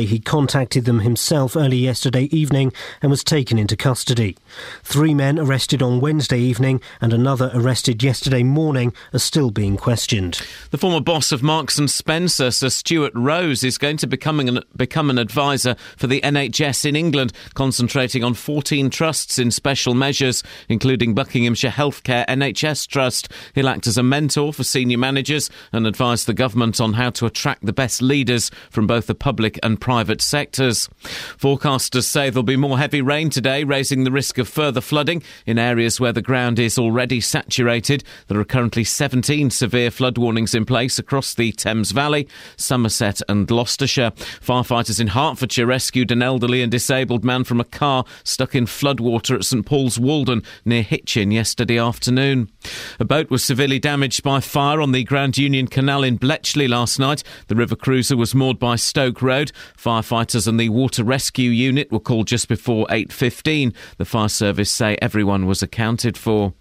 He contacted them himself early yesterday evening and was taken into custody. Three men arrested on Wednesday evening and another arrested yesterday morning are still being questioned. The former boss of Marks and Spencer, Sir Stuart Rose, is going to become an, become an advisor for the NHS in England, concentrating on 14 trusts in special measures, including Buckinghamshire Healthcare NHS Trust. He'll act as a mentor for senior managers and advise the government on how to attract the best leaders from both the public and private sectors. Forecasters say there'll be more heavy rain today, raising the risk of further flooding in areas where the ground is already saturated. There are currently 17 severe flood warnings in place across the Thames Valley, Somerset, and Gloucestershire. Firefighters in Hertfordshire rescued an elderly and disabled man from a car stuck in floodwater at St Paul's Walden near Hitchin yesterday afternoon. A boat was severely damaged by fire on the Grand Union Canal in Bletchley last night. The river cruiser was moored by Stoke Road. Firefighters and the water rescue unit were called just before 8:15. The fire service say everyone was accounted for.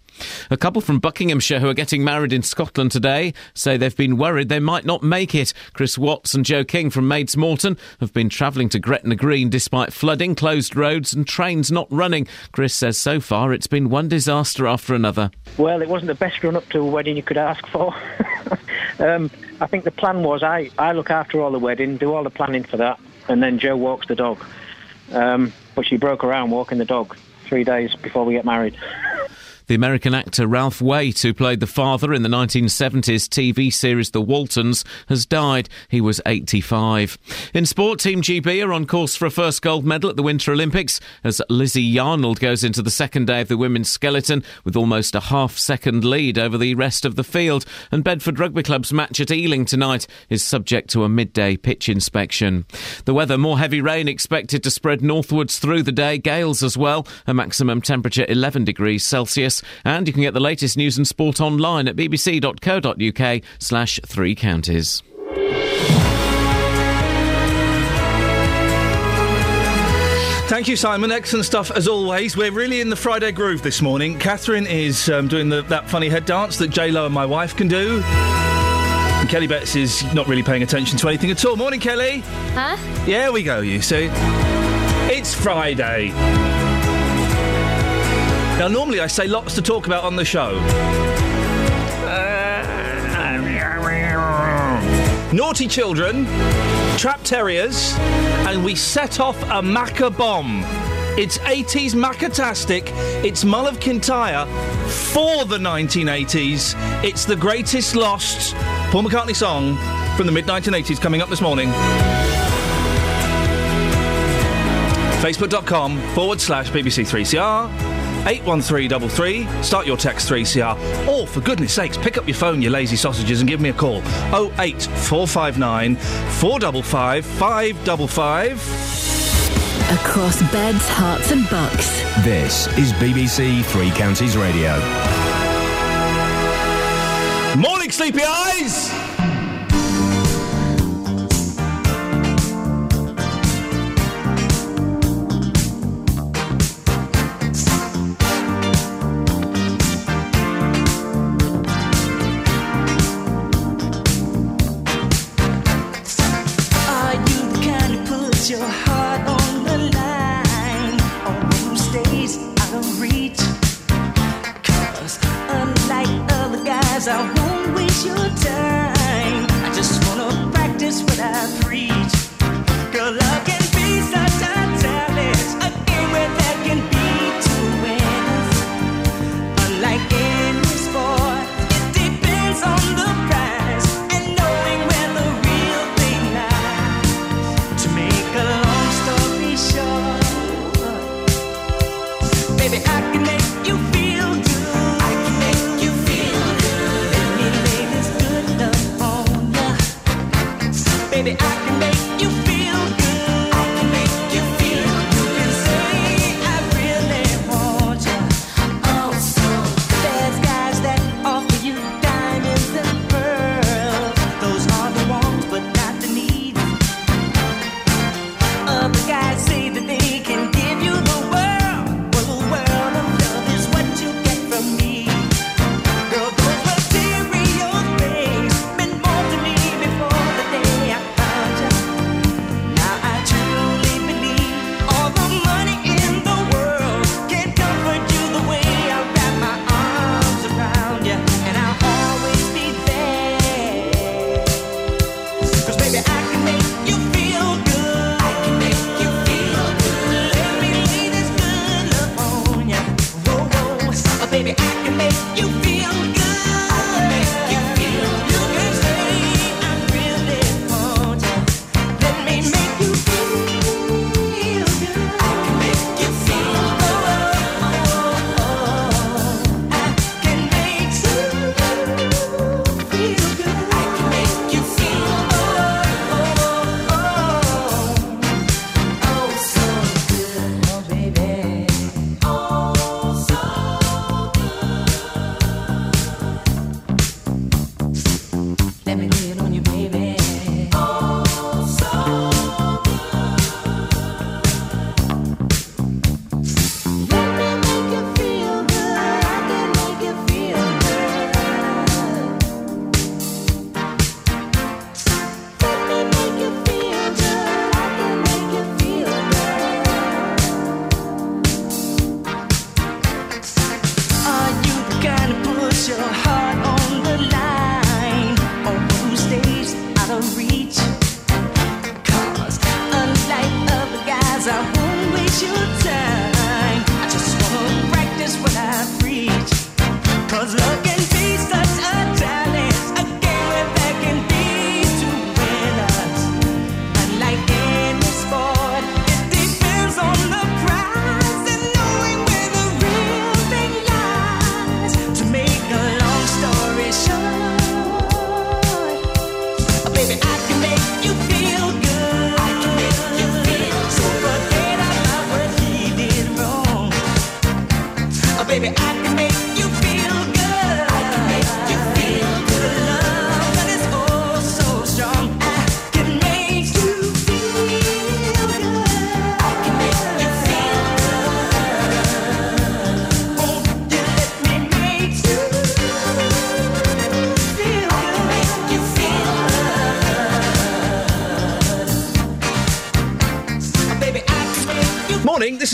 A couple from Buckinghamshire who are getting married in Scotland today say they've been worried they might not make it. Chris Watts and Joe King from Maids Moreton have been travelling to Gretna Green despite flooding, closed roads, and trains not running. Chris says so far it's been one disaster after another. Well, it wasn't the best run up to a wedding you could ask for. um, I think the plan was I, I look after all the wedding, do all the planning for that, and then Joe walks the dog. Um, but she broke arm walking the dog three days before we get married. The American actor Ralph Waite, who played the father in the 1970s TV series The Waltons, has died. He was 85. In sport, Team GB are on course for a first gold medal at the Winter Olympics as Lizzie Yarnold goes into the second day of the women's skeleton with almost a half second lead over the rest of the field. And Bedford Rugby Club's match at Ealing tonight is subject to a midday pitch inspection. The weather, more heavy rain expected to spread northwards through the day, gales as well, a maximum temperature 11 degrees Celsius. And you can get the latest news and sport online at bbc.co.uk slash three counties. Thank you, Simon. Excellent stuff as always. We're really in the Friday groove this morning. Catherine is um, doing the, that funny head dance that J Lo and my wife can do. And Kelly Betts is not really paying attention to anything at all. Morning, Kelly. Huh? Yeah, we go. You see, it's Friday. Now, normally I say lots to talk about on the show. Naughty children, trap terriers, and we set off a Macca bomb. It's 80s Maccatastic. It's Mull of Kintyre for the 1980s. It's the greatest lost Paul McCartney song from the mid 1980s coming up this morning. Facebook.com forward slash BBC3CR. 81333. Start your text 3CR. Or, for goodness sakes, pick up your phone, you lazy sausages, and give me a call. 08459 455 555. Across beds, Herts, and bucks. This is BBC Three Counties Radio. Morning, sleepy eyes! Out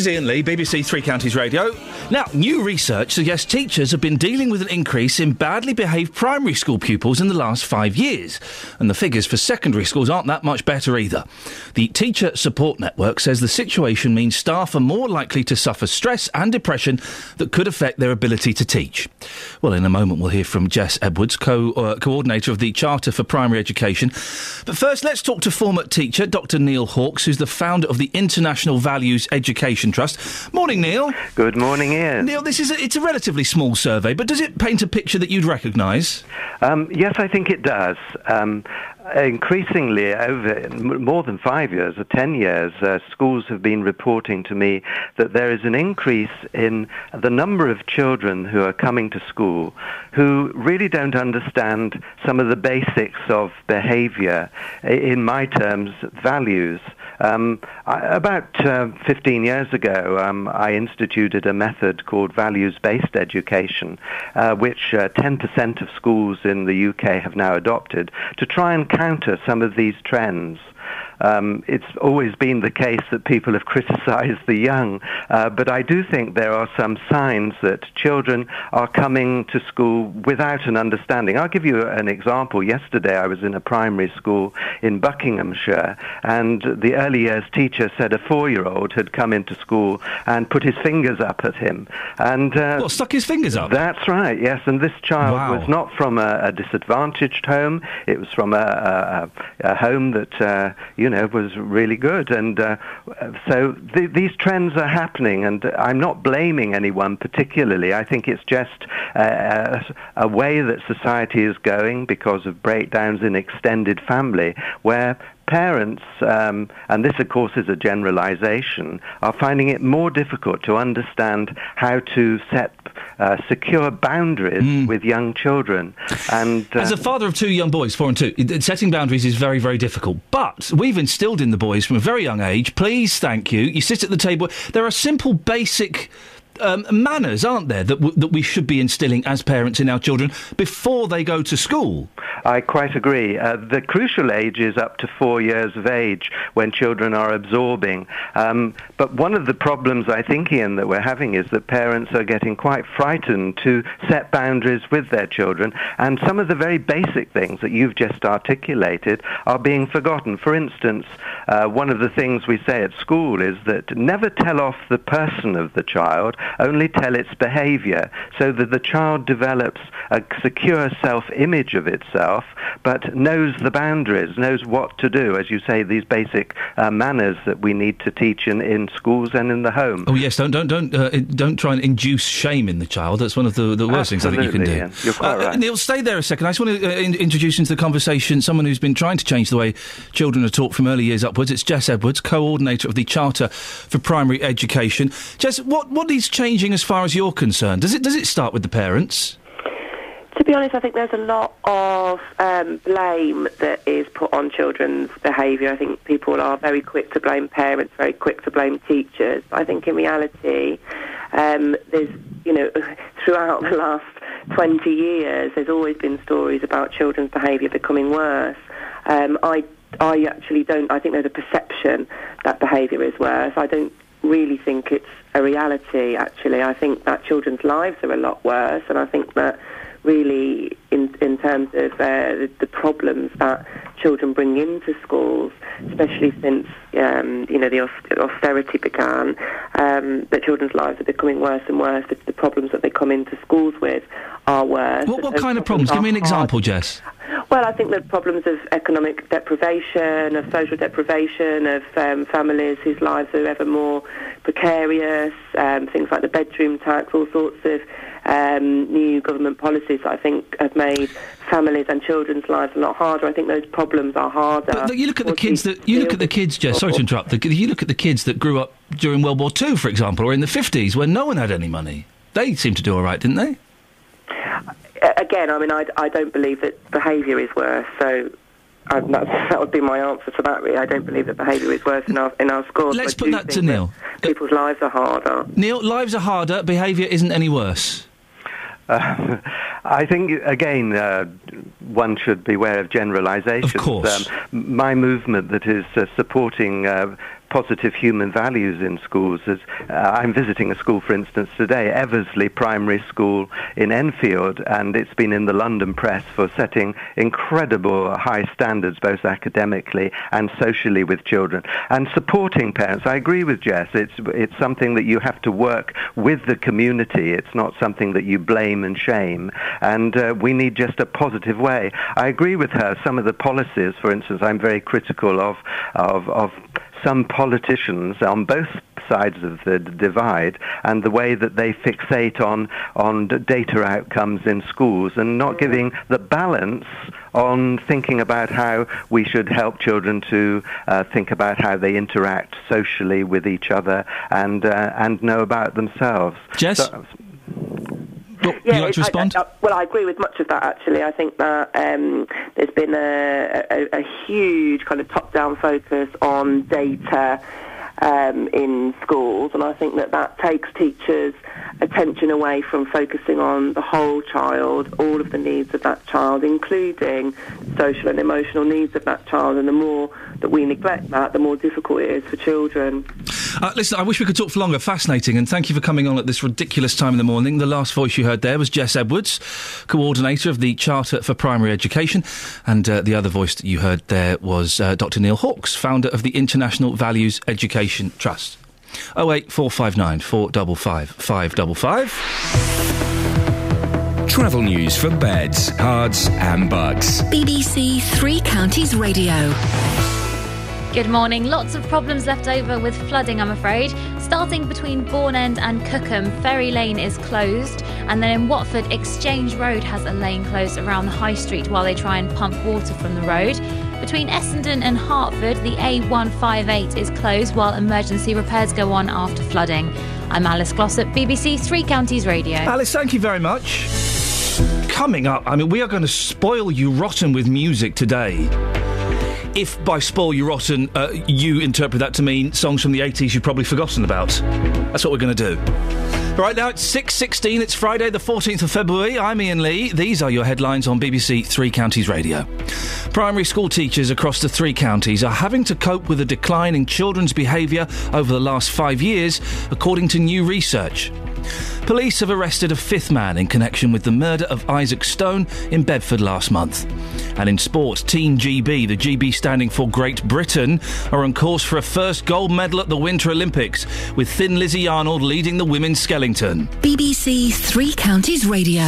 is Iain Lee, BBC Three Counties Radio. Now, new research suggests teachers have been dealing with an increase in badly behaved primary school pupils in the last five years. And the figures for secondary schools aren't that much better either. The Teacher Support Network says the situation means staff are more likely to suffer stress and depression that could affect their ability to teach. Well, in a moment, we'll hear from Jess Edwards, co- uh, coordinator of the Charter for Primary Education. But first, let's talk to former teacher Dr. Neil Hawkes, who's the founder of the International Values Education Trust. Morning, Neil. Good morning, Iain. Neil, this is a, it's a relatively small survey, but does it paint a picture that you'd recognise? Um, yes, I think it does. Um, increasingly, over more than five years or ten years, uh, schools have been reporting to me that there is an increase in the number of children who are coming to school who really don't understand some of the basics of behaviour, in my terms, values. Um, I, about uh, 15 years ago, um, I instituted a method called values-based education, uh, which uh, 10% of schools in the UK have now adopted to try and counter some of these trends. Um, it's always been the case that people have criticized the young, uh, but I do think there are some signs that children are coming to school without an understanding. I'll give you an example. Yesterday I was in a primary school in Buckinghamshire, and the early years teacher said a four-year-old had come into school and put his fingers up at him. And uh, What, stuck his fingers up? That's right, yes. And this child Wow. was not from a, a disadvantaged home. It was from a, a, a home that, uh, you know, was really good. And uh, so th- these trends are happening, and I'm not blaming anyone particularly. I think it's just uh, a way that society is going because of breakdowns in extended family, where parents, um, and this of course is a generalization, are finding it more difficult to understand how to set uh, secure boundaries with young children. And uh, As a father of two young boys, four and two, setting boundaries is very, very difficult. But we've instilled in the boys from a very young age, please, thank you. You sit at the table. There are simple, basic um, manners, aren't there, that, w- that we should be instilling as parents in our children before they go to school? I quite agree. Uh, the crucial age is up to four years of age when children are absorbing. Um, but one of the problems I think, Iain, that we're having is that parents are getting quite frightened to set boundaries with their children, and some of the very basic things that you've just articulated are being forgotten. For instance, uh, one of the things we say at school is that never tell off the person of the child, only tell its behavior so that the child develops a secure self-image of itself, but knows the boundaries, knows what to do, as you say, these basic uh, manners that we need to teach in, in schools and in the home. Oh yes, don't don't don't uh, don't try and induce shame in the child. That's one of the, the worst things I think you can do. Absolutely. You're quite Uh, right. Neil, stay there a second. I just want to uh, in- introduce into the conversation someone who's been trying to change the way children are taught from early years upwards. It's Jess Edwards, coordinator of the Charter for Primary Education. Jess, what what changing as far as you're concerned? Does it does it start with the parents? To be honest, I think there's a lot of um, blame that is put on children's behaviour. I think people are very quick to blame parents, very quick to blame teachers. I think in reality, um, there's, you know, throughout the last 20 years, there's always been stories about children's behaviour becoming worse. Um, I, I actually don't, I think there's a perception that behaviour is worse. I don't really think it's a reality, actually. I think that children's lives are a lot worse, and I think that really in in terms of uh, the, the problems that children bring into schools, especially since um, you know the austerity began, um, that children's lives are becoming worse and worse. The, the problems that they come into schools with are worse. What, what kind of problems? Give me an are hard example, Jess. well, I think the problems of economic deprivation, of social deprivation, of um, families whose lives are ever more precarious, um, things like the bedroom tax, all sorts of um, new government policies that I think have made families and children's lives a lot harder. I think those problems are harder. But you look at the kids that you look at the kids, Jess. Sorry to interrupt. The, you look at the kids that grew up during World War Two, for example, or in the fifties when no one had any money. They seemed to do all right, didn't they? Again, I mean, I, I don't believe that behaviour is worse, so. I, that, that would be my answer to that. Really, I don't believe that behaviour is worse in our in our schools. Let's put that to think Neil. People's lives are harder. Neil, lives are harder. Behaviour isn't any worse. Uh, I think again, uh, one should beware of generalisations. Of course. Um, my movement that is uh, supporting uh, positive human values in schools is. Uh, I'm visiting a school, for instance, today, Eversley Primary School in Enfield, and it's been in the London press for setting incredible high standards, both academically and socially, with children, and supporting parents. I agree with Jess. It's it's something that you have to work with the community. It's not something that you blame and shame. And uh, we need just a positive way. I agree with her. Some of the policies, for instance, I'm very critical of of of some politicians on both sides of the divide and the way that they fixate on on data outcomes in schools and not giving the balance on thinking about how we should help children to uh, think about how they interact socially with each other and uh, and know about themselves. Jess? So- Well, Yeah, you like to I- respond? I, I, well, I agree with much of that actually. I think that um, there's been a, a, a huge kind of top-down focus on data um, in schools, and I think that that takes teachers' attention away from focusing on the whole child, all of the needs of that child, including social and emotional needs of that child. And the more that we neglect that, the more difficult it is for children. Uh, listen, I wish we could talk for longer. Fascinating, and thank you for coming on at this ridiculous time in the morning. The last voice you heard there was Jess Edwards, coordinator of the Charter for Primary Education, and uh, the other voice that you heard there was uh, Dr. Neil Hawkes, founder of the International Values Education Trust. Oh eight four five nine four double five five double five. Travel news for beds, cards, and bugs. BBC Three Counties Radio. Good morning. Lots of problems left over with flooding, I'm afraid. Starting between Bourne End and Cookham, Ferry Lane is closed. And then in Watford, Exchange Road has a lane closed around the High Street while they try and pump water from the road. Between Essendon and Hertford, the A158 is closed while emergency repairs go on after flooding. I'm Alice Glossop, BBC Three Counties Radio. Alice, thank you very much. Coming up, I mean, we are going to spoil you rotten with music today. If by spoil you rotten, uh, you interpret that to mean songs from the 80s you've probably forgotten about. That's what we're going to do. Right now, it's 6.16, it's Friday the 14th of February. I'm Iain Lee. These are your headlines on BBC Three Counties Radio. Primary school teachers across the three counties are having to cope with a decline in children's behaviour over the last five years, according to new research. Police have arrested a fifth man in connection with the murder of Isaac Stone in Bedford last month. And in sports, Team GB, the GB standing for Great Britain, are on course for a first gold medal at the Winter Olympics, with Thin Lizzie Yarnold leading the women's skeleton. BBC Three Counties Radio.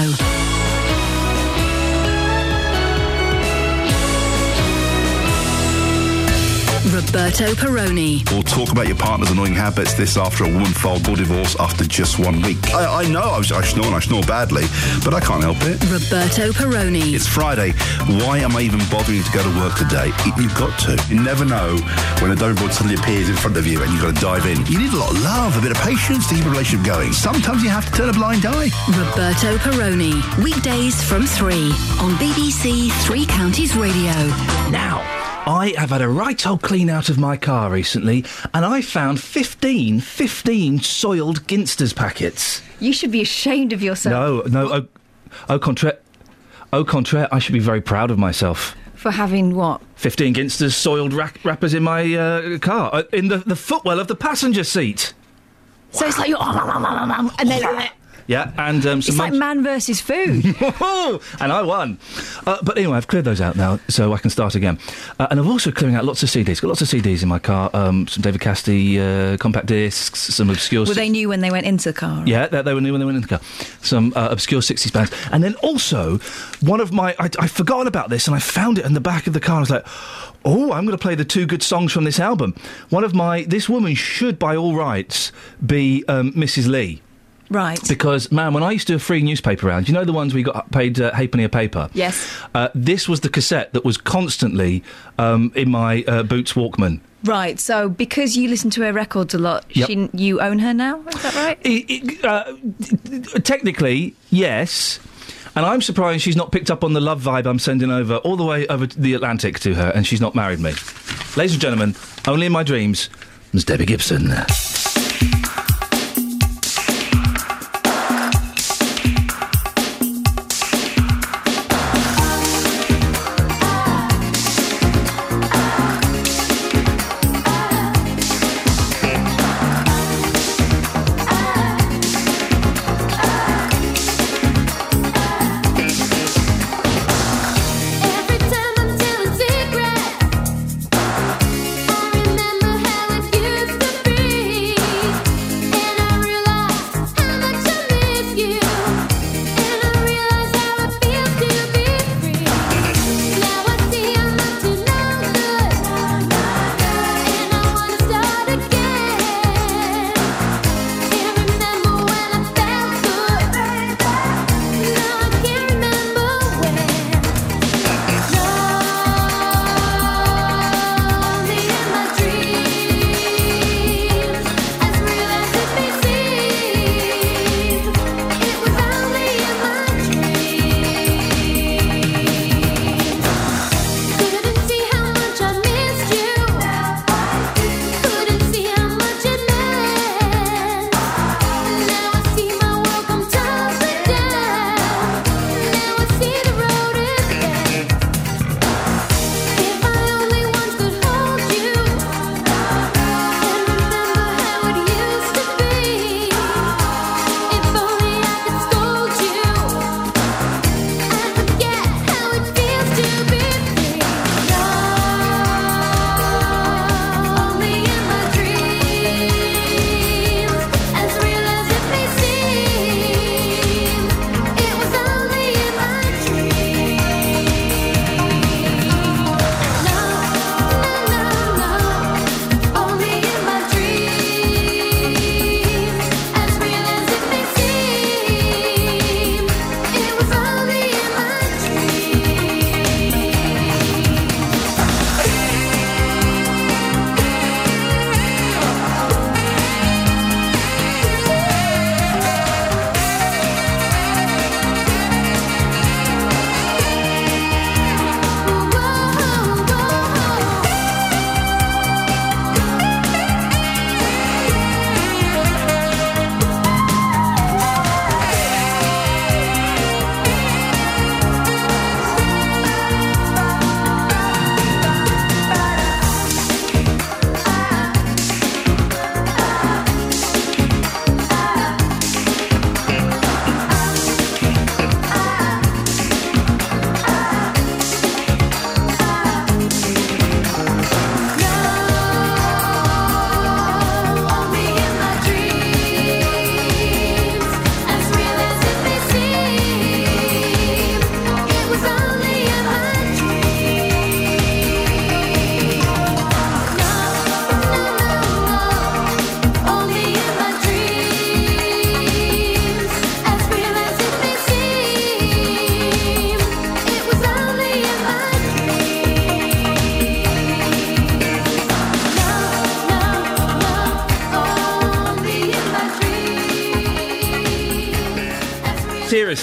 Roberto Perrone. We'll talk about your partner's annoying habits. This after a woman filed for divorce after just one week. I, I know I, was, I snore and I snore badly, but I can't help it. Roberto Perrone. It's Friday. Why am I even bothering to go to work today? Y- You've got to. You never know when a board suddenly appears in front of you and you've got to dive in. You need a lot of love, a bit of patience to keep a relationship going. Sometimes you have to turn a blind eye. Roberto Perrone. Weekdays from 3 on BBC Three Counties Radio. Now, I have had a right old clean out of my car recently, and I found 15, 15 soiled Ginsters packets. You should be ashamed of yourself. No, no, au, au contraire. Au contraire, I should be very proud of myself. For having what? 15 Ginsters soiled rack- wrappers in my uh, car, uh, in the, the footwell of the passenger seat. So it's like you're. And then. Yeah, and um, some It's like man versus food. and I won. Uh, but anyway, I've cleared those out now, so I can start again. Uh, and I'm also clearing out lots of CDs. Got lots of CDs in my car. Um, some David Cassidy uh, compact discs, some obscure. Were they new when they went into the car? Yeah, they, they were new when they went in the car. Some uh, obscure 60s bands. And then also, one of my. I, I'd forgotten about this and I found it in the back of the car. I was like, oh, I'm going to play the two good songs from this album. One of my. This woman should, by all rights, be um, Mrs. Lee. Right. Because, man, when I used to do a free newspaper round, you know the ones we got paid uh, halfpenny a paper? Yes. Uh, this was the cassette that was constantly um, in my uh, Boots Walkman. Right. So because you listen to her records a lot, Yep. she, you own her now. Is that right? It- it- uh, technically, yes. And I'm surprised she's not picked up on the love vibe I'm sending over all the way over the Atlantic to her, and she's not married me. Ladies and gentlemen, only in my dreams, Miss Debbie Gibson.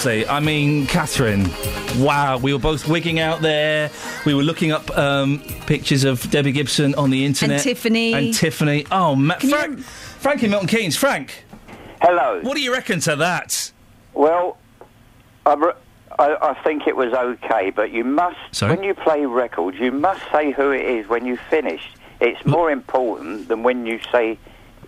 Seriously, I mean, Catherine, wow, we were both wigging out there. We were looking up um, pictures of Debbie Gibson on the internet. And Tiffany. And Tiffany. Oh, ma- Can you- Frank, Frankie Milton Keynes. Frank. Hello. What do you reckon to that? Well, I, re- I, I think it was okay, but you must, Sorry? when you play records, you must say who it is when you finish. It's more important than when you say,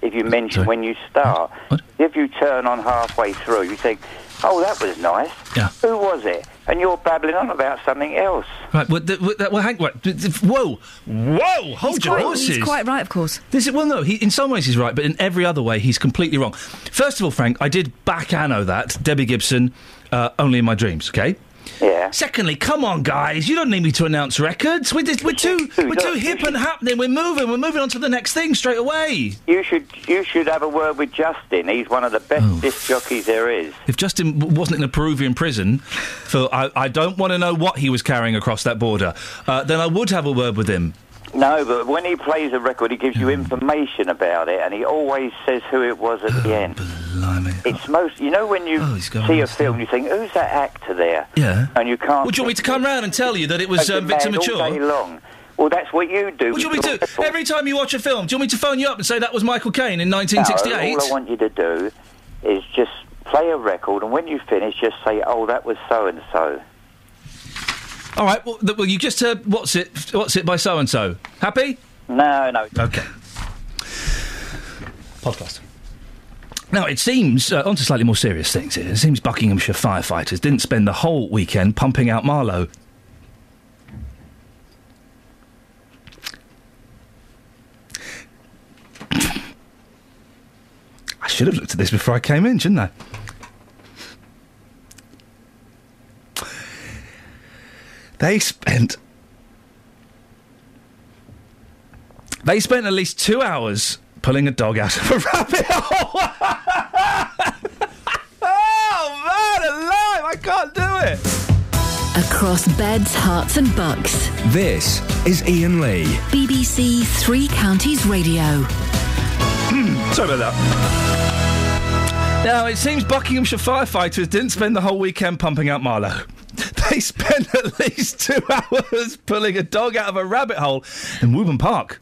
if you mention when you start. If you turn on halfway through, you think, oh, that was nice. Yeah. Who was it? And you're babbling on about something else. Right, well, th- well, well hang, right, th- th- whoa, whoa, hold he's your quite, horses. He's quite right, of course. This is, well, no, he, in some ways he's right, but in every other way he's completely wrong. First of all, Frank, I did back anno that Debbie Gibson, uh, only in my dreams. Okay. Yeah. Secondly, come on, guys, you don't need me to announce records. We're, just, we're too we're too hip and happening. We're moving. We're moving on to the next thing straight away. You should you should have a word with Justin. He's one of the best Oh. disc jockeys there is. If Justin wasn't in a Peruvian prison, for I, I don't want to know what he was carrying across that border, uh, then I would have a word with him. No, but when he plays a record, he gives you information about it, and he always says who it was at the end. It's most, you know, when you oh, see a film, you think, "Who's that actor there?" Yeah. And you can't. Would you want me to come round and tell you that it was um, Victor Mature? all day long. Well, that's what you do. What do you want me to do? Every time you watch a film, do you want me to phone you up and say that was Michael Caine in 1968? No, all I want you to do is just play a record, and when you finish, just say, "Oh, that was so and so." All right. Well, well, you just heard what's it? What's it by so and so? Happy? No, no. Okay. Podcast. Now, it seems, uh, on to slightly more serious things here, it seems Buckinghamshire firefighters didn't spend the whole weekend pumping out Marlow. I should have looked at this before I came in, shouldn't I? They spent. They spent at least two hours pulling a dog out of a rabbit hole. oh man, alive! I can't do it. Across beds, Herts, and bucks. This is Iain Lee. BBC Three Counties Radio. Hmm, sorry about that. Now, it seems Buckinghamshire firefighters didn't spend the whole weekend pumping out Marlow. They spent at least two hours pulling a dog out of a rabbit hole in Woburn Park.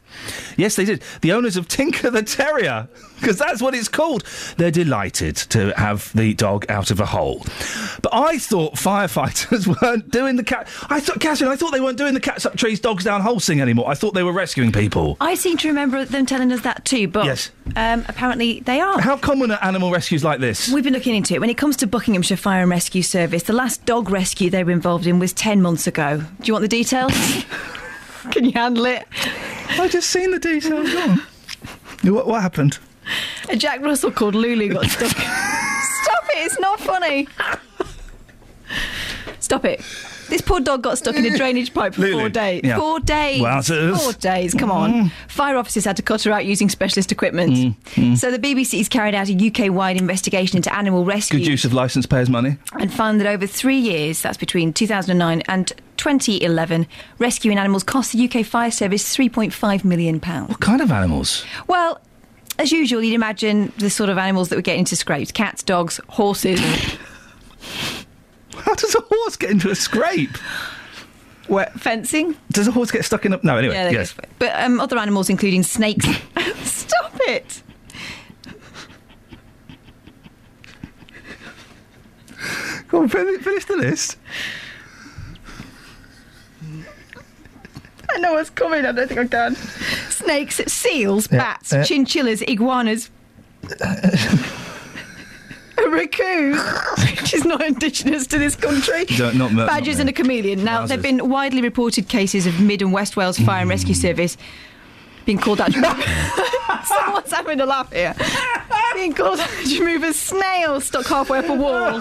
Yes, they did. The owners of Tinker the Terrier, because that's what it's called, they're delighted to have the dog out of a hole. But I thought firefighters weren't doing the cat. I thought, Catherine, I thought they weren't doing the cats up trees, dogs down hole thing anymore. I thought they were rescuing people. I seem to remember them telling us that too, but Yes. um, apparently they are. How common are animal rescues like this? We've been looking into it. When it comes to Buckinghamshire Fire and Rescue Service, the last dog rescue they were involved in was 10 months ago. Do you want the details? Can you handle it? I just seen the details. Go on. What, what happened? A Jack Russell called Lulu got stuck. Stop it, it's not funny. Stop it. This poor dog got stuck in a drainage pipe for Lulu, four days. yeah. Four days. Wowzers. Four days, come on. Mm. Fire officers had to cut her out using specialist equipment. Mm, mm. So the BBC's carried out a UK wide investigation into animal rescue Good use of licence payers' money. and found that over three years, that's between 2009 and 2011, rescuing animals cost the UK Fire Service £3.5 million. What kind of animals? Well, as usual, you'd imagine the sort of animals that would get into scrapes cats, dogs, horses. How does a horse get into a scrape? Where, fencing? Does a horse get stuck in a. No, anyway, Yeah, they yes. get- But um, other animals, including snakes. Stop it! Go on, finish, finish the list. I know what's coming. I don't think I can. Snakes, seals, bats, yeah. chinchillas, iguanas. A raccoon, which is not indigenous to this country. Don't- not- not Badgers me. and a chameleon. Now, there have been widely reported cases of Mid and West Wales Fire and Rescue mm. Service being called out to. Someone's having a laugh here. Being called out to remove a snail stuck halfway up a wall.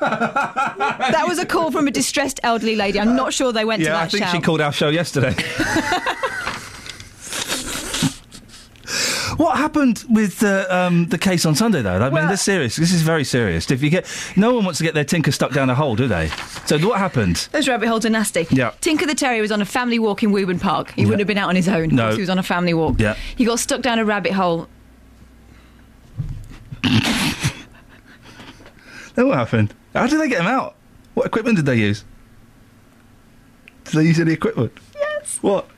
that was a call from a distressed elderly lady. I'm not sure they went to Yeah, that I think she called our show yesterday. What happened with the um, the case on Sunday, though? I mean, this serious. This is very serious. If you get, no one wants to get their tinker stuck down a hole, do they? So what happened? Those rabbit holes are nasty. Yeah. Tinker the Terrier was on a family walk in Woburn Park. He wouldn't have been out on his own. No. He was on a family walk. Yeah. He got stuck down a rabbit hole. Then what happened? How did they get him out? What equipment did they use? Did they use any equipment? Yes. What?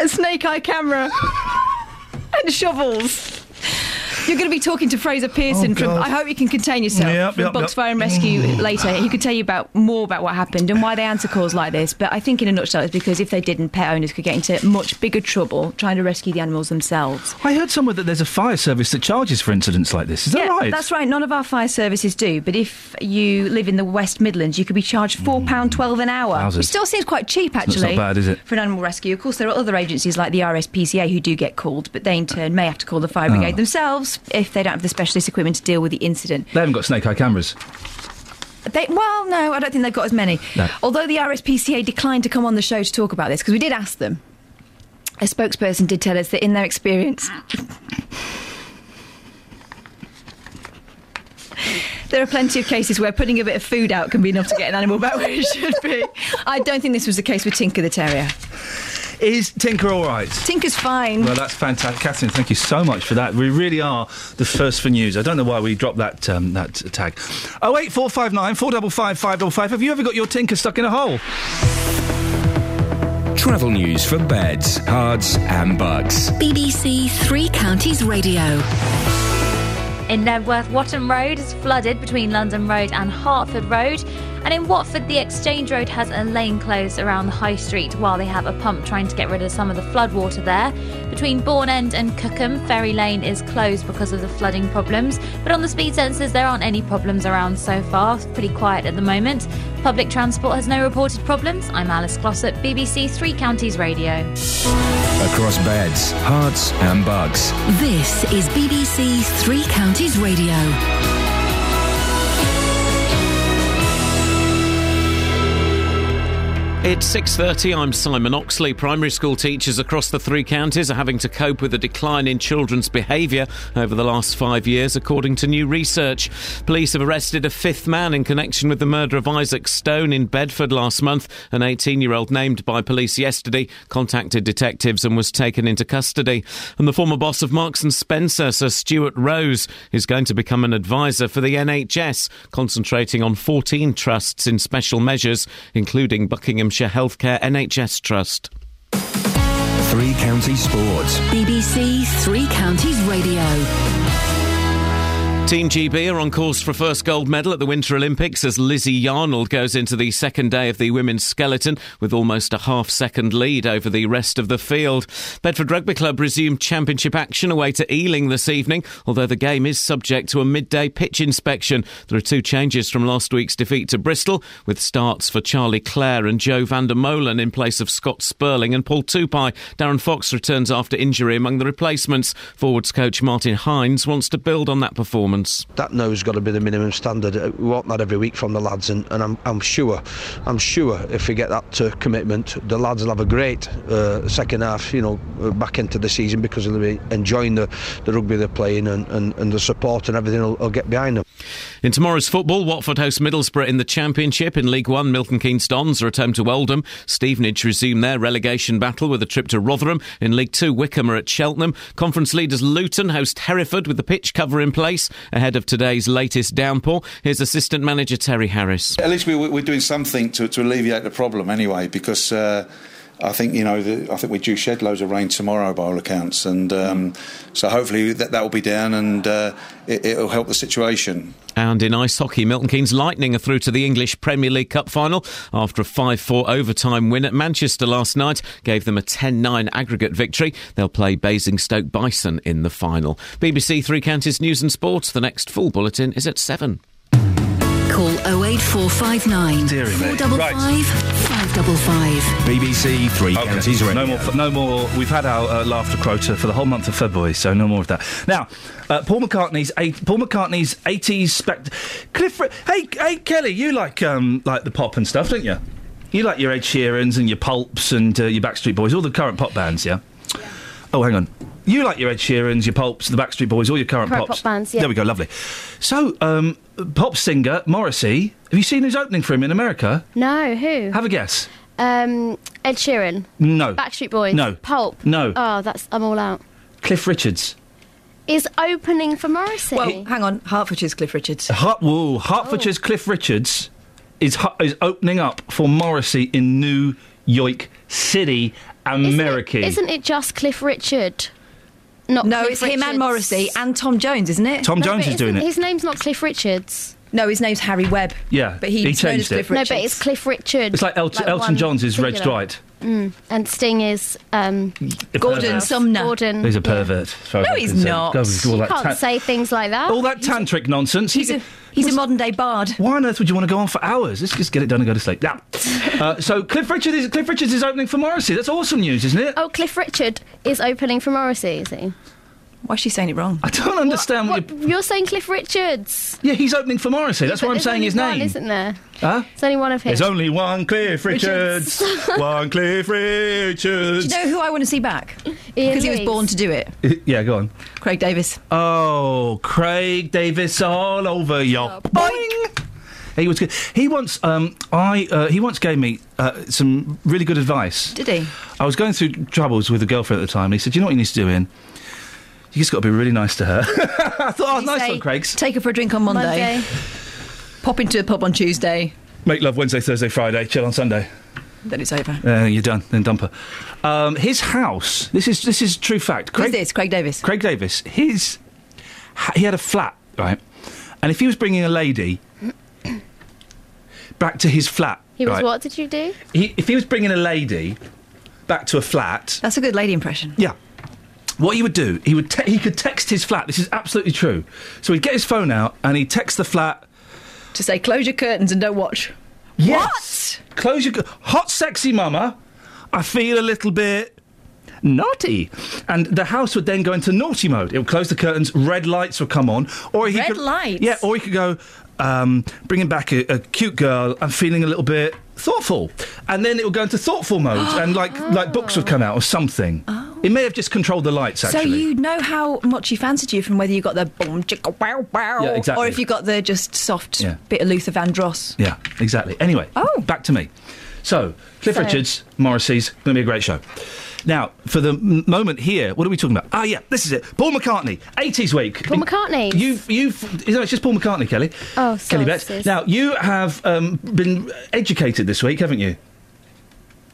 A snake eye camera and shovels. You're going to be talking to Fraser Pearson Oh, from. I hope you can contain yourself Yep, from yep, Bucks yep. Fire and Rescue Mm. later. He could tell you about more about what happened and why they answer calls like this. But I think, in a nutshell, it's because if they didn't, pet owners could get into much bigger trouble trying to rescue the animals themselves. I heard somewhere that there's a fire service that charges for incidents like this. Is that yeah, right? that's right. None of our fire services do. But if you live in the West Midlands, you could be charged four pound twelve an hour. Wowzers. Which still seems quite cheap, actually. not bad, is it? For an animal rescue, of course, there are other agencies like the RSPCA who do get called, but they in turn may have to call the fire brigade Oh. themselves if they don't have the specialist equipment to deal with the incident. They haven't got snake eye cameras. They, well, no, I don't think they've got as many. No. Although the RSPCA declined to come on the show to talk about this because we did ask them. A spokesperson did tell us that in their experience, there are plenty of cases where putting a bit of food out can be enough to get an animal back where it should be. I don't think this was the case with Tinker the Terrier. Is Tinker all right? Tinker's fine. Well, that's fantastic, Catherine. Thank you so much for that. We really are the first for news. I don't know why we dropped that um, that tag. Oh eight four five nine four double five five double five. Have you ever got your Tinker stuck in a hole? Travel news for beds, cards, and bugs. BBC Three Counties Radio. In Knebworth, Watton Road is flooded between London Road and Hertford Road. And in Watford, the Exchange Road has a lane closed around the High Street while they have a pump trying to get rid of some of the floodwater there. Between Bourne End and Cookham, Ferry Lane is closed because of the flooding problems. But on the speed sensors, there aren't any problems around so far. It's pretty quiet at the moment. Public transport has no reported problems. I'm Alice Glossop, BBC Three Counties Radio. Across beds, Herts, and bucks. This is BBC Three Counties Radio. It's 6:30. I'm Simon Oxley. Primary school teachers across the three counties are having to cope with a decline in children's behaviour over the last 5 years according to new research. Police have arrested a fifth man in connection with the murder of Isaac Stone in Bedford last month. An 18-year-old named by police yesterday contacted detectives and was taken into custody. And the former boss of Marks and Spencer, Sir Stuart Rose, is going to become an advisor for the NHS, concentrating on 14 trusts in special measures including Buckinghamshire Healthcare NHS Trust. Three Counties Sports. BBC Three Counties Radio. Team GB are on course for first gold medal at the Winter Olympics as Lizzie Yarnold goes into the second day of the women's skeleton with almost a half second lead over the rest of the field. Bedford Rugby Club resumed championship action away to Ealing this evening, although the game is subject to a midday pitch inspection. There are two changes from last week's defeat to Bristol, with starts for Charlie Clare and Joe van der Molen in place of Scott Spurling and Paul Tupai. Darren Fox returns after injury among the replacements. Forwards coach Martin Hines wants to build on that performance. That now's got to be the minimum standard. Uh, We want that every week from the lads, and, and I'm, I'm sure, I'm sure if we get that uh, commitment, the lads will have a great uh, second half. You know, uh, back into the season because they'll be enjoying the, the rugby they're playing, and, and, and the support and everything will, will get behind them. In tomorrow's football, Watford host Middlesbrough in the Championship. In League One, Milton Keynes Dons are at home to Oldham. Stevenage resume their relegation battle with a trip to Rotherham. In League Two, Wycombe are at Cheltenham. Conference leaders Luton host Hereford with the pitch cover in place ahead of today's latest downpour. Here's assistant manager Terry Harris. At least we, we're doing something to, to alleviate the problem anyway, because uh, I think you know the, I think we're due shed loads of rain tomorrow by all accounts, and um, so hopefully that that will be down and uh, it, it'll help the situation. And in ice hockey, Milton Keynes Lightning are through to the English Premier League Cup final after a 5 4 overtime win at Manchester last night. Gave them a 10 9 aggregate victory. They'll play Basingstoke Bison in the final. BBC Three Counties News and Sports. The next full bulletin is at 7. Call 08459 Deary 455 555. BBC Three okay. Counties Radio. No more. No more. We've had our uh, laughter quota for the whole month of February, so no more of that. Now, uh, Paul McCartney's eight, Paul McCartney's eighties spect. Clifford. Hey, hey, Kelly, you like um like the pop and stuff, don't you? You like your Ed Sheerans and your Pulps and uh, your Backstreet Boys, all the current pop bands, yeah. Oh, hang on. You like your Ed Sheerans, your Pulps, the Backstreet Boys, all your current, Current pops. pop bands, yeah. There we go, lovely. So, um, pop singer Morrissey. Have you seen his opening for him in America? No, who? Have a guess. Um, Ed Sheeran. No. Backstreet Boys. No. Pulp. No. Oh, that's I'm all out. Cliff Richards. Is opening for Morrissey. Well, hang on. Hertfordshire's Cliff Richards. Hert- whoa, Hertfordshire's Cliff Richards is hu- is opening up for Morrissey in New York City, America. Isn't it just Cliff Richard? Not No, Cliff it's him and Morrissey and Tom Jones, isn't it? Tom No, Jones is doing it. His name's not Cliff Richards. No, his name's Harry Webb. Yeah, But he, he he's changed as Cliff it. No, but it's Cliff Richard. It's like Elton, Elton John's is Reg singular. Dwight. Mm. And Sting is um, A Gordon pervert. Sumner. Gordon. He's a pervert. as far as No, I'm he's concerned. not. Go with all You that can't tan- say things like that. all that tantric nonsense. He's You a, he's a modern day bard. Why on earth would you want to go on for hours? Let's just get it done and go to sleep. Yeah. uh, so Cliff Richard is Cliff Richards is opening for Morrissey. That's awesome news, isn't it? Oh, Cliff Richard is opening for Morrissey, is he? Why is she saying it wrong? I don't understand what, What, you're saying Cliff Richards. Yeah, he's opening for Morrissey. That's Yeah, why I'm saying his one, name. isn't there? Huh? There's only one of him. There's only one Cliff Richards. one Cliff Richards. Do Richards. you know who I want to see back? Because he was born to do it. yeah, go on. Craig David. Oh, Craig David all over your boing. He was good. He once, um, I, uh, he once gave me uh, some really good advice. Did he? I was going through troubles with a girlfriend at the time. And he said, "You know what you need to do, Iain? You just got to be really nice to her." I thought, "Oh, Did he nice say, one, Craig's." Take her for a drink on Monday. Monday. Pop into a pub on Tuesday. Make love Wednesday, Thursday, Friday. Chill on Sunday. Then it's over. Uh, you're done. Then dump her. Um, his house. This is this is true fact. Who's this? Craig David. Craig David. His he had a flat, right? And if he was bringing a lady back to his flat, He was right, what did you do? He, if he was bringing a lady back to a flat, That's a good lady impression. yeah. What he would do, he would te- he could text his flat. This is absolutely true. So he'd get his phone out and he'd text the flat. To say, close your curtains and don't watch. Yes. Close your hot, sexy mama. I feel a little bit naughty, and the house would then go into naughty mode. It would close the curtains. Red lights would come on, or he Red could, lights? Yeah, or he could go. Um, bringing back a, a cute girl. I'm feeling a little bit thoughtful, and then it would go into thoughtful mode, and like like books would come out or something. Oh. It may have just controlled the lights. Actually, So you know how much he fancied you from whether you got the boom chicka wow wow, Yeah, exactly. or if you got the just soft Yeah. bit of Luther Vandross. Yeah, exactly. Anyway, oh. back to me. So, Cliff So- Richards, Morrissey's, going to be a great show. Now, for the m- moment here, what are we talking about? Ah, yeah, this is it. Paul McCartney, 80s week. Paul McCartney. You've, you've, you know, it's just Paul McCartney, Kelly. Oh, Kelly sorry. Betts. sis. Now, you have um, been educated this week, haven't you?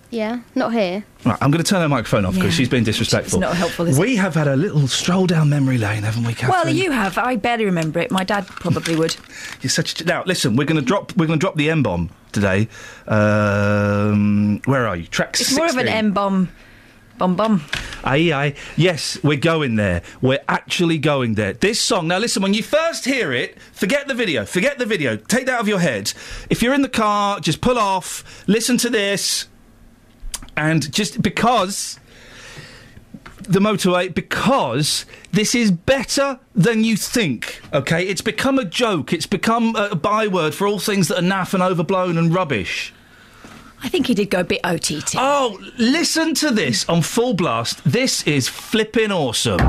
Yeah, not here. Right, I'm going to turn her microphone off because Yeah. she's been disrespectful. It's not helpful, is it? We have had a little stroll down memory lane, haven't we, Catherine? Well, you have. I barely remember it. My dad probably would. You're such a, now. Listen, we're going to drop. We're going to drop the M bomb today. Um, where are you? Track It's more of an 16. M bomb. Bum bum. Aye, aye. Yes, we're going there. We're actually going there. This song, now listen, when you first hear it, forget the video. Forget the video. Take that out of your head. If you're in the car, just pull off, listen to this, and just because the motorway, because this is better than you think, okay? It's become a joke. It's become a byword for all things that are naff and overblown and rubbish. I think he did go a bit OTT. Oh, listen to this on full blast. This is flipping awesome.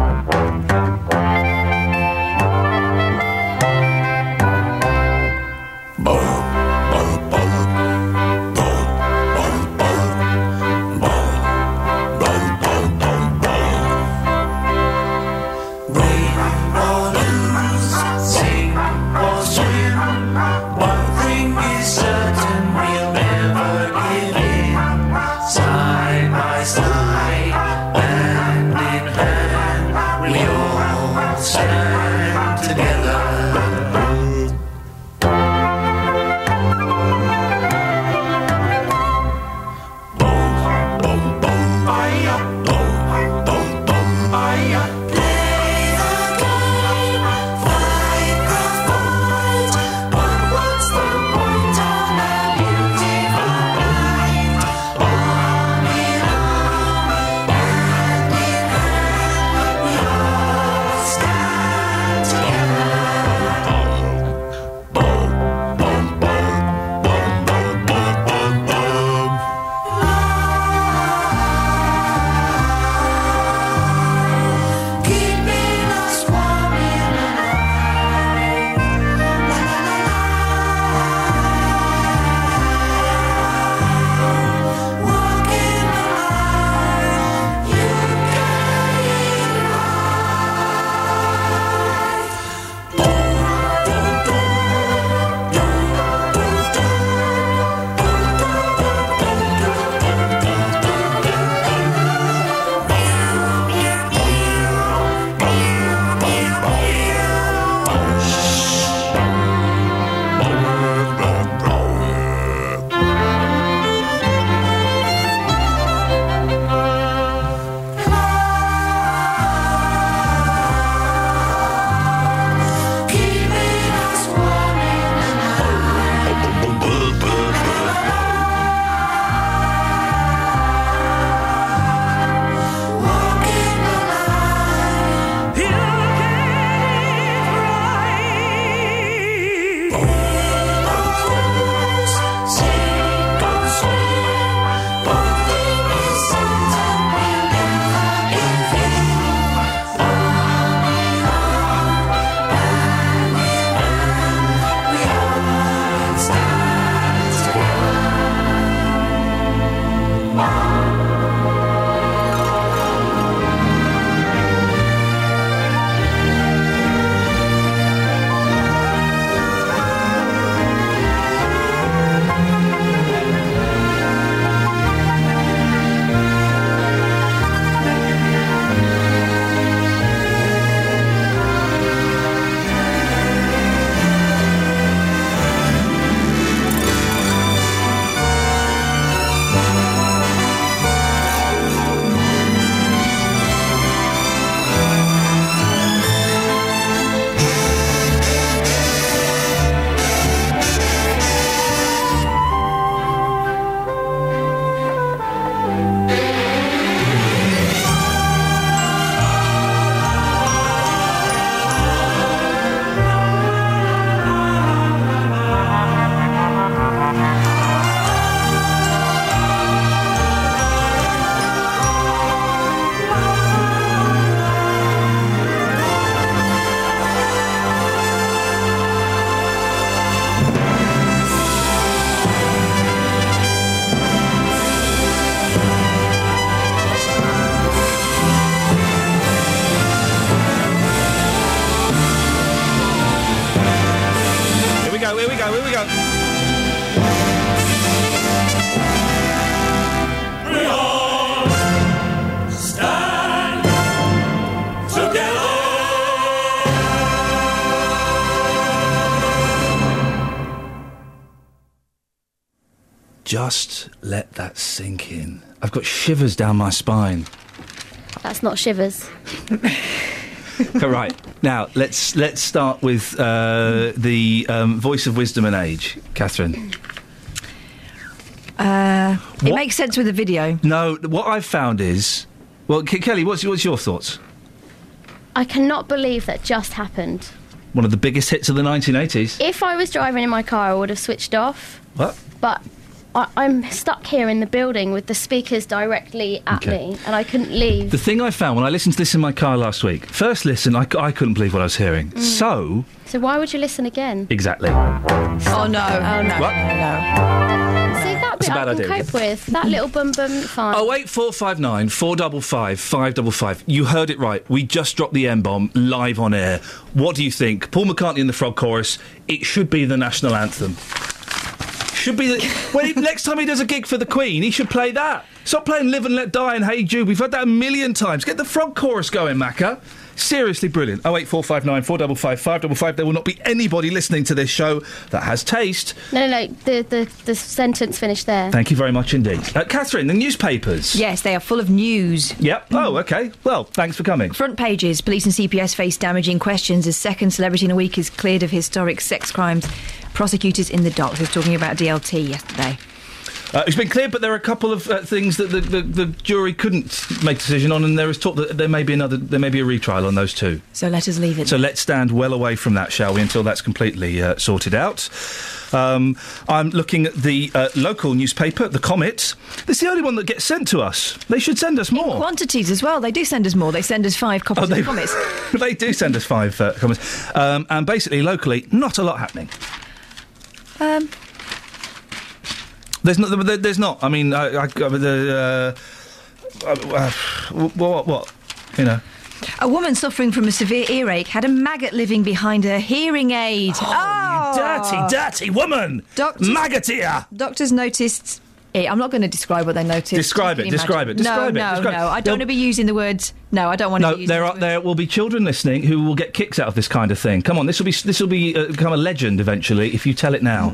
In. Got shivers down my spine. That's not shivers. All right. Now let's let's start with uh, the um, voice of wisdom and age, Catherine. Uh, it makes sense with the video. No, what I've found is, well, K- Kelly, what's what's your thoughts? I cannot believe that just happened. One of the biggest hits of the 1980s. If I was driving in my car, I would have switched off. What? But I, I'm stuck here in the building with the speakers directly at Okay. me, and I couldn't leave. The thing I found when I listened to this in my car last week, first listen, I couldn't believe what I was hearing. Mm. So, So why would you listen again? exactly. Oh no! Oh no! What? See that That's bit a I bad can idea. cope with. That little bum bum fine. Oh eight four five nine four double five five double five. You heard it right. We just dropped the M bomb live on air. What do you think? Paul McCartney in the Frog Chorus. It should be the national anthem. Should be the. when he, next time he does a gig for the Queen, he should play that. Stop playing "Live and Let Die" and "Hey Jude." We've heard that a million times. Get the Frog Chorus going, Macca. Seriously brilliant. Oh eight four five nine four double five five double five. There will not be anybody listening to this show that has taste. No, no, no. The, the, the sentence finished there. Thank you very much indeed, uh, Catherine. The newspapers. Yes, they are full of news. Yep. Oh, okay. Well, thanks for coming. Front pages. Police and CPS face damaging questions as second celebrity in a week is cleared of historic sex crimes. Prosecutors in the dock. was talking about DLT yesterday. Uh, it's been clear, but there are a couple of uh, things that the, the, the jury couldn't make a decision on, and there is talk that there may be another, there may be a retrial on those two. So let us leave it. So let's stand well away from that, shall we, until that's completely uh, sorted out. Um, I'm looking at the uh, local newspaper, the Comet. This is the only one that gets sent to us. They should send us more. Quantities as well. They do send us more. They send us five copies Oh, they- of they do send us five uh, comments. Um, and basically, locally, not a lot happening. Um, There's not. There's not. I mean, I, I, I the. Uh, uh, what, what? You know. a woman suffering from a severe earache had a maggot living behind her hearing aid. Oh, you Dirty, dirty woman! Doctors, Maggot ear! Doctors noticed. it. I'm not going to describe what they noticed. Describe it, describe it, describe it, no, no, it. no. I don't want to be using the words. No, I don't want to No, be using there are words. there will be children listening who will get kicks out of this kind of thing. Come on, this will be this will be uh, become a legend eventually if you tell it now.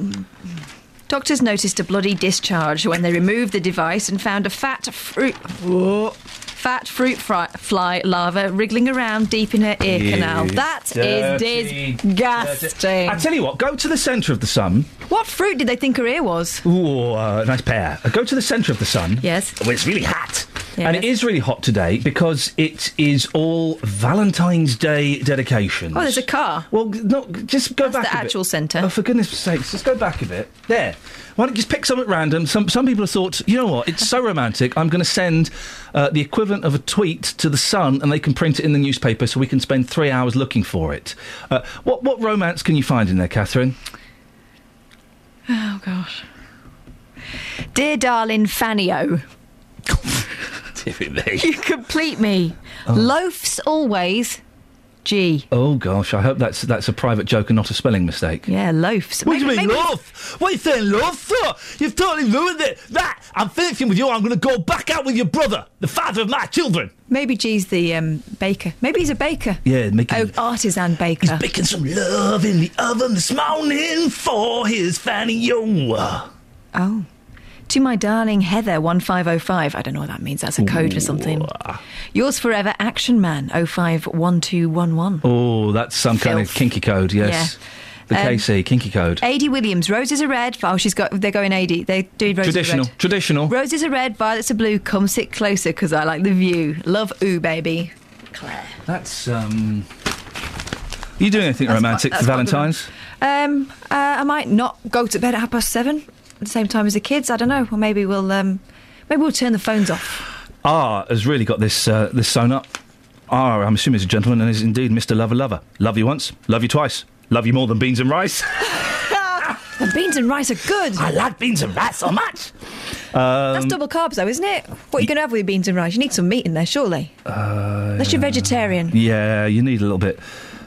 Doctors noticed a bloody discharge when they removed the device and found a fat fruit. Whoa. Fat fruit fry, fly larva wriggling around deep in her ear You canal. That is dirty, disgusting. I tell you what, go to the centre of the sun. What fruit did they think her ear was? Ooh, uh, nice pear. Uh, go to the centre of the sun. Yes. Well, it's really hot. Yes. And it is really hot today because it is all Valentine's Day dedications. Oh, there's a car. Well, no, just go back the a bit. actual centre. Oh, for goodness sakes, just go back a bit. There. Why don't you just pick some at random? Some some people have thought, you know what? It's so romantic. I'm going to send uh, the equivalent of a tweet to the Sun, and they can print it in the newspaper, so we can spend three hours looking for it. Uh, what what romance can you find in there, Catherine? Oh gosh. Dear darling Fannio, you complete me. Oh. Loafs always. G. Oh gosh, I hope that's that's a private joke and not a spelling mistake. Yeah, loafs. What do you mean, maybe- love? What are you saying? Sir, you've totally ruined it. That I'm finishing with you. I'm going to go back out with your brother, the father of my children. Maybe G's the um, baker. Maybe he's a baker. Yeah, making Oh, artisan baker. He's baking some love in the oven this morning for his fanny yo. Oh. To my darling Heather 1505. I don't know what that means. That's a code for something. Yours forever, Action Man 051211. Oh, that's some kind of kinky code. Yes, the Um, KC kinky code. AD Williams, roses are red. Oh, she's got. They're going AD. They're doing roses Traditional, are red. traditional. Roses are red, violets are blue. Come sit closer because I like the view. Love, ooh, baby. Claire. That's um. Are you doing anything That's romantic quite- for Valentine's? Um, uh, I might not go to bed at half past seven at the same time as the kids. I don't know. Or maybe we'll um, maybe we'll turn the phones off. R has really got this uh, this sewn up. R, I'm assuming is a gentleman and is indeed Mr. Lover Lover. Love you once, love you twice, love you more than beans and rice. And beans and rice are good. I like beans and rice so much. That's Um, double carbs, though, isn't it? What are you going to have with your beans and rice? You need some meat in there, surely. uh, Unless you're vegetarian. Yeah, you need a little bit.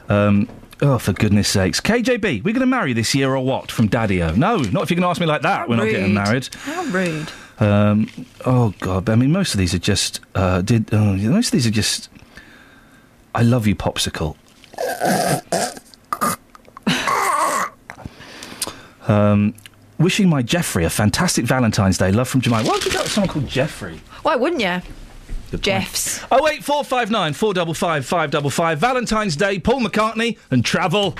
Um, oh, for goodness sakes. KJB, we're going to marry this year or what from Daddy O? No, not if you're going to ask me like that. we're not getting married. How rude. Um, oh, God. I mean, most of these are just. Uh, did oh, Most of these are just. I love you, Popsicle. Um, wishing my Jeffrey a fantastic Valentine's Day. Love from Jemima. Why don't you go with someone called Jeffrey? Why wouldn't you? Jeffs. Oh wait, four five nine four double five five double five. Valentine's Day, Paul McCartney and travel.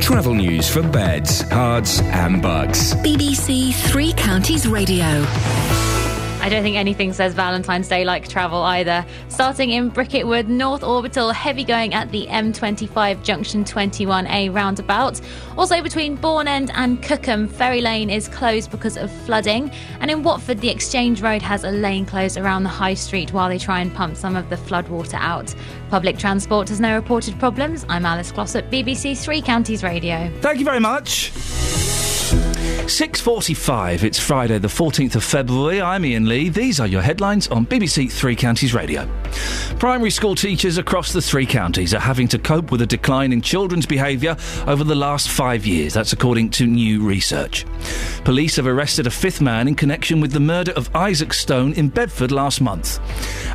Travel news for beds, cards, and bugs. BBC Three Counties Radio. I don't think anything says Valentine's Day like travel either. Starting in Bricketwood, North Orbital, heavy going at the M25 Junction 21A roundabout. Also between Bourne End and Cookham, Ferry Lane is closed because of flooding. And in Watford, the Exchange Road has a lane closed around the High Street while they try and pump some of the floodwater out. Public transport has no reported problems. I'm Alice Glossop, BBC Three Counties Radio. Thank you very much. 6.45, it's Friday the 14th of February. I'm Iain Lee. These are your headlines on BBC Three Counties Radio. Primary school teachers across the three counties are having to cope with a decline in children's behaviour over the last five years. That's according to new research. Police have arrested a fifth man in connection with the murder of Isaac Stone in Bedford last month.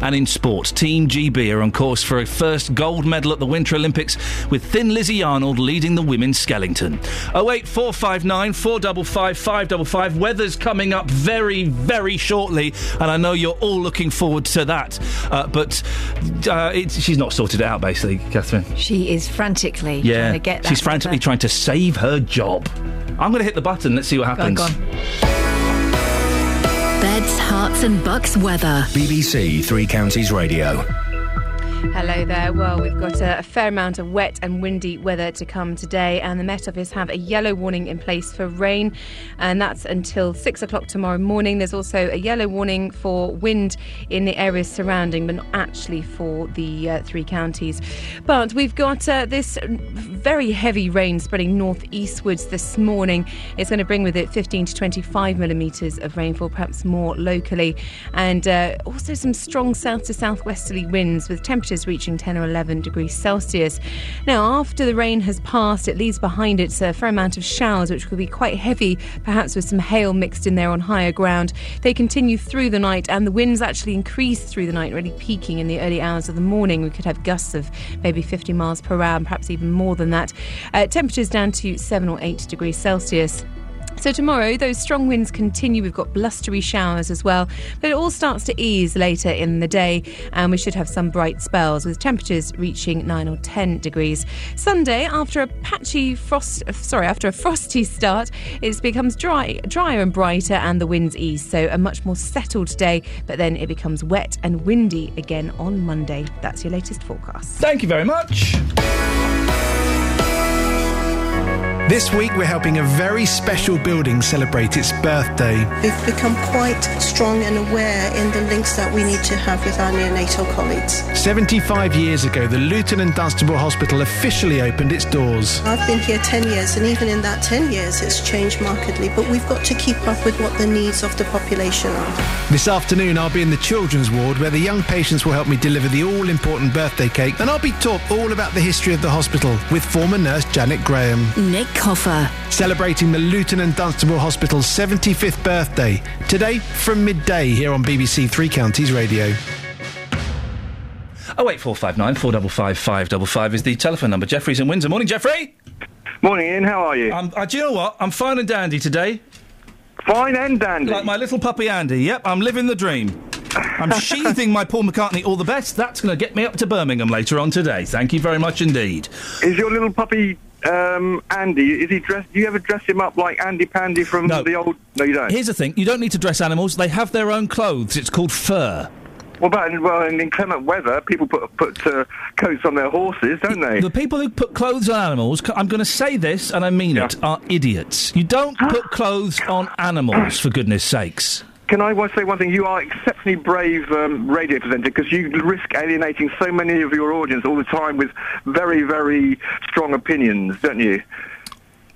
And in sport, Team GB are on course for a first gold medal at the Winter Olympics with Thin Lizzie Yarnold leading the women's Skellington. 08459 455 555. Weather's coming up very, very shortly, and I know you're all looking forward to that. Uh, but uh, it's, she's not sorted it out, basically, Catherine. She is frantically Yeah, trying to get that. she's frantically trying to save her job. I'm going to hit the button. Let's see what Go on, happens. go on. Beds, Herts, and bucks weather. BBC Three Counties Radio. Hello there. Well, we've got a, fair amount of wet and windy weather to come today, and the Met Office have a yellow warning in place for rain, and that's until six o'clock tomorrow morning. There's also a yellow warning for wind in the areas surrounding, but not actually for the uh, three counties. But we've got uh, this very heavy rain spreading northeastwards this morning. It's going to bring with it 15 to 25 millimetres of rainfall, perhaps more locally, and uh, also some strong south to southwesterly winds with temperatures reaching 10 or 11 degrees Celsius. Now, after the rain has passed, it leaves behind it a fair amount of showers, which could be quite heavy, perhaps with some hail mixed in there on higher ground. They continue through the night, and the winds actually increase through the night, really peaking in the early hours of the morning. We could have gusts of maybe 50 miles per hour, and perhaps even more than that. Uh, temperatures down to 7 or 8 degrees Celsius. So tomorrow, those strong winds continue. We've got blustery showers as well, but it all starts to ease later in the day, and we should have some bright spells with temperatures reaching nine or ten degrees. Sunday, after a patchy frost, sorry, after a frosty start, it becomes dry, drier and brighter, and the winds ease. So a much more settled day, but then it becomes wet and windy again on Monday. That's your latest forecast. Thank you very much. This week, we're helping a very special building celebrate its birthday. We've become quite strong and aware in the links that we need to have with our neonatal colleagues. 75 years ago, the Luton and Dunstable Hospital officially opened its doors. I've been here 10 years, and even in that 10 years, it's changed markedly, but we've got to keep up with what the needs of the population are. This afternoon, I'll be in the children's ward where the young patients will help me deliver the all important birthday cake, and I'll be taught all about the history of the hospital with former nurse Janet Graham. Nick Coffer. Celebrating the Luton and Dunstable Hospital's 75th birthday today from midday here on BBC Three Counties Radio. Oh eight four five nine four double five five double five is the telephone number. Jeffrey's in Windsor. Morning, Jeffrey. Morning, Iain. How are you? Um, uh, do you know what? I'm fine and dandy today. Fine and dandy. Like my little puppy Andy. Yep, I'm living the dream. I'm sheathing my Paul McCartney all the best. That's going to get me up to Birmingham later on today. Thank you very much indeed. Is your little puppy um, Andy? Is he dressed? Do you ever dress him up like Andy Pandy from the old? No, you don't. Here's the thing: you don't need to dress animals. They have their own clothes. It's called fur. What about in, well in inclement weather? People put put uh, coats on their horses, don't they? The people who put clothes on animals, I'm going to say this and I mean it, are idiots. You don't put clothes on animals, for goodness sakes. Can I say one thing? You are exceptionally brave um, radio presenter because you risk alienating so many of your audience all the time with very, very strong opinions, don't you?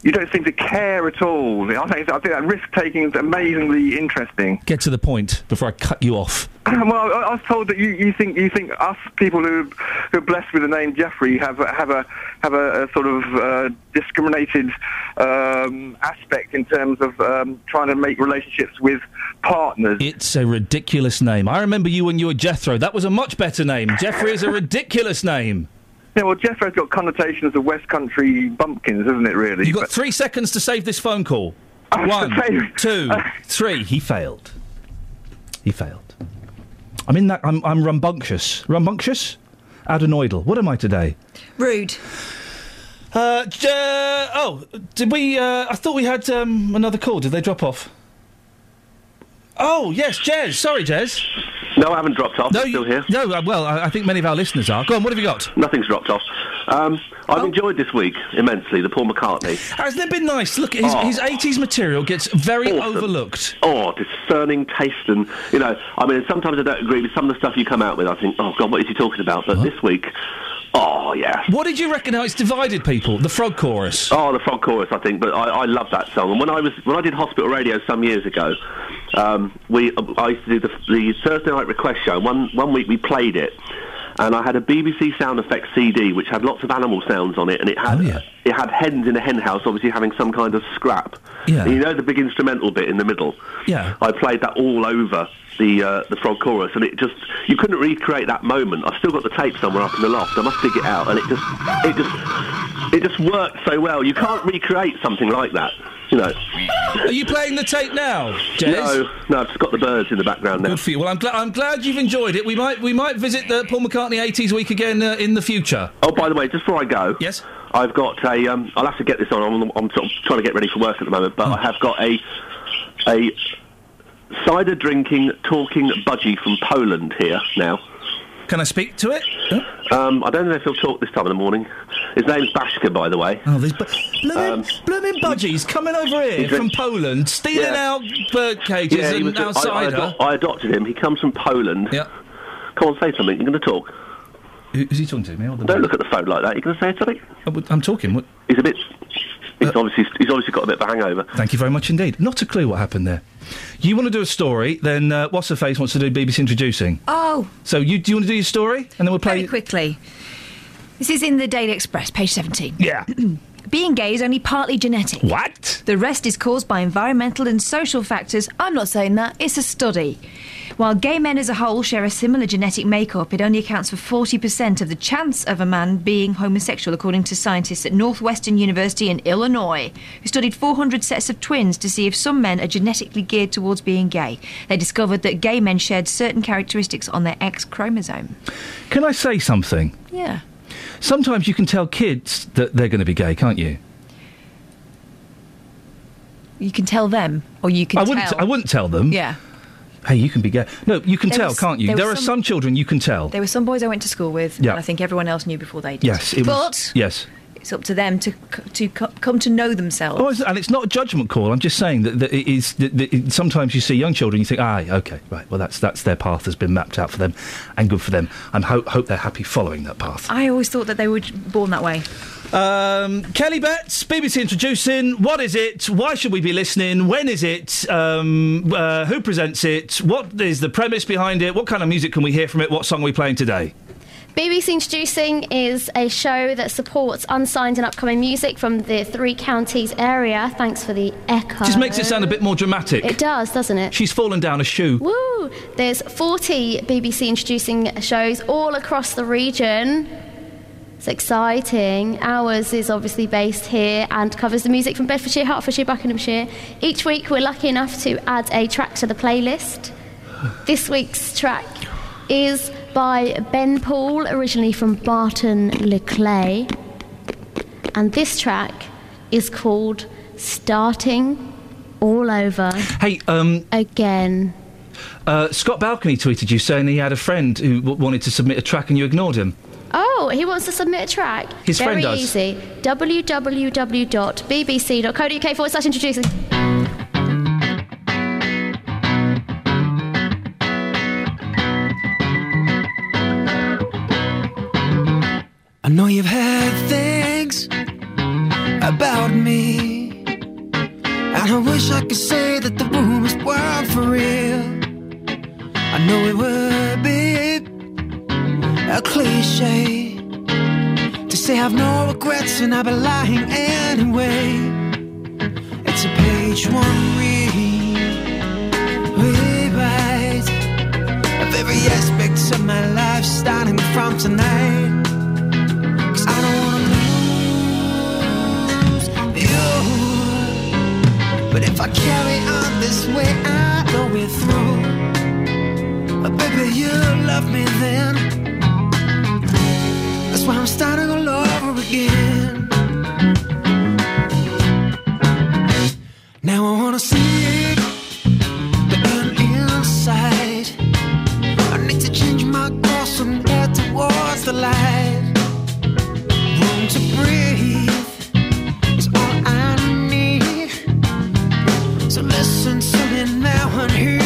You don't seem to care at all. I think, I think that risk taking is amazingly interesting. Get to the point before I cut you off. well, I, I was told that you, you think you think us people who who are blessed with the name Jeffrey have a, have a have a, a sort of uh, discriminated um, aspect in terms of um, trying to make relationships with partners. It's a ridiculous name. I remember you when you were Jethro. That was a much better name. Jeffrey is a ridiculous name. Yeah, well, Jeffro's got connotations of West Country bumpkins, hasn't it? Really. You've got But- three seconds to save this phone call. I was One, saying- two, three. He failed. He failed. I'm in that. I'm, I'm rambunctious. Rambunctious? Adenoidal. What am I today? Rude. Uh, j- uh, oh, did we? Uh, I thought we had um, another call. Did they drop off? Oh yes, Jez. Sorry, Jez. No, I haven't dropped off. No, I'm still here. No, uh, well, I, I think many of our listeners are. Go on. What have you got? Nothing's dropped off. Um, Oh. I've enjoyed this week immensely. The Paul McCartney. Hasn't it been nice? Look, his, Oh. his 80s material gets very Awesome. overlooked. Oh, discerning taste, and you know, I mean, sometimes I don't agree with some of the stuff you come out with. I think, oh God, what is he talking about? But this week, oh yeah. What did you reckon? How it's divided people? The frog chorus. Oh, the frog chorus, I think. But I, I love that song. And when I was when I did hospital radio some years ago, um, we I used to do the, the Thursday night request show. One one week we played it, and I had a BBC sound effects CD which had lots of animal sounds on it, and it had it had hens in a hen house, obviously having some kind of scrap. Yeah. And you know the big instrumental bit in the middle. Yeah. I played that all over the uh, the frog chorus, and it just you couldn't recreate that moment. I've still got the tape somewhere up in the loft. I must dig it out, and it just it just it just worked so well. You can't recreate something like that, you know. Are you playing the tape now, Jez? No, no, I've just got the birds in the background now. Good for you. Well, I'm, gla- I'm glad you've enjoyed it. We might we might visit the Paul McCartney 80s week again uh, in the future. Oh, by the way, just before I go, yes, I've got a. Um, I'll have to get this on. I'm, I'm sort of trying to get ready for work at the moment, but Hmm. I have got a a cider drinking, talking budgie from Poland here now. Can I speak to it? Um, I don't know if he'll talk this time in the morning. His name's Bashka, by the way. Oh, there's bu- blooming, Um, blooming budgies coming over here from Poland, stealing Yeah. our bird cages Yeah, and our I, I, ado- I adopted him. He comes from Poland. Yeah. Come on, say something. You're going to talk. Who's he talking to me? Don't look at the phone like that. You're going to say something. I'm talking. What? He's a bit. He's obviously he's obviously got a bit of a hangover. Thank you very much indeed. Not a clue what happened there. You want to do a story, then uh, What's Her Face wants to do BBC Introducing. Oh, So you do you want to do your story, and then we'll play. very quickly. This is in the Daily Express, page 17. Yeah. Being gay is only partly genetic. What? The rest is caused by environmental and social factors. I'm not saying that, it's a study. While gay men as a whole share a similar genetic makeup, it only accounts for 40% of the chance of a man being homosexual, according to scientists at Northwestern University in Illinois, who studied 400 sets of twins to see if some men are genetically geared towards being gay. They discovered that gay men shared certain characteristics on their X chromosome. Can I say something? Yeah. Sometimes you can tell kids that they're going to be gay, can't you? You can tell them, or you can I wouldn't. tell. I wouldn't tell them. Yeah. Hey, you can be gay. No, you can There tell, was- can't you? there There, are some- some children you can tell. There were some boys I went to school with, Yeah. and I think everyone else knew before they did. Yes, it but was. Yes. It's up to them to to come to know themselves. Oh, and it's not a judgment call. I'm just saying that, that it is. That, that it, sometimes you see young children, you think, ah, okay, right. Well, that's that's their path has been mapped out for them, and good for them. And hope hope they're happy following that path. I always thought that they were born that way. Um, Kelly Betts, BBC introducing. What is it? Why should we be listening? When is it? Um, uh, who presents it? What is the premise behind it? What kind of music can we hear from it? What song are we playing today? BBC Introducing is a show that supports unsigned and upcoming music from the three counties area. Thanks for the echo. Just makes it sound a bit more dramatic. It does, doesn't it? She's fallen down a shoe. Woo! There's 40 BBC Introducing shows all across the region. It's exciting. Ours is obviously based here and covers the music from Bedfordshire, Hertfordshire, Buckinghamshire. Each week we're lucky enough to add a track to the playlist. This week's track is by Ben Poole, originally from Barton Le Clay. And this track is called Starting All Over Hey, um, Again. uh, Scott Balcony tweeted you saying he had a friend who w- wanted to submit a track and you ignored him. Oh, he wants to submit a track. His Very friend does. easy. www.bbc.co.uk forward slash introducing. I know you've heard things about me. And I wish I could say that the rumors weren't for real. I know it would be a cliche to say I've no regrets and I've been lying anyway. It's a page one read, rewrite of every aspect of my life starting from tonight. But if I carry on this way, I know we're through. But baby, you love me then. That's why I'm starting all over again. Now I wanna see the inside. I need to change my course and head towards the light. Listen to me now and hear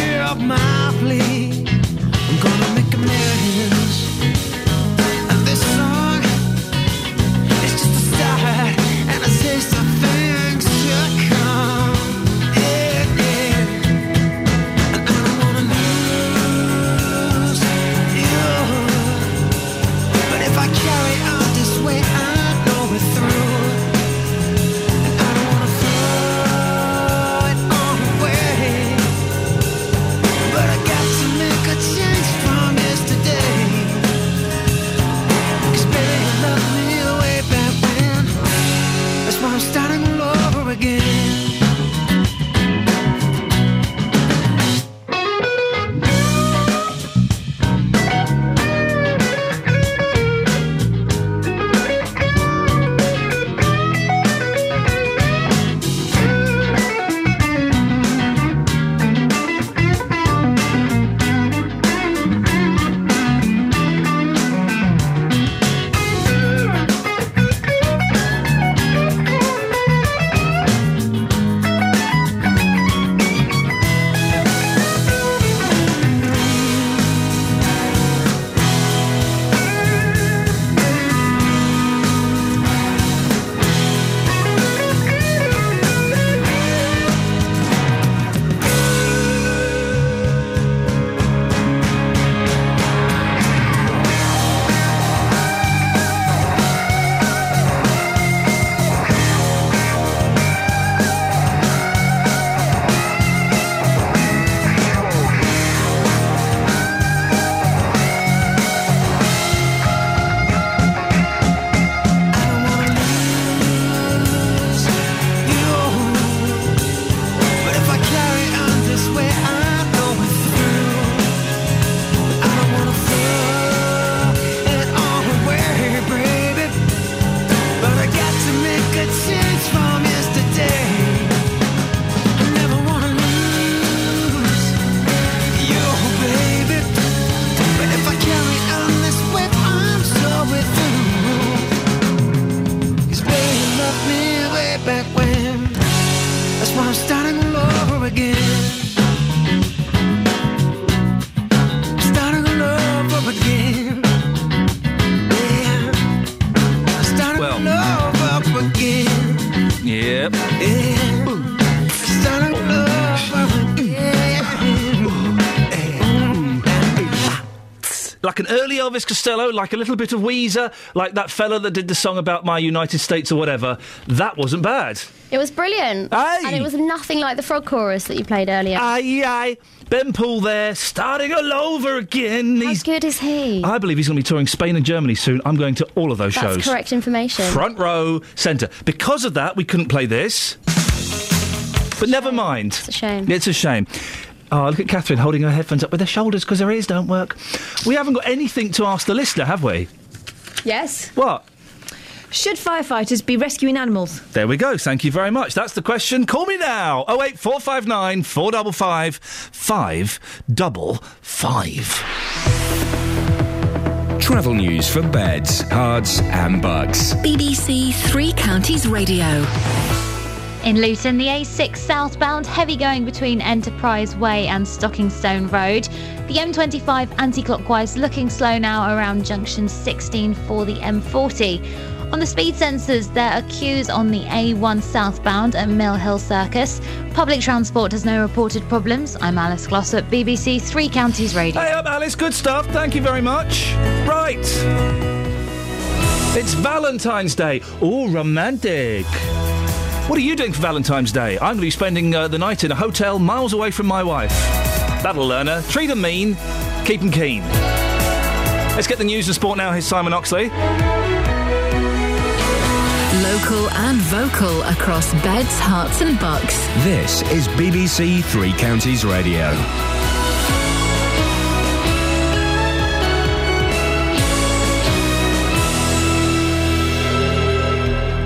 like a little bit of Weezer, like that fella that did the song about my United States or whatever. That wasn't bad. It was brilliant. And it was nothing like the frog chorus that you played earlier. Aye, aye. Ben Poole there, starting all over again. How good is he? I believe he's going to be touring Spain and Germany soon. I'm going to all of those That's shows. correct information. Front row, centre. Because of that, we couldn't play this. But never mind. It's a shame. It's a shame. Oh, look at Catherine holding her headphones up with her shoulders because her ears don't work. We haven't got anything to ask the listener, have we? Yes. What? Should firefighters be rescuing animals? There we go. Thank you very much. That's the question. Call me now. Oh eight four five nine four double five five double five. Travel news for beds, cards, and bugs. BBC Three Counties Radio. In Luton, the A6 southbound heavy going between Enterprise Way and Stockingstone Road. The M25 anti-clockwise looking slow now around junction 16 for the M40. On the speed sensors, there are queues on the A1 southbound at Mill Hill Circus. Public transport has no reported problems. I'm Alice Glossop, BBC Three Counties Radio. Hey up, Alice. Good stuff. Thank you very much. Right. It's Valentine's Day. Oh, romantic. What are you doing for Valentine's Day? I'm going to be spending uh, the night in a hotel miles away from my wife. That'll learn her. Treat 'em mean, keep them keen. Let's get the news and sport now. Here's Simon Oxley. Local and vocal across beds, Herts, and bucks. This is BBC Three Counties Radio.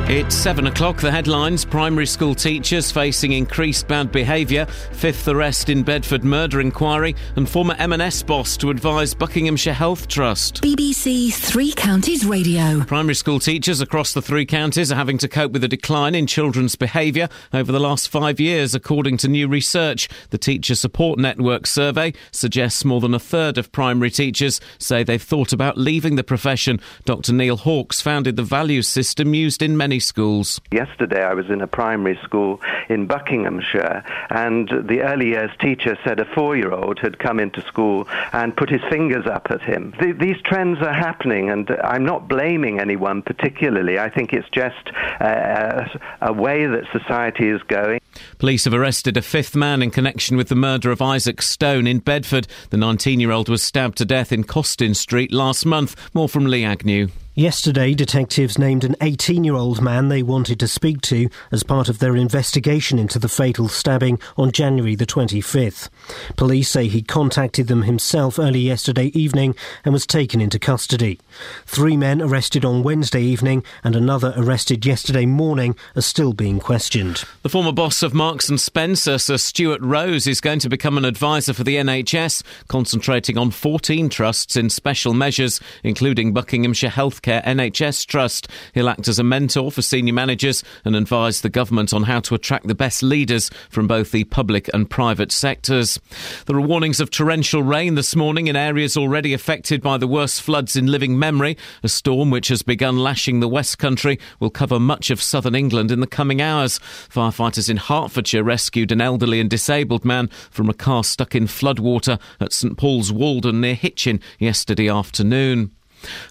It's seven o'clock. The headlines primary school teachers facing increased bad behaviour, fifth arrest in Bedford murder inquiry, and former M&S boss to advise Buckinghamshire Health Trust. BBC Three Counties Radio. Primary school teachers across the three counties are having to cope with a decline in children's behaviour over the last five years, according to new research. The Teacher Support Network survey suggests more than a third of primary teachers say they've thought about leaving the profession. Dr Neil Hawkes founded the values system used in many schools. Yesterday, I was in a primary school in Buckinghamshire, and the early years teacher said a four year old had come into school and put his fingers up at him. Th- these trends are happening, and I'm not blaming anyone particularly. I think it's just uh, a way that society is going. Police have arrested a fifth man in connection with the murder of Isaac Stone in Bedford. The 19 year old was stabbed to death in Costin Street last month. More from Lee Agnew. Yesterday, detectives named an 18 year old man they wanted to speak to as part of their investigation into the fatal stabbing on January the 25th. Police say he contacted them himself early yesterday evening and was taken into custody. Three men arrested on Wednesday evening and another arrested yesterday morning are still being questioned. The former boss of Marks and Spencer, Sir Stuart Rose, is going to become an advisor for the NHS, concentrating on 14 trusts in special measures, including Buckinghamshire Healthcare NHS Trust. He'll act as a mentor for senior managers and advise the government on how to attract the best leaders from both the public and private sectors. There are warnings of torrential rain this morning in areas already affected by the worst floods in living memory. A storm which has begun lashing the West Country will cover much of southern England in the coming hours. Firefighters in Hertfordshire rescued an elderly and disabled man from a car stuck in floodwater at St Paul's Walden near Hitchin yesterday afternoon.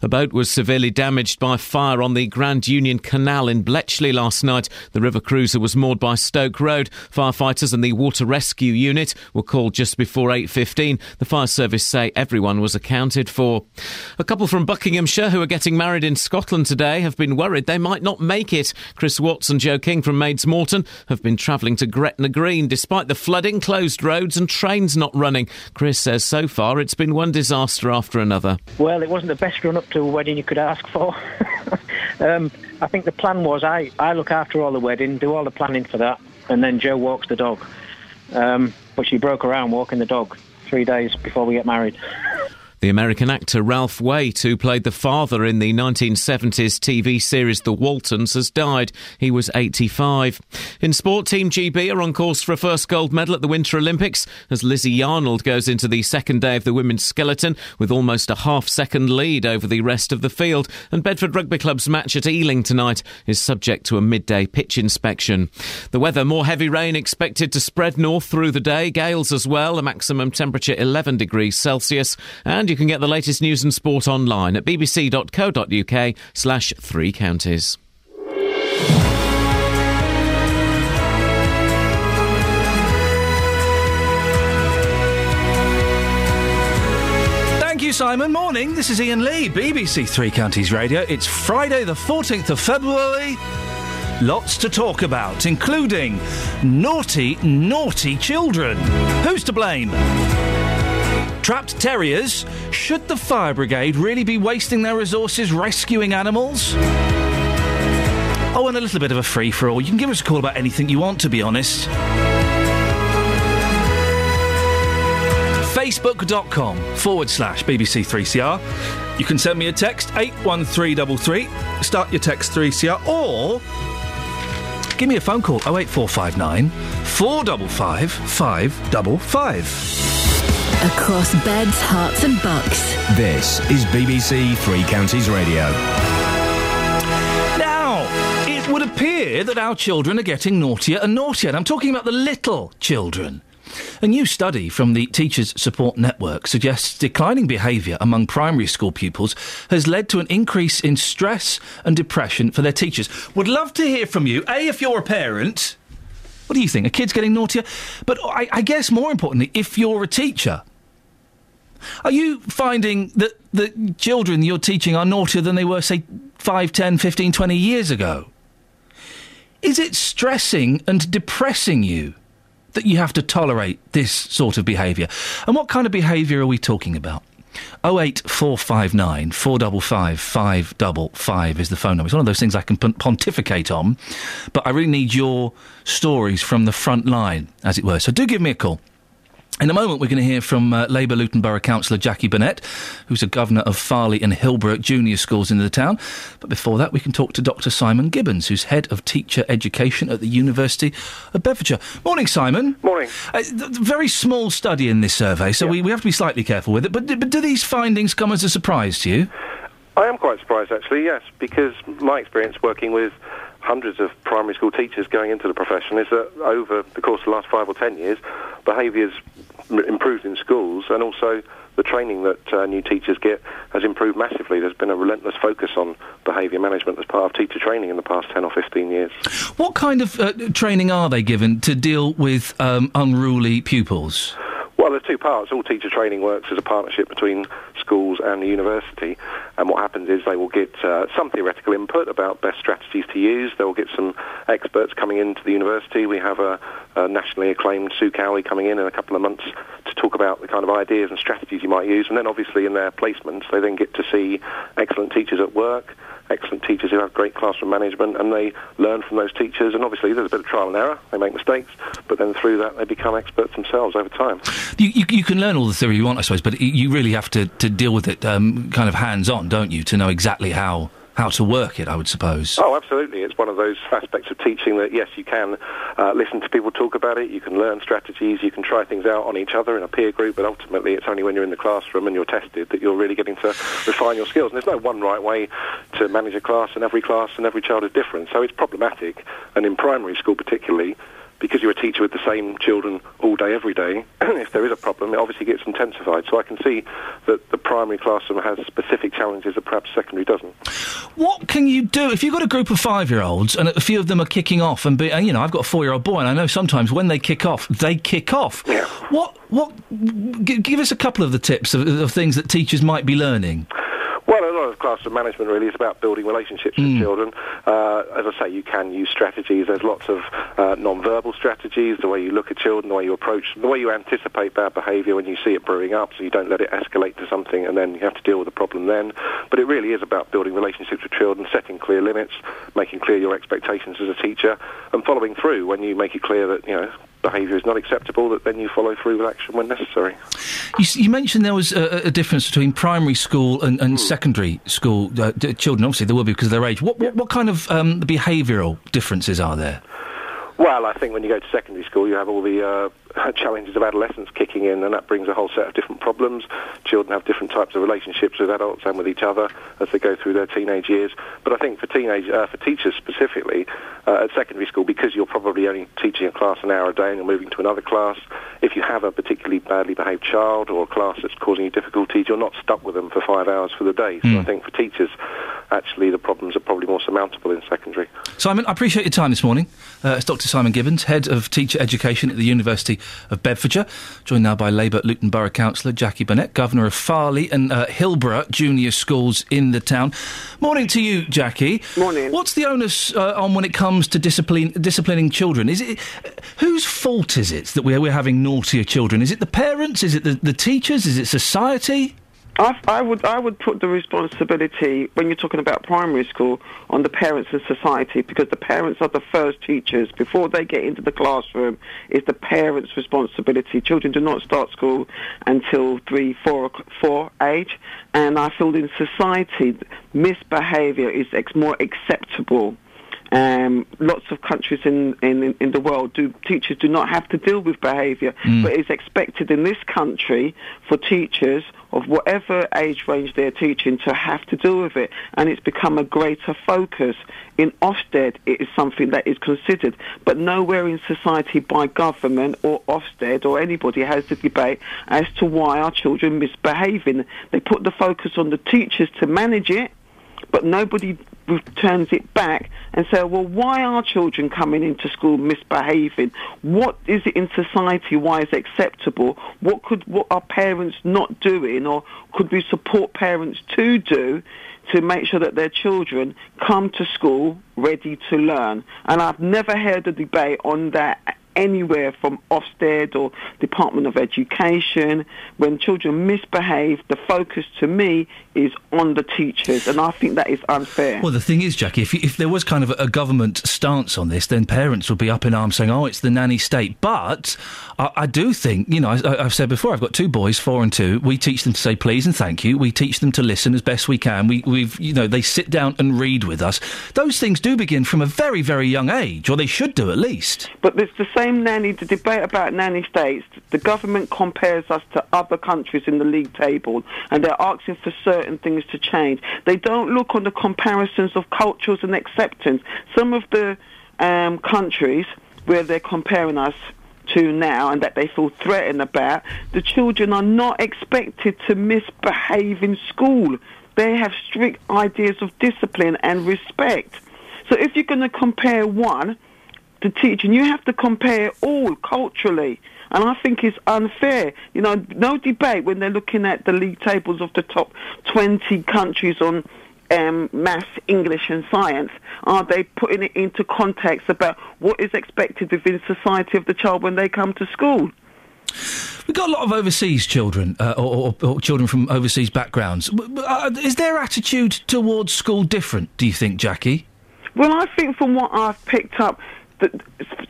A boat was severely damaged by fire on the Grand Union Canal in Bletchley last night. The river cruiser was moored by Stoke Road. Firefighters and the water rescue unit were called just before 8:15. The fire service say everyone was accounted for. A couple from Buckinghamshire who are getting married in Scotland today have been worried they might not make it. Chris Watts and Joe King from Maids Moreton have been travelling to Gretna Green despite the flooding, closed roads and trains not running. Chris says so far it's been one disaster after another. Well, it wasn't the best run up to a wedding you could ask for. um, I think the plan was I, I look after all the wedding, do all the planning for that, and then Joe walks the dog. Um, but she broke arm walking the dog three days before we get married. The American actor Ralph Waite, who played the father in the 1970s TV series The Waltons, has died. He was 85. In sport, Team GB are on course for a first gold medal at the Winter Olympics as Lizzie Yarnold goes into the second day of the women's skeleton with almost a half second lead over the rest of the field. And Bedford Rugby Club's match at Ealing tonight is subject to a midday pitch inspection. The weather, more heavy rain expected to spread north through the day, gales as well, a maximum temperature 11 degrees Celsius. And you can get the latest news and sport online at bbc.co.uk slash three counties. Thank you, Simon. Morning. This is Iain Lee, BBC Three Counties Radio. It's Friday, the 14th of February. Lots to talk about, including naughty, naughty children. Who's to blame? Trapped terriers? Should the fire brigade really be wasting their resources rescuing animals? Oh, and a little bit of a free for all. You can give us a call about anything you want, to be honest. Facebook.com forward slash BBC3CR. You can send me a text 81333. Start your text 3CR or give me a phone call 08459 455 555. Across beds, Herts, and bucks. This is BBC Three Counties Radio. Now, it would appear that our children are getting naughtier and naughtier. And I'm talking about the little children. A new study from the Teachers Support Network suggests declining behaviour among primary school pupils has led to an increase in stress and depression for their teachers. Would love to hear from you. A, if you're a parent, what do you think? A kid's getting naughtier? But I, I guess more importantly, if you're a teacher, are you finding that the children you're teaching are naughtier than they were, say, 5, 10, 15, 20 years ago? Is it stressing and depressing you that you have to tolerate this sort of behaviour? And what kind of behaviour are we talking about? 08459 455 555 is the phone number. It's one of those things I can pontificate on, but I really need your stories from the front line, as it were. So do give me a call. In a moment, we're going to hear from uh, Labour Luton Borough Councillor Jackie Burnett, who's a governor of Farley and Hillborough junior schools in the town. But before that, we can talk to Dr. Simon Gibbons, who's head of teacher education at the University of Bedfordshire. Morning, Simon. Morning. Uh, th- very small study in this survey, so we, we have to be slightly careful with it. But, but do these findings come as a surprise to you? I am quite surprised, actually, yes, because my experience working with hundreds of primary school teachers going into the profession is that over the course of the last five or ten years, behaviour's improved in schools and also the training that uh, new teachers get has improved massively. There's been a relentless focus on behaviour management as part of teacher training in the past 10 or 15 years. What kind of uh, training are they given to deal with um, unruly pupils? Well, there's two parts. All teacher training works as a partnership between schools and the university. And what happens is they will get uh, some theoretical input about best strategies to use. They will get some experts coming into the university. We have a, a nationally acclaimed Sue Cowley coming in in a couple of months to talk about the kind of ideas and strategies you might use. And then obviously in their placements, they then get to see excellent teachers at work, excellent teachers who have great classroom management, and they learn from those teachers. And obviously there's a bit of trial and error. They make mistakes, but then through that they become experts themselves over time. You, you, you can learn all the theory you want, I suppose, but you really have to, to deal with it um, kind of hands on, don't you, to know exactly how, how to work it, I would suppose. Oh, absolutely. It's one of those aspects of teaching that, yes, you can uh, listen to people talk about it, you can learn strategies, you can try things out on each other in a peer group, but ultimately it's only when you're in the classroom and you're tested that you're really getting to refine your skills. And there's no one right way to manage a class, and every class and every child is different. So it's problematic, and in primary school particularly, because you're a teacher with the same children all day, every day, if there is a problem, it obviously gets intensified. So I can see that the primary classroom has specific challenges that perhaps secondary doesn't. What can you do if you've got a group of five-year-olds and a few of them are kicking off? And, be, and you know, I've got a four-year-old boy, and I know sometimes when they kick off, they kick off. Yeah. What? What? G- give us a couple of the tips of, of things that teachers might be learning. Well, a lot of classroom management really is about building relationships with children. Uh, as I say, you can use strategies. There's lots of uh, non-verbal strategies, the way you look at children, the way you approach, the way you anticipate bad behaviour when you see it brewing up, so you don't let it escalate to something and then you have to deal with the problem then. But it really is about building relationships with children, setting clear limits, making clear your expectations as a teacher, and following through when you make it clear that, you know, behaviour is not acceptable, that then you follow through with action when necessary. You, you mentioned there was a, a difference between primary school and, and secondary school uh, d- children. Obviously, there will be because of their age. What, what, what kind of um, behavioural differences are there? Well, I think when you go to secondary school, you have all the uh, challenges of adolescence kicking in, and that brings a whole set of different problems. Children have different types of relationships with adults and with each other as they go through their teenage years. But I think for teenage, uh, for teachers specifically, uh, at secondary school, because you're probably only teaching a class an hour a day and you're moving to another class, if you have a particularly badly behaved child or a class that's causing you difficulties, you're not stuck with them for five hours for the day. So I think for teachers, actually, the problems are probably more surmountable in secondary. Simon, I appreciate your time this morning. Uh, it's Dr. Simon Gibbons, Head of Teacher Education at the University of Bedfordshire, joined now by Labour Luton Borough Councillor Jackie Burnett, Governor of Farley and uh, Hillborough Junior Schools in the town. Morning to you, Jackie. Morning. What's the onus uh, on when it comes to discipline, disciplining children? Is it whose fault is it that we're, we're having naughtier children? Is it the parents? Is it the, the teachers? Is it society? I, I would I would put the responsibility when you're talking about primary school on the parents and society because the parents are the first teachers before they get into the classroom. It's the parents' responsibility. Children do not start school until three, four, four age, and I feel in society misbehaviour is ex- more acceptable. Um, lots of countries in, in, in the world do teachers do not have to deal with behaviour, but it's expected in this country for teachers of whatever age range they're teaching to have to deal with it, and it's become a greater focus. In Ofsted, it is something that is considered, but nowhere in society by government or Ofsted or anybody has the debate as to why our children misbehaving. They put the focus on the teachers to manage it, but nobody turns it back and say, well, why are children coming into school misbehaving? What is it in society? Why is it acceptable? What could what are parents not doing, or could we support parents to do to make sure that their children come to school ready to learn? And I've never heard a debate on that anywhere from Ofsted or Department of Education. When children misbehave, the focus to me is on the teachers, and I think that is unfair. Well, the thing is, Jackie, if, if there was kind of a, government stance on this, then parents would be up in arms saying, oh, it's the nanny state. But I, I do think, you know, I, I've said before, I've got two boys, four and two. We teach them to say please and thank you. We teach them to listen as best we can. We, we've, you know, they sit down and read with us. Those things do begin from a very, very young age, or they should do at least. But it's the same nanny, the debate about nanny states. The government compares us to other countries in the league table, and they're asking for certain things to change. They don't look on the comparisons of cultures and acceptance. Some of the um, countries where they're comparing us to now and that they feel threatened about, the children are not expected to misbehave in school. They have strict ideas of discipline and respect. So if you're going to compare one, the teaching, you have to compare all culturally. And I think it's unfair. You know, no debate when they're looking at the league tables of the top 20 countries on um, maths, English, and science. Are they putting it into context about what is expected within society of the child when they come to school? We've got a lot of overseas children, uh, or, or, or children from overseas backgrounds. Uh, is their attitude towards school different, do you think, Jackie? Well, I think from what I've picked up,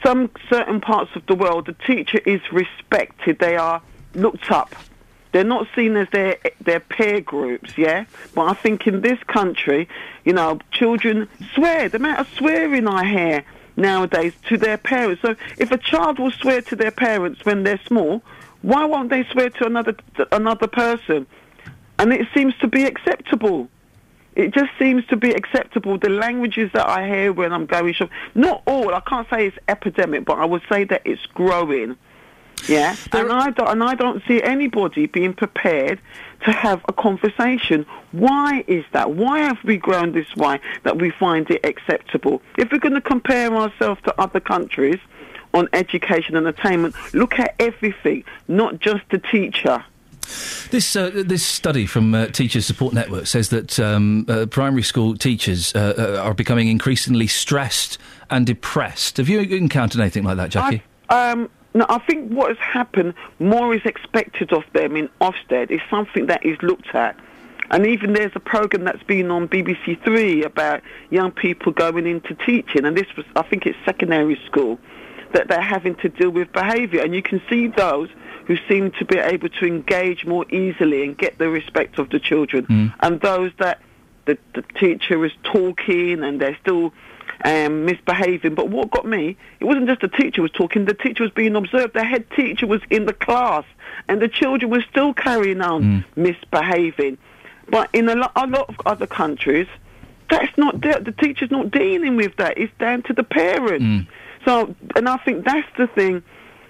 some certain parts of the world, the teacher is respected. They are looked up. They're not seen as their their peer groups, yeah. But I think in this country, you know, children swear. The amount of swearing I hear nowadays to their parents. So if a child will swear to their parents when they're small, why won't they swear to another another person? And it seems to be acceptable. It just seems to be acceptable. The languages that I hear when I'm going shop, not all. I can't say it's epidemic, but I would say that it's growing. Yeah, and I don't, and I don't see anybody being prepared to have a conversation. Why is that? Why have we grown this way that we find it acceptable? If we're going to compare ourselves to other countries on education and attainment, look at everything, not just the teacher. This uh, this study from uh, Teachers Support Network says that um, uh, primary school teachers uh, uh, are becoming increasingly stressed and depressed. Have you encountered anything like that, Jackie? Um, no, I think what has happened, more is expected of them in Ofsted, is something that is looked at. And even there's a program that's been on BBC Three about young people going into teaching, and this was, I think it's secondary school, that they're having to deal with behaviour. And you can see those who seem to be able to engage more easily and get the respect of the children, hmm. and those that the, the teacher is talking and they're still um, misbehaving. But what got me, it wasn't just the teacher was talking, the teacher was being observed. The head teacher was in the class and the children were still carrying on hmm. misbehaving. But in a lot, a lot of other countries, that's not de- the teacher's not dealing with that. It's down to the parents. Hmm. So, and I think that's the thing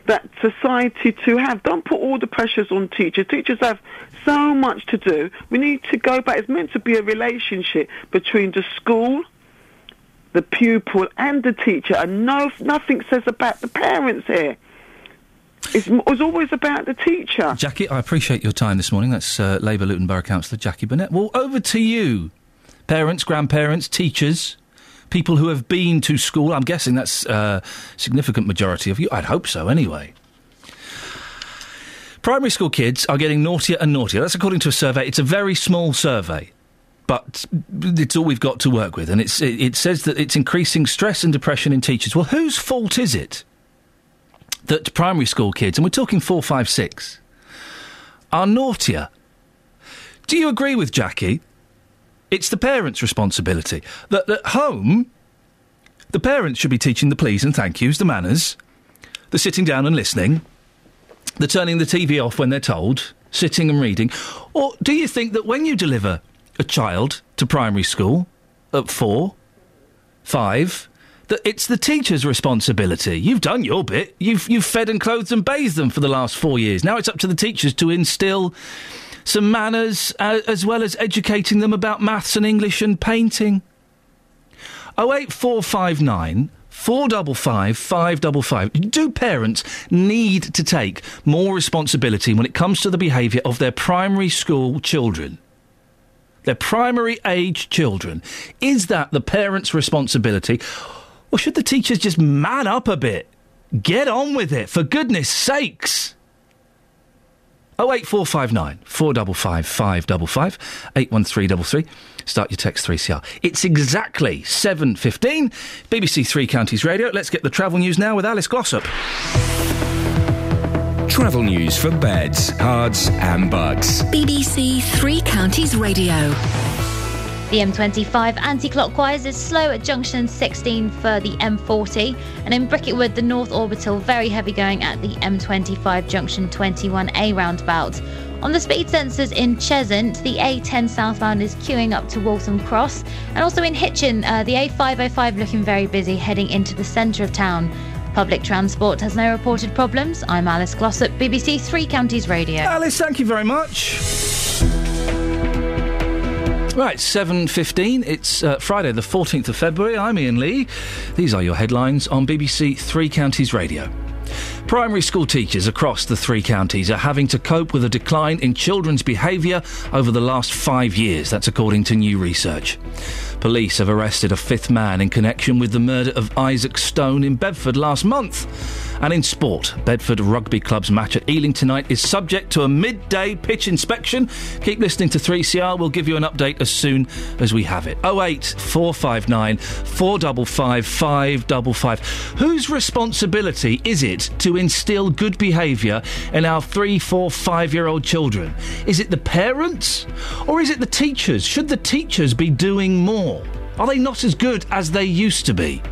that society to have. Don't put all the pressures on teachers. Teachers have so much to do. We need to go back. It's meant to be a relationship between the school, the pupil, and the teacher, and no, nothing says about the parents here. It's, it's always about the teacher. Jackie, I appreciate your time this morning. That's uh, Labour Luton Borough Councillor Jackie Burnett. Well, over to you. Parents, grandparents, teachers, people who have been to school. I'm guessing that's a significant majority of you. I'd hope so, anyway. Primary school kids are getting naughtier and naughtier. That's according to a survey. It's a very small survey, but it's all we've got to work with. And it, it says that it's increasing stress and depression in teachers. Well, whose fault is it that primary school kids, and we're talking four, five, six, are naughtier? Do you agree with Jackie? It's the parents' responsibility. That at home, the parents should be teaching the please and thank yous, the manners, the sitting down and listening, the turning the TV off when they're told, sitting and reading. Or do you think that when you deliver a child to primary school at four, five, that it's the teacher's responsibility? You've done your bit. You've you've fed and clothed and bathed them for the last four years. Now it's up to the teachers to instil some manners uh, as well as educating them about maths and English and painting. 08459 455 555. Do parents need to take more responsibility when it comes to the behaviour of their primary school children? Their primary age children. Is that the parents' responsibility? Or should the teachers just man up a bit? Get on with it, for goodness sakes. 08459 455 555 81333. Start your text 3CR. It's exactly 7.15. BBC Three Counties Radio. Let's get the travel news now with Alice Glossop. Travel news for beds, cards, and bucks. BBC Three Counties Radio. The M25 anti-clockwise is slow at junction 16 for the M40, and in Bricket Wood, the North Orbital very heavy going at the M25 junction 21A roundabout. On the speed sensors in Cheshunt, the A10 southbound is queuing up to Waltham Cross, and also in Hitchin, uh, the A505 looking very busy heading into the centre of town. Public transport has no reported problems. I'm Alice Glossop, BBC Three Counties Radio. Alice, thank you very much. Right, 7.15. It's uh, Friday, the 14th of February. I'm Iain Lee. These are your headlines on BBC Three Counties Radio. Primary school teachers across the three counties are having to cope with a decline in children's behaviour over the last five years. That's according to new research. Police have arrested a fifth man in connection with the murder of Isaac Stone in Bedford last month. And in sport, Bedford Rugby Club's match at Ealing tonight is subject to a midday pitch inspection. Keep listening to 3CR. We'll give you an update as soon as we have it. 08 459 455 555. Whose responsibility is it to instill good behaviour in our three, four, five year old children? Is it the parents or is it the teachers? Should the teachers be doing more? Are they not as good as they used to be?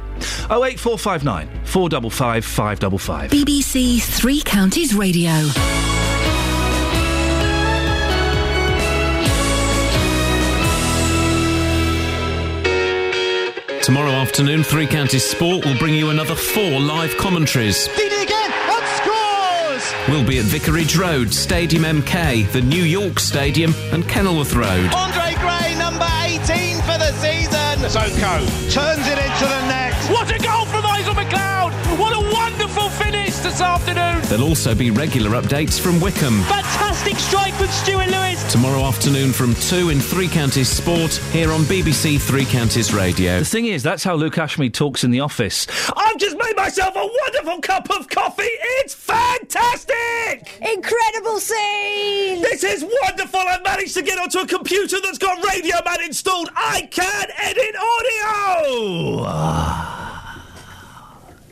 08459 455 555. BBC Three Counties Radio. Tomorrow afternoon, Three Counties Sport will bring you another four live commentaries. Did it again and scores! We'll be at Vicarage Road, Stadium MK, the New York Stadium, and Kenilworth Road. Andre Gray, number 18 for the season. Soko turns it into the net. What a goal from Isaac McLeod! What a wonderful finish this afternoon. There'll also be regular updates from Wycombe. Fantastic strike from Stuart Lewis. Tomorrow afternoon from 2 in Three Counties Sport, here on BBC Three Counties Radio. The thing is, that's how Luke Ashmead talks in the office. I've just made myself a wonderful cup of coffee. It's fantastic! Incredible scene! This is wonderful. I've managed to get onto a computer that's got Radio Man installed. I can edit audio!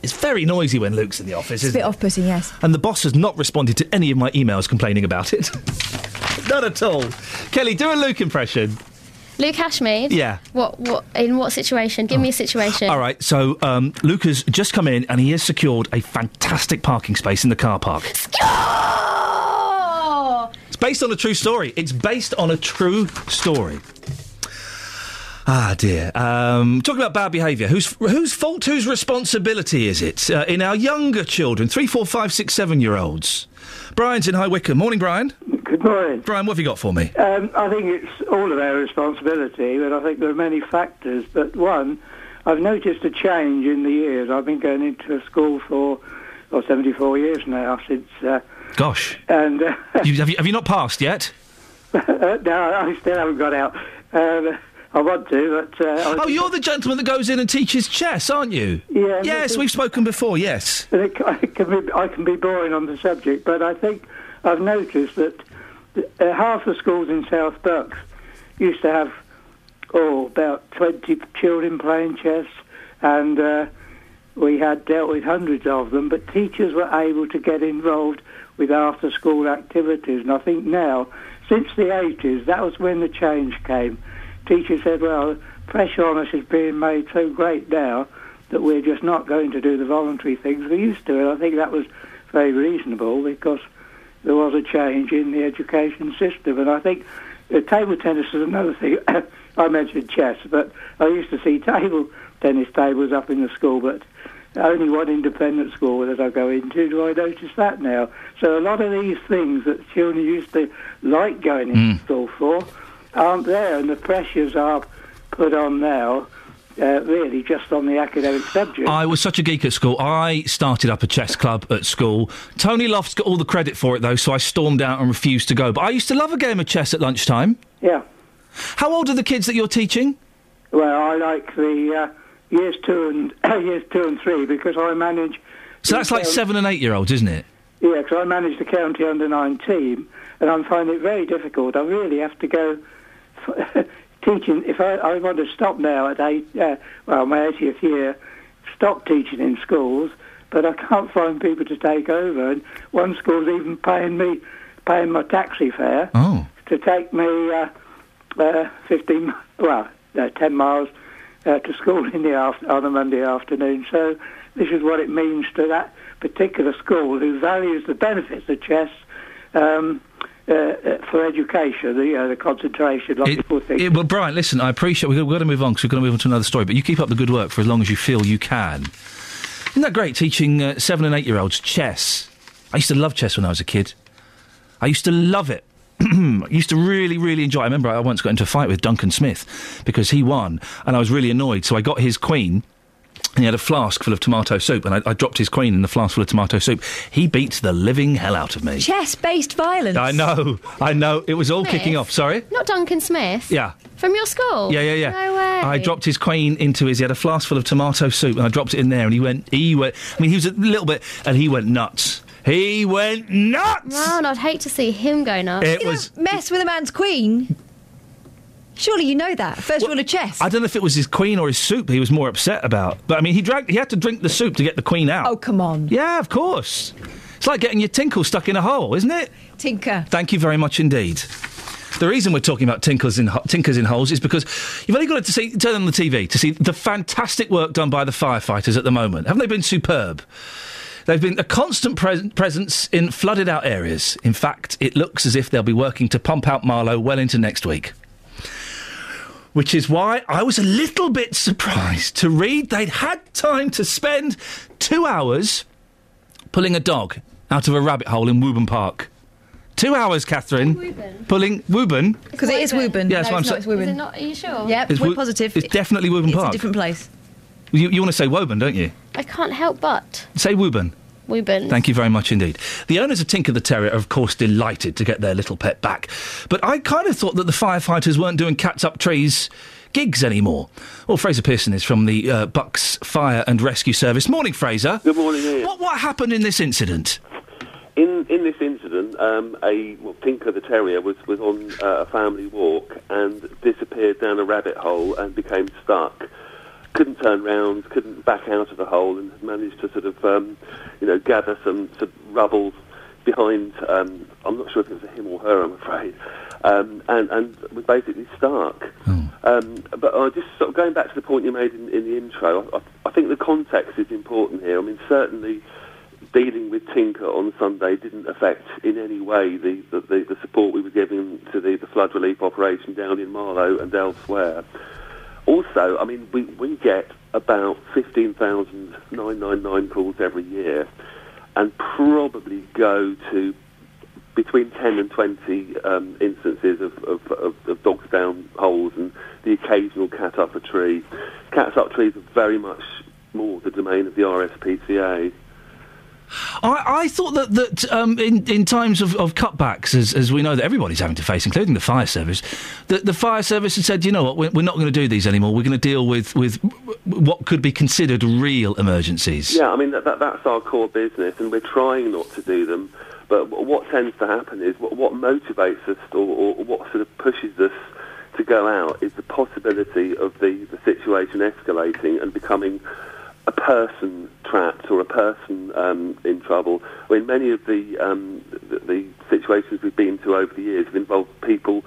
It's very noisy when Luke's in the office, It's a isn't bit off putting, yes. And the boss has not responded to any of my emails complaining about it. not at all. Kelly, do a Luke impression. Luke Ashmead? Yeah. What, what, in what situation? Give me a situation. All right, so um, Luke has just come in and he has secured a fantastic parking space in the car park. Oh! It's based on a true story. It's based on a true story. Ah dear. Um, talking about bad behaviour, whose whose fault, whose responsibility is it uh, in our younger children, three, four, five, six, seven year olds? Brian's in High Wycombe. Morning, Brian. Good morning. Brian, what have you got for me? Um, I think it's all of our responsibility, but I think there are many factors. But one, I've noticed a change in the years. I've been going into a school for oh, 74 years now since. Uh, Gosh, and uh, you, have you have you not passed yet? no, I still haven't got out. Um, I want to, but uh, Oh, you're the gentleman that goes in and teaches chess, aren't you? Yeah. Yes, we've spoken before. Yes. It, it can be, I can be boring on the subject, but I think I've noticed that uh, half the schools in South Bucks used to have, oh, about 20 children playing chess, and uh, we had dealt with hundreds of them, but teachers were able to get involved with after-school activities, and I think now, since the 80s, that was when the change came. Teachers said, well, pressure on us is being made so great now that we're just not going to do the voluntary things we used to. And I think that was very reasonable because there was a change in the education system. And I think uh, table tennis is another thing. I mentioned chess, but I used to see table tennis tables up in the school, but only one independent school that I go into do I notice that now. So a lot of these things that children used to like going into school for aren't there, and the pressures are put on now. Uh, really, just on the academic subject. I was such a geek at school. I started up a chess club at school. Tony Lofts got all the credit for it, though, so I stormed out and refused to go. But I used to love a game of chess at lunchtime. Yeah. How old are the kids that you're teaching? Well, I like the uh, years two and years two and three because I manage So that's like seven and eight year olds, isn't it? Yeah, because I manage the county under nine team, and I'm finding it very difficult. I really have to go teaching. If I, I want to stop now at eight, uh, well, my 80th year, stop teaching in schools, but I can't find people to take over. And one school's even paying me, paying my taxi fare Oh. to take me uh, uh, 15, mi- well, no, 10 miles uh, to school in the after, on a Monday afternoon. So this is what it means to that particular school who values the benefits of chess um, uh, uh, for education, the, uh, the concentration, like people think. Yeah, well, Brian, listen, I appreciate we've got to move on because we're going to move on to another story. But you keep up the good work for as long as you feel you can. Isn't that great teaching uh, seven and eight year olds chess? I used to love chess when I was a kid. I used to love it. I used to really, really enjoy. it. I remember I once got into a fight with Duncan Smith because he won, and I was really annoyed. So I got his queen. And he had a flask full of tomato soup, and I, I dropped his queen in the flask full of tomato soup. He beat the living hell out of me. Chess-based violence. I know, I know. It was all kicking off. Sorry? Not Duncan Smith. Yeah. From your school? Yeah, yeah, yeah. No way. I dropped his queen into his. He had a flask full of tomato soup, and I dropped it in there, and he went. He went. I mean, he was a little bit, and he went nuts. He went nuts. And I'd hate to see him go nuts. It You was- don't mess with a man's queen. Surely you know that. First rule of chess. I don't know if it was his queen or his soup he was more upset about, but I mean, he drank. He had to drink the soup to get the queen out. Oh, come on. Yeah, of course. It's like getting your tinkle stuck in a hole, isn't it? Tinker. Thank you very much indeed. The reason we're talking about tinkers in tinkers in holes is because you've only got to see, turn on the TV to see the fantastic work done by the firefighters at the moment. Haven't they been superb? They've been a constant pres- presence in flooded out areas. In fact, it looks as if they'll be working to pump out Marlow well into next week. Which is why I was a little bit surprised to read they'd had time to spend two hours pulling a dog out of a rabbit hole in Woburn Park. Two hours, Catherine. Pulling Woburn. Because it is Woburn. Yeah, that's no, what I'm it's not, saying. it's Woburn. Is it not? Are you sure? Yep, It's we're Wo- positive. It's definitely Woburn it's Park. a different place. You, you want to say Woburn, don't you? I can't help but. Say Woburn. Woburn. Thank you very much indeed. The owners of Tinker the Terrier are, of course, delighted to get their little pet back. But I kind of thought that the firefighters weren't doing cats up trees gigs anymore. Well, Fraser Pearson is from the uh, Bucks Fire and Rescue Service. Morning, Fraser. Good morning, Iain. What, what happened in this incident? In in this incident, um, a well, Tinker the terrier was was on uh, a family walk and disappeared down a rabbit hole and became stuck. Couldn't turn round, couldn't back out of the hole, and managed to sort of um, you know gather some sort of rubble behind. Um, I'm not sure if it was him or her, I'm afraid. Um, and and was basically stuck. Um, but uh, just sort of going back to the point you made in, in the intro, I, I, think the context is important here. I mean, certainly dealing with Tinker on Sunday didn't affect in any way the, the, the, the support we were giving to the, the flood relief operation down in Marlow and elsewhere. Also, I mean, we, we get about 15,999 calls every year and probably go to between 10 and 20 um, instances of, of, of, of dogs down holes and the occasional cat up a tree. Cats up trees are very much more the domain of the RSPCA. I, I thought that, that um, in, in times of, of cutbacks, as, as we know that everybody's having to face, including the fire service, that the fire service had said, you know what, we're, we're not going to do these anymore. We're going to deal with, with what could be considered real emergencies. Yeah, I mean, that, that, that's our core business, and we're trying not to do them. But what tends to happen is what, what motivates us or, or what sort of pushes us to go out is the possibility of the, the situation escalating and becoming a person trapped or a person um, in trouble. I mean, many of the, um, the, the situations we've been to over the years have involved people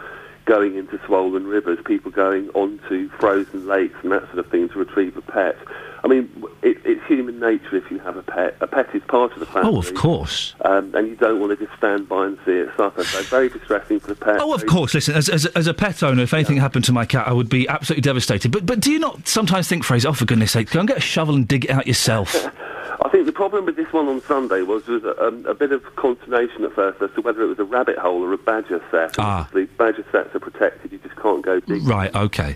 going into swollen rivers, people going onto frozen lakes and that sort of thing to retrieve a pet. I mean, it, it's human nature if you have a pet. A pet is part of the family. Oh, of course. Um, and you don't want to just stand by and see it suffer. So very distressing for the pet. Oh, of course. Listen, as, as, as a pet owner, if anything happened to my cat, I would be absolutely devastated. But but do you not sometimes think, Fraser, oh, for goodness sake, go and get a shovel and dig it out yourself? I think the problem with this one on Sunday was there was a, um, a bit of consternation at first as to whether it was a rabbit hole or a badger set. Ah. Obviously, badger sets are protected; you just can't go dig. right, okay.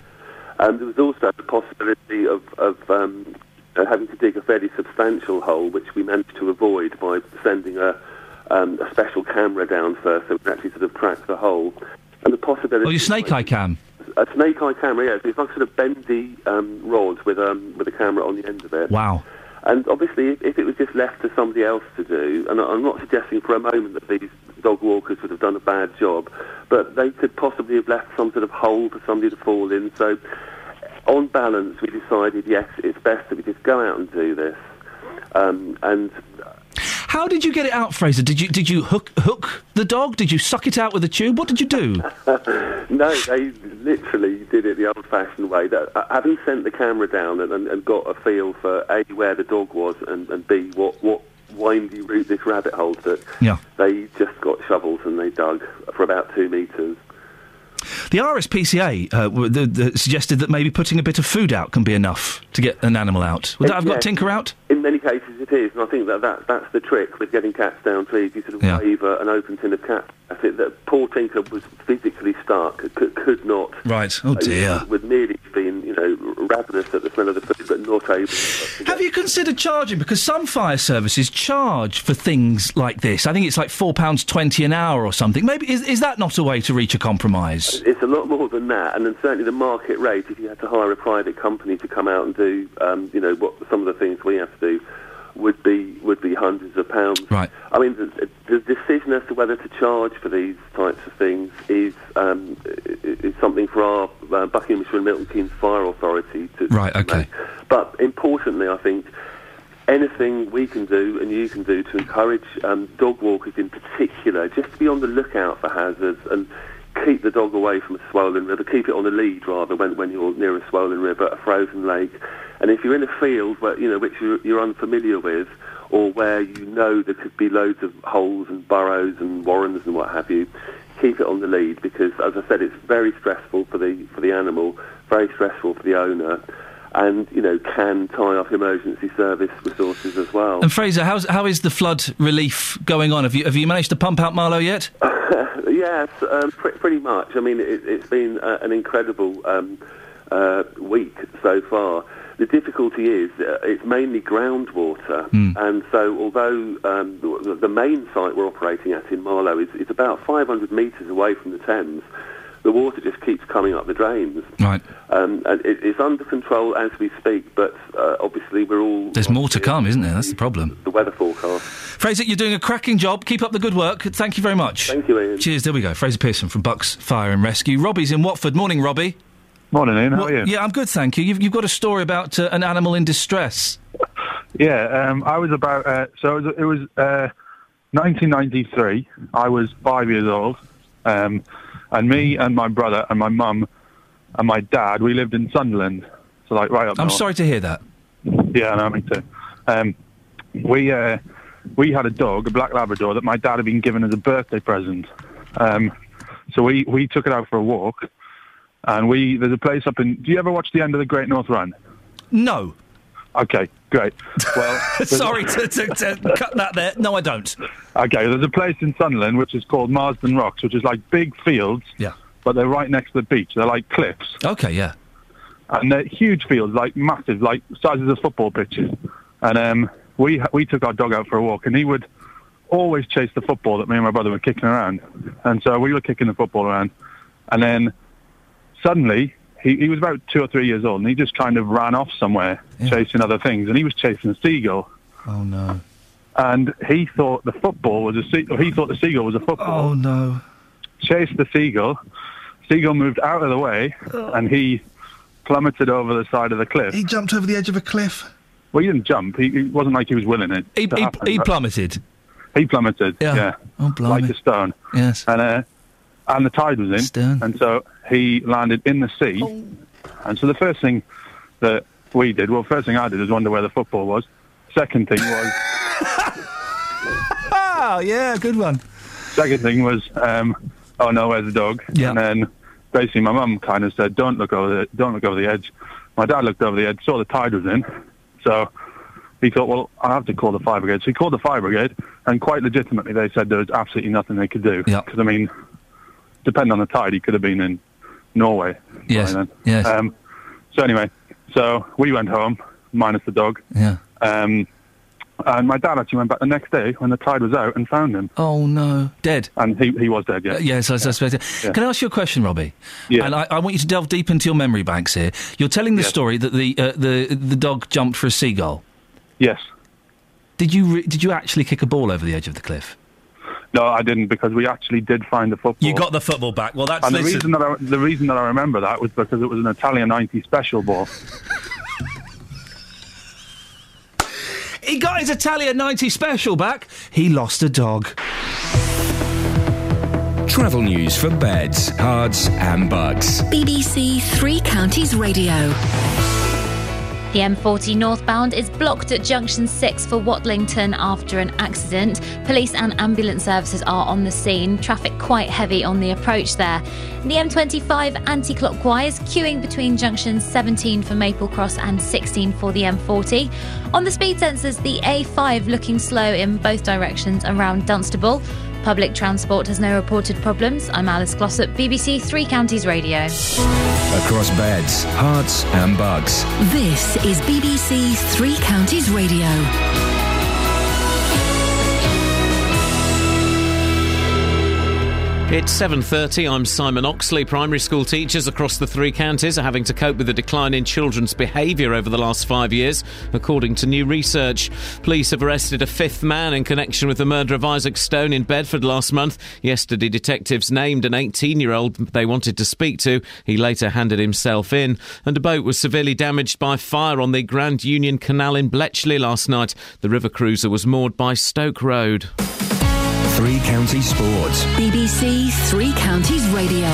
Um, there was also the possibility of, of um, uh, having to dig a fairly substantial hole, which we managed to avoid by sending a, um, a special camera down first, so we could actually sort of track the hole. And the possibility. Oh, your snake eye cam. A snake eye camera, Yeah, It's like sort of bendy um, rod with um, with a camera on the end of it. Wow. And obviously, if, it was just left to somebody else to do, and I'm not suggesting for a moment that these dog walkers would have done a bad job, but they could possibly have left some sort of hole for somebody to fall in. So, on balance, we decided yes, it's best that we just go out and do this. Um, and How did you get it out, Fraser? Did you did you hook hook the dog? Did you suck it out with a tube? What did you do? no, they literally did it the old-fashioned way. That uh, having sent the camera down and, and, and got a feel for a where the dog was and, and b what what windy route this rabbit hole took, Yeah. they just got shovels and they dug for about two metres. The RSPCA uh, the, the suggested that maybe putting a bit of food out can be enough to get an animal out. Would that have got Tinker out? In many cases, it is, and I think that, that that's the trick with getting cats down trees. You sort of Yeah. wave an open tin of cat. I think that Paul Tinker was physically stark, could, could not. Right. Oh dear. Would merely been, you know, ravenous at the smell of the food, but not able. To Have you considered charging? Because some fire services charge for things like this. I think it's like four pounds twenty an hour or something. Maybe is, is that not a way to reach a compromise? It's a lot more than that, and then certainly the market rate. If you had to hire a private company to come out and do, um, you know, what some of the things we have to do, would be would be hundreds of pounds. Right. I mean, the, the decision as to whether to charge for these types of things is um, is something for our uh, Buckinghamshire and Milton Keynes Fire Authority to. Right. Okay. make. But importantly, I think anything we can do and you can do to encourage um, dog walkers in particular just to be on the lookout for hazards and keep the dog away from a swollen river, keep it on the lead rather when, when you're near a swollen river, a frozen lake. And if you're in a field where, you know, which you're, you're unfamiliar with or where you know there could be loads of holes and burrows and warrens and what have you, keep it on the lead because, as I said, it's very stressful for the, for the animal, very stressful for the owner and you know can tie off emergency service resources as well. And Fraser, how's, how is the flood relief going on? Have you have you managed to pump out Marlow yet? yes, um, pr- pretty much. I mean, it, it's been uh, an incredible um, uh, week so far. The difficulty is uh, it's mainly groundwater, and so although um, the, the main site we're operating at in Marlow is, is about 500 metres away from the Thames, the water just keeps coming up the drains. Right. Um, and it, it's under control as we speak, but uh, obviously we're all There's more to come, isn't there? That's the problem. the weather forecast. Fraser, you're doing a cracking job. Keep up the good work. Thank you very much. Thank you, Iain. Cheers. There we go. Fraser Pearson from Bucks Fire and Rescue. Robbie's in Watford. Morning, Robbie. Morning, Iain. How What- are you? Yeah, I'm good, thank you. You've, you've got a story about uh, an animal in distress. Yeah, um, I was about, uh, so it was, it was uh, 1993. I was five years old. Um, and me and my brother and my mum and my dad, we lived in Sunderland. So, like, right up there. I'm north. sorry to hear that. Yeah, no, me too. Um, we, uh, we had a dog, a black Labrador, that my dad had been given as a birthday present. Um, so we, we took it out for a walk. And we, there's a place up in, do you ever watch the end of the Great North Run? No. Okay, great. Well, sorry to, to, to cut that there. No, I don't. Okay, there's a place in Sunderland which is called Marsden Rocks, which is like big fields. Yeah. But they're right next to the beach. They're like cliffs. Okay, yeah. And they're huge fields, like massive, like sizes of football pitches. And um, we we took our dog out for a walk, and he would always chase the football that me and my brother were kicking around. And so we were kicking the football around, and then suddenly he, he was about two or three years old, and he just kind of ran off somewhere chasing other things, and he was chasing a seagull Oh, no. and he thought the football was a sea- he thought the seagull was a football. Oh, no. Chased the seagull. Seagull moved out of the way, and he plummeted over the side of the cliff. He jumped over the edge of a cliff. Well, he didn't jump. He, it wasn't like he was willing it. He, he, happen, he plummeted. He plummeted. Yeah. Yeah. Oh, blimey. like a stone. Yes. And uh, and the tide was in, and so he landed in the sea. Oh. And so the first thing that we did, well, first thing I did was wonder where the football was. Second thing was. Oh, yeah, good one. Second thing was, um, oh no, where's the dog? Yeah. And then basically my mum kind of said, don't look over the, don't look over the edge. My dad looked over the edge, saw the tide was in, so he thought, well, I'll have to call the fire brigade. So he called the fire brigade, and quite legitimately they said there was absolutely nothing they could do. Yeah. Because I mean, depending on the tide, he could have been in Norway. Yes, then. yes. Um, so anyway, so we went home, minus the dog. Yeah. Um, and my dad actually went back the next day when the tide was out and found him. Oh, no. Dead? And he, he was dead, yeah. Uh, yes, I suspect. Yeah. Can I ask you a question, Robbie? Yeah. And I, I want you to delve deep into your memory banks here. You're telling the story that the uh, the the dog jumped for a seagull. Yes. Did you re- did you actually kick a ball over the edge of the cliff? No, I didn't because we actually did find the football. You got the football back. Well, that's and the reason that I, the reason that I remember that was because it was an Italian 90 special ball. He got his Italian 90 special back. He lost a dog. Travel news for beds, cards, and bucks. BBC Three Counties Radio. The M40 northbound is blocked at junction 6 for Watlington after an accident. Police and ambulance services are on the scene. Traffic quite heavy on the approach there. The M25 anti clockwise, queuing between junctions 17 for Maple Cross and 16 for the M40. On the speed sensors, the A5 looking slow in both directions around Dunstable. Public transport has no reported problems. I'm Alice Glossop, BBC Three Counties Radio. Across beds, Herts, and bucks. This is BBC Three Counties Radio. It's 7:30. I'm Simon Oxley. Primary school teachers across the three counties are having to cope with the decline in children's behaviour over the last 5 years, according to new research. Police have arrested a fifth man in connection with the murder of Isaac Stone in Bedford last month. Yesterday detectives named an 18-year-old they wanted to speak to. He later handed himself in, and a boat was severely damaged by fire on the Grand Union Canal in Bletchley last night. The river cruiser was moored by Stoke Road. Three County Sports. BBC Three Counties Radio.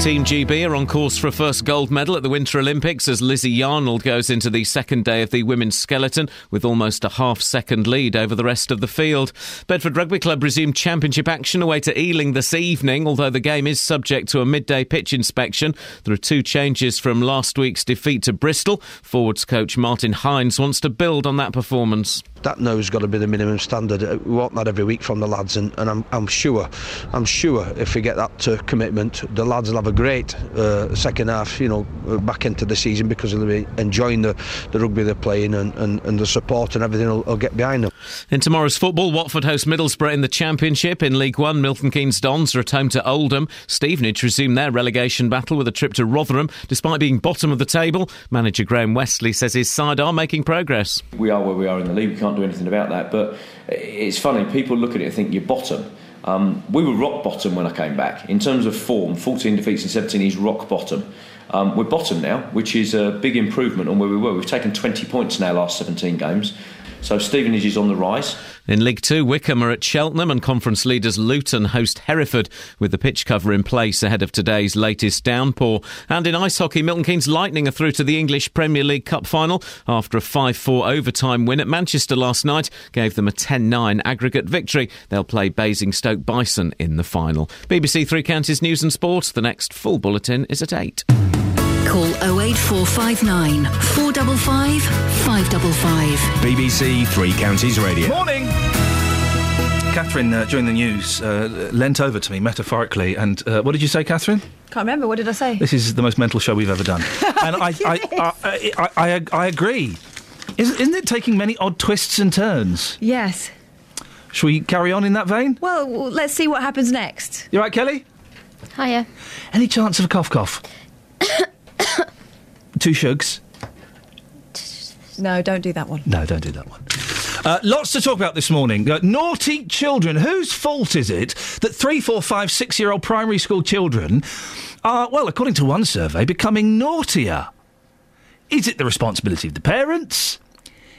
Team GB are on course for a first gold medal at the Winter Olympics as Lizzie Yarnold goes into the second day of the women's skeleton with almost a half second lead over the rest of the field. Bedford Rugby Club resumed championship action away to Ealing this evening, although the game is subject to a midday pitch inspection. There are two changes from last week's defeat to Bristol. Forwards coach Martin Hines wants to build on that performance. That now has got to be the minimum standard. Uh, We want that every week from the lads, and, and I'm, I'm sure, I'm sure if we get that uh, commitment, the lads will have a great uh, second half. You know, uh, back into the season because they'll be enjoying the, the rugby they're playing, and, and, and the support and everything will, will get behind them. In tomorrow's football, Watford host Middlesbrough in the Championship. In League One, Milton Keynes Dons are at home to Oldham. Stevenage resume their relegation battle with a trip to Rotherham. Despite being bottom of the table, manager Graham Westley says his side are making progress. we are where we are in the league. We can't do anything about that. But it's funny. People look at it and think you're bottom. Um, we were rock bottom when I came back in terms of form. 14 defeats and 17 is rock bottom. Um, we're bottom now, which is a big improvement on where we were. We've taken 20 points in our last 17 games. So Stevenage is on the rise. In League Two, Wycombe are at Cheltenham and conference leaders Luton host Hereford with the pitch cover in place ahead of today's latest downpour. And in ice hockey, Milton Keynes Lightning are through to the English Premier League Cup final after a 5-4 overtime win at Manchester last night gave them a 10-9 aggregate victory. They'll play Basingstoke Bison in the final. BBC Three Counties News and Sport. The next full bulletin is at 8. Call 08459 455 555. BBC Three Counties Radio. Morning. Catherine, uh, during the news, uh, leant over to me metaphorically, and uh, what did you say, Catherine? Can't remember. What did I say? This is the most mental show we've ever done, and I, I, I, I, I, I agree. Isn't, isn't it taking many odd twists and turns? Yes. Shall we carry on in that vein? Well, let's see what happens next. You right, Kelly? Hiya. Any chance of a cough cough? Two shugs? No, don't do that one. No, don't do that one. Uh, lots to talk about this morning. Uh, naughty children. Whose fault is it that three, four, five, six year old primary school children are, well, according to one survey, becoming naughtier? Is it the responsibility of the parents?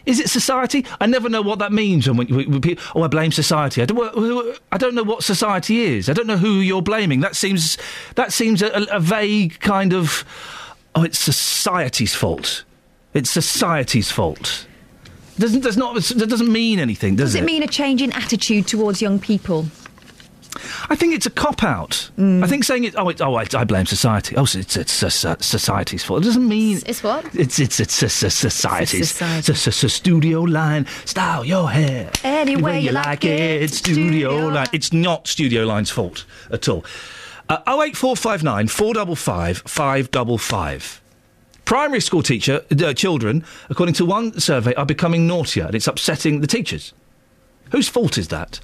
Is it society? I never know what that means. When, we, we, we, oh, I blame society. I don't, I don't know what society is. I don't know who you're blaming. That seems that seems a- a vague kind of. Oh, it's society's fault. It's society's fault. Doesn't does not that doesn't mean anything, does, Does it mean a change in attitude towards young people? I think it's a cop out. Mm. I think saying it. Oh, it, oh, I, I blame society. Oh, it's it's, it's society's fault. It doesn't mean It's what? it's it's it's, it's, it's society's. society. It's, it's, it's a studio line. Style your hair Any way way you like it, Studio, studio line. It's not Studio Line's fault at all. Uh, 08459 455 555. Primary school teacher uh, children, according to one survey, are becoming naughtier, and it's upsetting the teachers. Whose fault is that?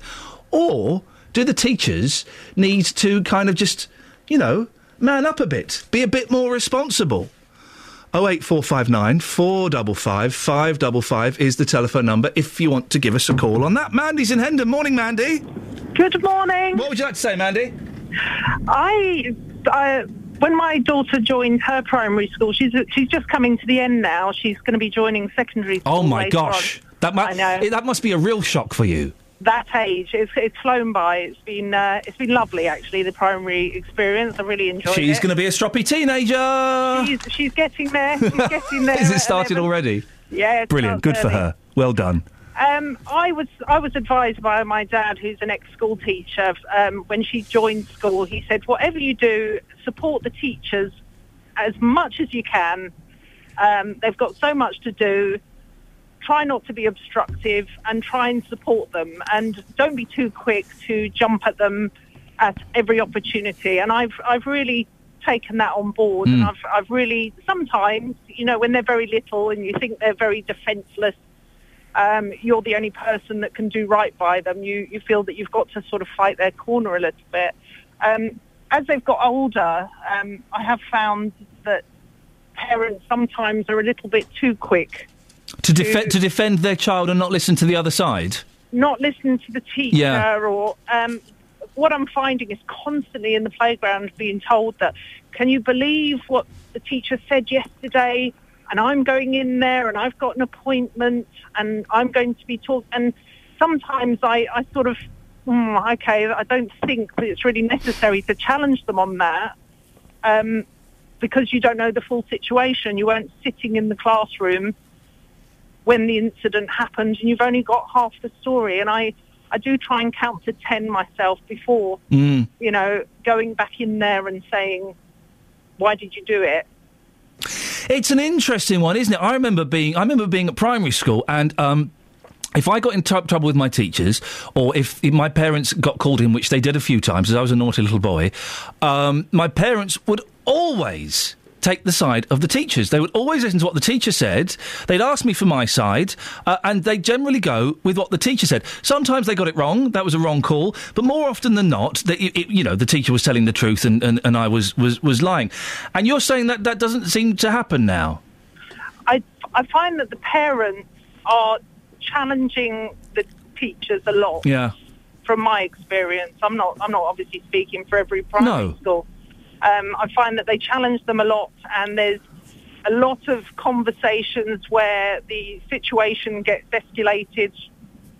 Or do the teachers need to kind of just, you know, man up a bit, be a bit more responsible? 08459 455 555 is the telephone number if you want to give us a call on that. Mandy's in Hendon. Morning, Mandy. Good morning. What would you like to say, Mandy? I, I when my daughter joined her primary school, she's she's just coming to the end now. She's going to be joining secondary school. Oh, my gosh. on. That, mu- I know. eh, that must be a real shock for you. that age, it's it's flown by. It's been uh, it's been lovely actually. The primary experience, I really enjoyed it. She's going to be a stroppy teenager. She's, she's getting there. She's getting there. Is it started 11. already? Yeah, Brilliant. Good for her. Well done. Um, I was I was advised by my dad, who's an ex-school teacher, um, when she joined school. He said, "Whatever you do, support the teachers as much as you can. Um, they've got so much to do. Try not to be obstructive and try and support them. And don't be too quick to jump at them at every opportunity." And I've I've really taken that on board, and Mm. I've I've really sometimes, you know, when they're very little and you think they're very defenceless um, you're the only person that can do right by them. You you feel that you've got to sort of fight their corner a little bit. Um, as they've got older, um, I have found that parents sometimes are a little bit too quick, To, defe- to defend their child and not listen to the other side. not listen to the teacher, Yeah. or um, what I'm finding is constantly in the playground being told that, can you believe what the teacher said yesterday? And I'm going in there and I've got an appointment and I'm going to be talking. And sometimes I, I sort of, mm, okay, I don't think that it's really necessary to challenge them on that um, because you don't know the full situation. You weren't sitting in the classroom when the incident happened and you've only got half the story. And I, I do try and count to 10 myself before, Mm. you know, going back in there and saying, why did you do it? It's an interesting one, isn't it? I remember being I remember being at primary school and um if I got in tr- trouble with my teachers, or if, if my parents got called in, which they did a few times, as I was a naughty little boy, um, my parents would always take the side of the teachers. They would always listen to what the teacher said. They'd ask me for my side, uh, and they generally go with what the teacher said. Sometimes they got it wrong. That was a wrong call. But more often than not, that it, it- you know, the teacher was telling the truth, and, and, and I was, was was lying. And you're saying that that doesn't seem to happen now. I, I find that the parents are challenging the teachers a lot. Yeah. From my experience, I'm not. I'm not obviously speaking for every primary No. school. Um, I find that they challenge them a lot, and there's a lot of conversations where the situation gets escalated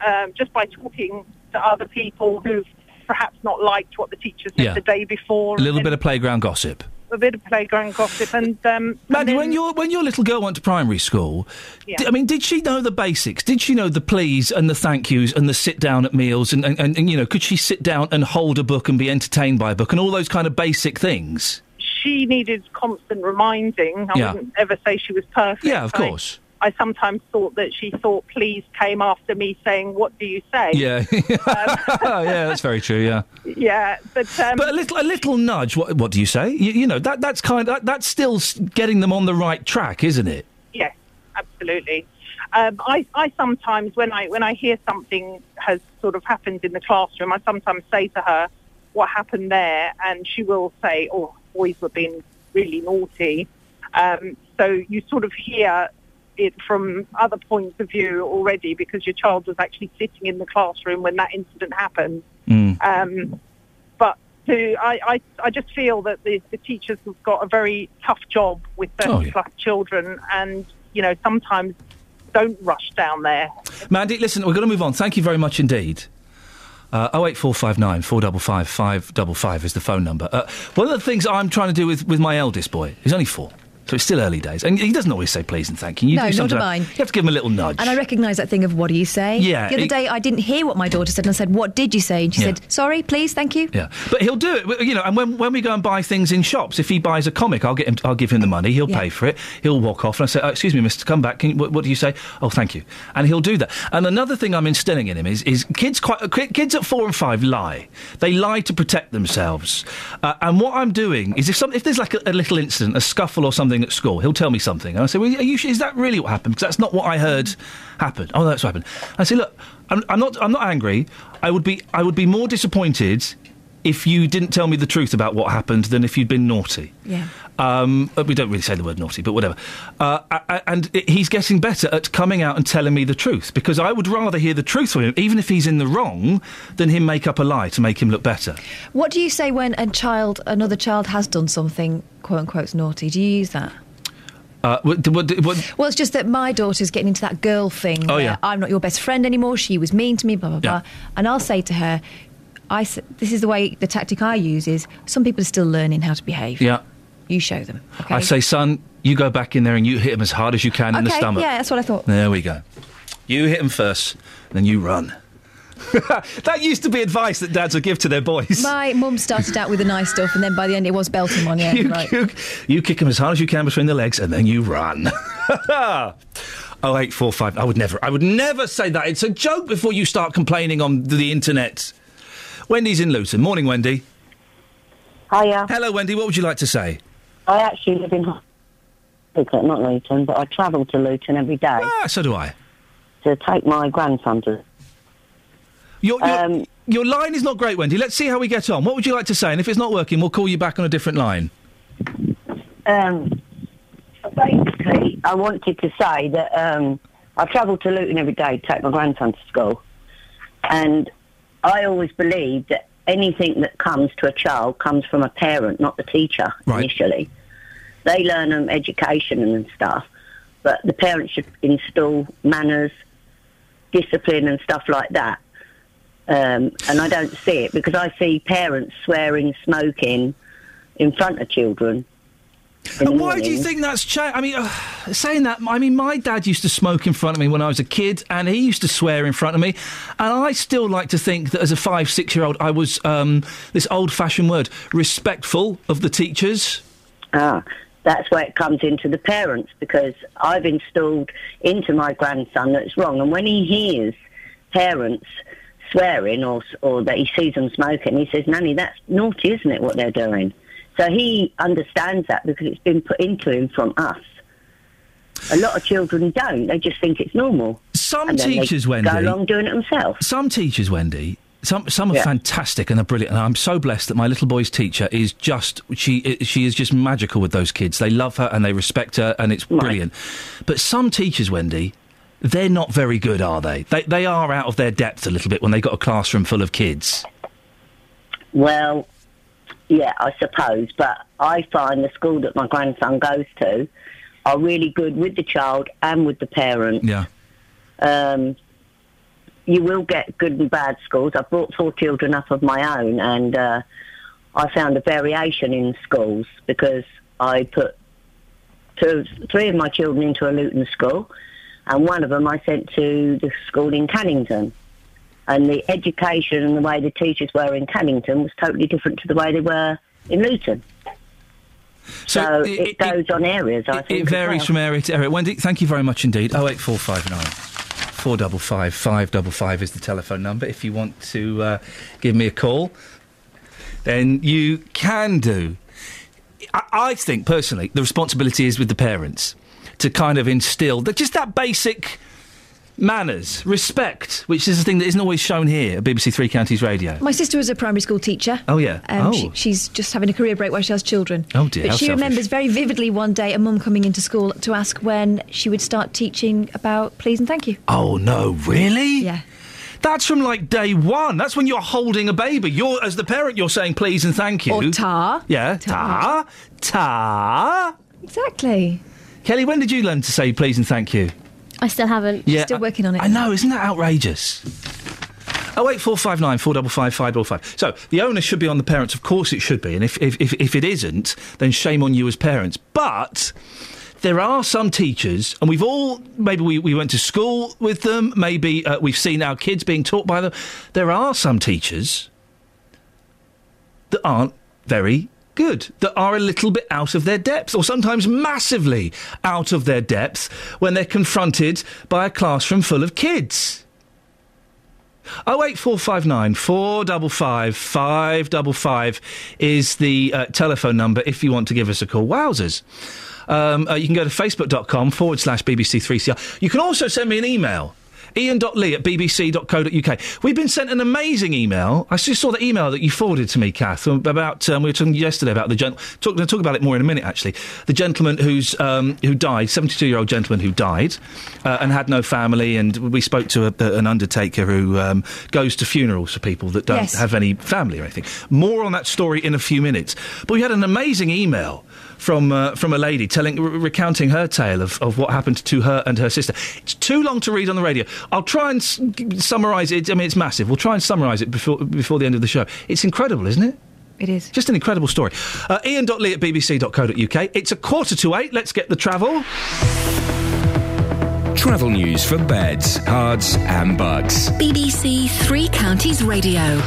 um, just by talking to other people who've perhaps not liked what the teacher said Yeah. the day before. A little bit of playground gossip. A bit of playground gossip, and um, Maddie, when your when your little girl went to primary school, Yeah. di- I mean, did she know the basics? Did she know the please and the thank yous and the sit down at meals and, and, and, and you know, could she sit down and hold a book and be entertained by a book and all those kind of basic things? she needed constant reminding. I Yeah. wouldn't ever say she was perfect. Yeah, of course. I sometimes thought that she thought please came after me saying, What do you say? Yeah, yeah, that's very true. Yeah, Yeah, but. Um, but a little a little nudge. What what do you say? You, you know that that's kind that, that's still getting them on the right track, isn't it? Yes, absolutely. Um, I, I sometimes, when I when I hear something has sort of happened in the classroom, I sometimes say to her, "What happened there?" And she will say, "Oh, boys were being really naughty." Um, so you sort of hear it from other points of view already because your child was actually sitting in the classroom when that incident happened. Um, but to, I, I, I just feel that the, the teachers have got a very tough job with 30 Oh, yeah. plus children and, you know, sometimes don't rush down there. Mandy, listen, we're going to move on. Thank you very much indeed. Uh, 08459 455 555 is the phone number. Uh, one of the things I'm trying to do with, with my eldest boy, he's only four, so it's still early days, and he doesn't always say please and thank you. you No, not mine. You have to give him a little nudge. And I recognise that thing of what do you say? Yeah, The other it- day I didn't hear what my daughter said and I said, What did you say? And she Yeah. said, Sorry, please, thank you. Yeah, but he'll do it. You know, and when, when we go and buy things in shops, if he buys a comic, I'll get him. I'll give him the money. He'll Yeah. pay for it. He'll walk off, and I say, oh, "Excuse me, Mister, come back. Can you, what, what do you say? Oh, thank you." And he'll do that. And another thing I'm instilling in him is, is kids quite uh, kids at four and five lie. They lie to protect themselves. Uh, and what I'm doing is, if some, if there's like a, a little incident, a scuffle or something at school, he'll tell me something, and I say, "Well, you, is that really what happened? Because that's not what I heard happened." Oh, that's what happened. I say, "Look, I'm, I'm not. I'm not angry. I would be. I would be more disappointed." If you didn't tell me the truth about what happened than if you'd been naughty. Yeah. Um, uh, we don't really say the word naughty, but whatever. Uh, and he's getting better at coming out and telling me the truth because I would rather hear the truth from him, even if he's in the wrong, than him make up a lie to make him look better. What do you say when a child, another child, has done something quote unquote naughty? Do you use that? Uh, what, what, what, Well, it's just that my daughter's getting into that girl thing. Oh, where yeah. I'm not your best friend anymore. She was mean to me. Blah blah Yeah. blah. And I'll say to her, I this is the way the tactic I use is some people are still learning how to behave. yeah. You show them. Okay. I say, son, you go back in there and you hit him as hard as you can in the stomach. yeah, that's what I thought. There we go. You hit him first, then you run. that used to be advice that dads would give to their boys. My mum started out with the nice stuff, and then by the end it was belting one. Yeah, you, right. you, you kick him as hard as you can between the legs, and then you run. Oh eight four five. I would never. I would never say that. It's a joke before you start complaining on the internet. Wendy's in Luton. Morning, Wendy. Hiya. Hello, Wendy. What would you like to say? I actually live in Luton, not Luton, but I travel to Luton every day Ah, so do I. to take my grandson to. Your, your, Um, your line is not great, Wendy. Let's see how we get on. What would you like to say? And if it's not working, we'll call you back on a different line. Um, basically, I wanted to say that um, I travel to Luton every day to take my grandson to school, and I always believe that anything that comes to a child comes from a parent, not the teacher initially. They learn um, education and stuff, but the parents should instill manners, discipline, and stuff like that. Um, and I don't see it because I see parents swearing, smoking in front of children. And why do you think that's changed? I mean, uh, saying that, I mean, my dad used to smoke in front of me when I was a kid, and he used to swear in front of me. And I still like to think that as a five, six year old, I was, um, this old fashioned word, respectful of the teachers. Ah, that's where it comes into the parents because I've installed into my grandson that it's wrong. And when he hears parents swearing or or that he sees them smoking, he says, "Nanny, that's naughty, isn't it? What they're doing." So he understands that because it's been put into him from us. A lot of children don't; they just think it's normal. Some And then they teachers, Wendy. go along doing it themselves. Some teachers, Wendy. Some some are Yeah. fantastic and are brilliant. And I'm so blessed that my little boy's teacher is just she she is just magical with those kids. They love her and they respect her, and it's brilliant. But some teachers, Wendy, they're not very good, are they? They they are out of their depth a little bit when they got a classroom full of kids. Well, yeah, I suppose, but I find the school that my grandson goes to are really good with the child and with the parent. Yeah. Um, you will get good and bad schools. I've brought four children up of my own, and uh, I found a variation in schools because I put two, three of my children into a Luton school, and one of them I sent to the school in Cannington. And the education and the way the teachers were in Cannington was totally different to the way they were in Luton. So, it, goes on areas, I think. It varies well. from area to area. Wendy, thank you very much indeed. Oh eight four five nine. Four double five five double five is the telephone number. If you want to uh, give me a call, then you can do. I, I think personally, the responsibility is with the parents to kind of instill that just that basic manners, respect, which is a thing that isn't always shown here at BBC Three Counties Radio. My sister was a primary school teacher. Oh yeah. Um, oh. she, she's just having a career break while she has children. Oh, dear, But she selfish. remembers very vividly one day a mum coming into school to ask when she would start teaching about please and thank you. Oh no, really? Yeah. That's from like day one. That's when you're holding a baby. You're as the parent, you're saying please and thank you. Or ta. Yeah, ta, ta. Exactly. Kelly, when did you learn to say please and thank you? I still haven't. Yeah, Still I- working on it. I know, isn't that outrageous? Oh eight four five nine four double five five double five. So the onus should be on the parents. Of course, it should be. And if if if, if it isn't, then shame on you as parents. But there are some teachers, and we've all maybe we, we went to school with them. Maybe uh, we've seen our kids being taught by them. There are some teachers that aren't very good, that are a little bit out of their depth, or sometimes massively out of their depth when they're confronted by a classroom full of kids. Oh eight four five nine four double five five double five is the uh, telephone number if you want to give us a call. Wowzers. Um, uh, you can go to facebook.com forward slash BBC3CR. You can also send me an email. Iain.lee at bbc.co.uk. We've been sent an amazing email. I just saw the email that you forwarded to me, Kath, about, um, we were talking yesterday about the gent- talk, talk about it more in a minute, actually. The gentleman who's, um, who died, 72 year old gentleman who died, uh, and had no family, and we spoke to a, an undertaker who, um, goes to funerals for people that don't Yes. have any family or anything. More on that story in a few minutes. But we had an amazing email from uh, from a lady telling re- recounting her tale of, of what happened to her and her sister. It's too long to read on the radio. I'll try and s- summarise it. I mean, it's massive. We'll try and summarise it before before the end of the show. It's incredible, isn't it? It is. Just an incredible story. Uh, Iain.lee at bbc.co.uk. It's a quarter to eight. Let's get the travel. Travel news for beds, cards, and bucks. BBC Three Counties Radio.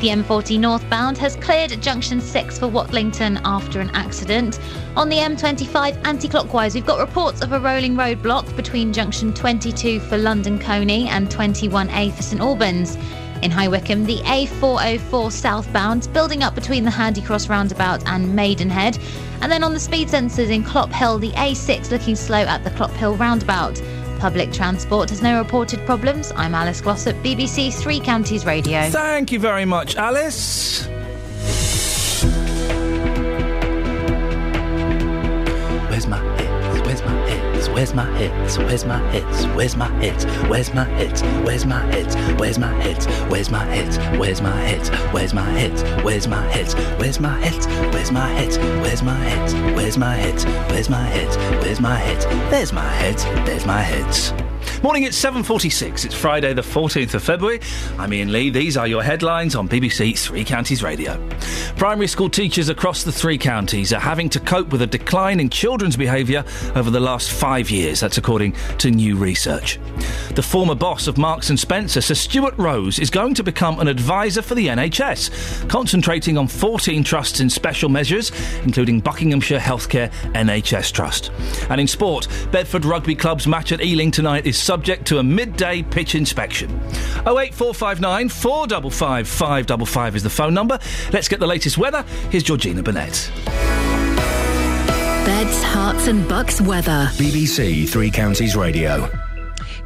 The M40 northbound has cleared junction 6 for Watlington after an accident. On the M25 anti clockwise, we've got reports of a rolling roadblock between junction 22 for London Colney and 21A for St Albans. In High Wycombe, the A404 southbound building up between the Handycross roundabout and Maidenhead. And then on the speed sensors in Clop Hill, the A6 looking slow at the Clop Hill roundabout. Public transport has no reported problems. I'm Alice Glossop, BBC Three Counties Radio. Thank you very much, Alice. Where's my hits? Where's my Where's my hits? Where's my hits? Where's my hits? Where's my hits? Where's my hits? Where's my hits? Where's my hits? Where's my hits? Where's my hits? Where's my hits? Where's my hits? Where's my hits? Where's my hits? Where's my hits? Where's my hits? Where's my hits? There's my hits. There's my hits. Morning, it's 7.46. It's Friday, the 14th of February. I'm Iain Lee. These are your headlines on BBC Three Counties Radio. Primary school teachers across the three counties are having to cope with a decline in children's behaviour over the last five years. That's according to new research. The former boss of Marks and Spencer, Sir Stuart Rose, is going to become an advisor for the NHS, concentrating on 14 trusts in special measures, including Buckinghamshire Healthcare NHS Trust. And in sport, Bedford Rugby Club's match at Ealing tonight is subject to a midday pitch inspection. 08459 455 555 is the phone number. Let's get the latest weather. Here's Georgina Burnett. Beds, Herts, and bucks weather. BBC Three Counties Radio.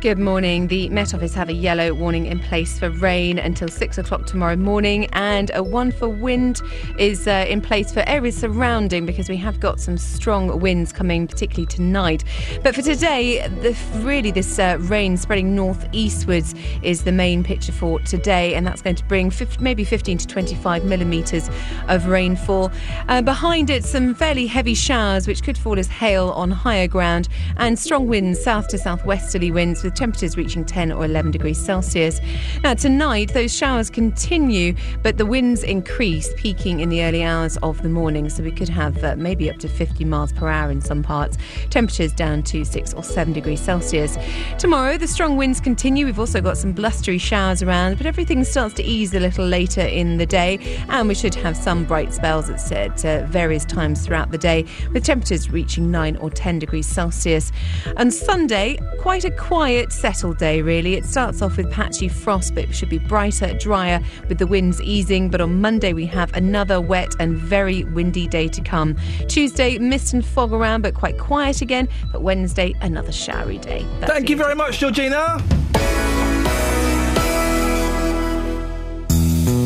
Good morning. The Met Office have a yellow warning in place for rain until six o'clock tomorrow morning, and a one for wind is uh, in place for areas surrounding because we have got some strong winds coming, particularly tonight. But for today, the, really this uh, rain spreading northeastwards is the main picture for today, and that's going to bring 50, maybe 15 to 25 millimetres of rainfall. Uh, behind it, some fairly heavy showers which could fall as hail on higher ground, and strong winds, south to southwesterly winds with temperatures reaching 10 or 11 degrees Celsius. Now, tonight, those showers continue, but the winds increase, peaking in the early hours of the morning. So we could have uh, maybe up to 50 miles per hour in some parts. Temperatures down to 6 or 7 degrees Celsius. Tomorrow, the strong winds continue. We've also got some blustery showers around, but everything starts to ease a little later in the day, and we should have some bright spells at, at uh, various times throughout the day, with temperatures reaching 9 or 10 degrees Celsius. And Sunday, quite a quiet, settled day, really. It starts off with patchy frost, but it should be brighter, drier, with the winds easing. But on Monday, we have another wet and very windy day to come. Tuesday, mist and fog around, but quite quiet again. But Wednesday, another showery day. That's Thank you very much, Georgina.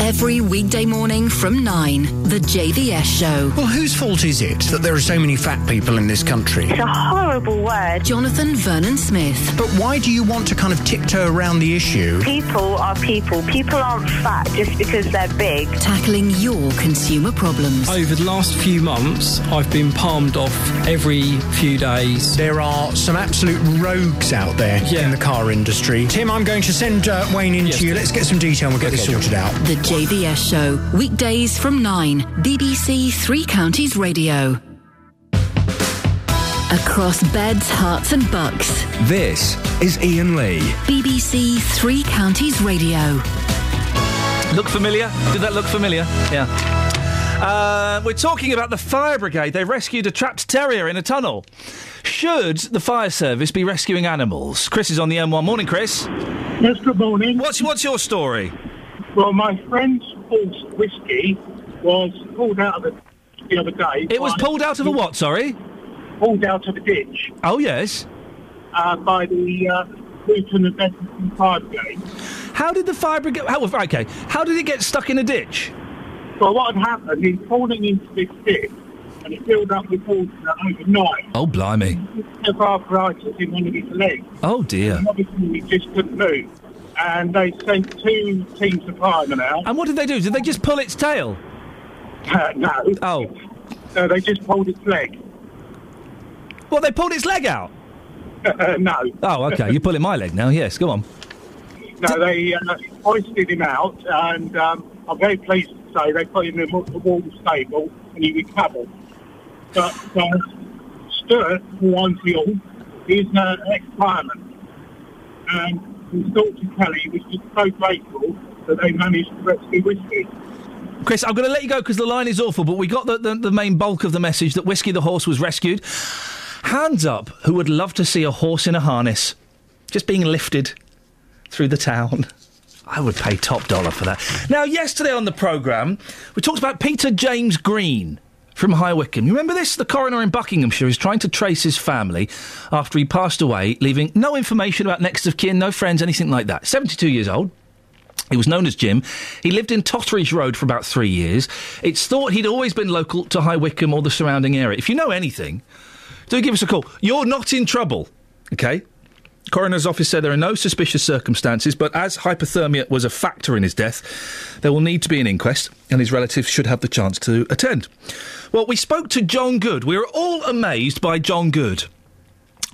Every weekday morning from 9, The JVS Show. Well, whose fault is it that there are so many fat people in this country? It's a horrible word. Jonathan Vernon Smith. But why do you want to kind of tiptoe around the issue? People are people. People aren't fat just because they're big. Tackling your consumer problems. Over the last few months, I've been palmed off every few days. There are some absolute rogues out there in the car industry. Tim, I'm going to send uh, Wayne into you. Let's get some detail and we'll get this sorted out. The JVS Show. Weekdays from 9, BBC Three Counties Radio. Across beds, Herts, and bucks. This is Iain Lee. BBC Three Counties Radio. Look familiar? Did that look familiar? Yeah. Uh, we're talking about the fire brigade. They rescued a trapped terrier in a tunnel. Should the fire service be rescuing animals? Chris is on the M1. Morning, Chris. Yes, good morning. What's what's your story? Well, my friend's horse whiskey was pulled out of the, the other day. It was pulled out of a what? Sorry. Pulled out of a ditch Oh yes. uh, by the uh, Luton and Bedford Fire Brigade. How did the fire brigade? How, okay, how did it get stuck in a ditch? So what had happened, he's falling into this ditch and it filled up with water overnight. Oh, blimey! He had arthritis in one of his legs. Oh dear! And obviously he just couldn't move. And they sent two teams of firemen out. And what did they do? Did they just pull its tail? Uh, no. Oh. No, they just pulled its leg. Well, they pulled its leg out. no. Oh, okay. You're pulling my leg now. Yes, go on. No, they uh, hoisted him out, and um, I'm very pleased to say they put him in a wall stable, and he recovered. But uh, Stuart, who owns the all, is an uh, ex-fireman, and his daughter Kelly was just so grateful that they managed to rescue Whiskey. Chris, I'm going to let you go because the line is awful, but we got the, the, the main bulk of the message that Whiskey the horse was rescued. Hands up who would love to see a horse in a harness just being lifted through the town. I would pay top dollar for that. Now, yesterday on the programme, we talked about Peter James Green from High Wycombe. You remember this? The coroner in Buckinghamshire is trying to trace his family after he passed away, leaving no information about next of kin, no friends, anything like that. 72 years old. He was known as Jim. He lived in Totteridge Road for about three years. It's thought he'd always been local to High Wycombe or the surrounding area. If you know anything, do give us a call. You're not in trouble, okay? Coroner's office said there are no suspicious circumstances, but as hypothermia was a factor in his death, there will need to be an inquest, and his relatives should have the chance to attend. Well, we spoke to John Good. We were all amazed by John Good.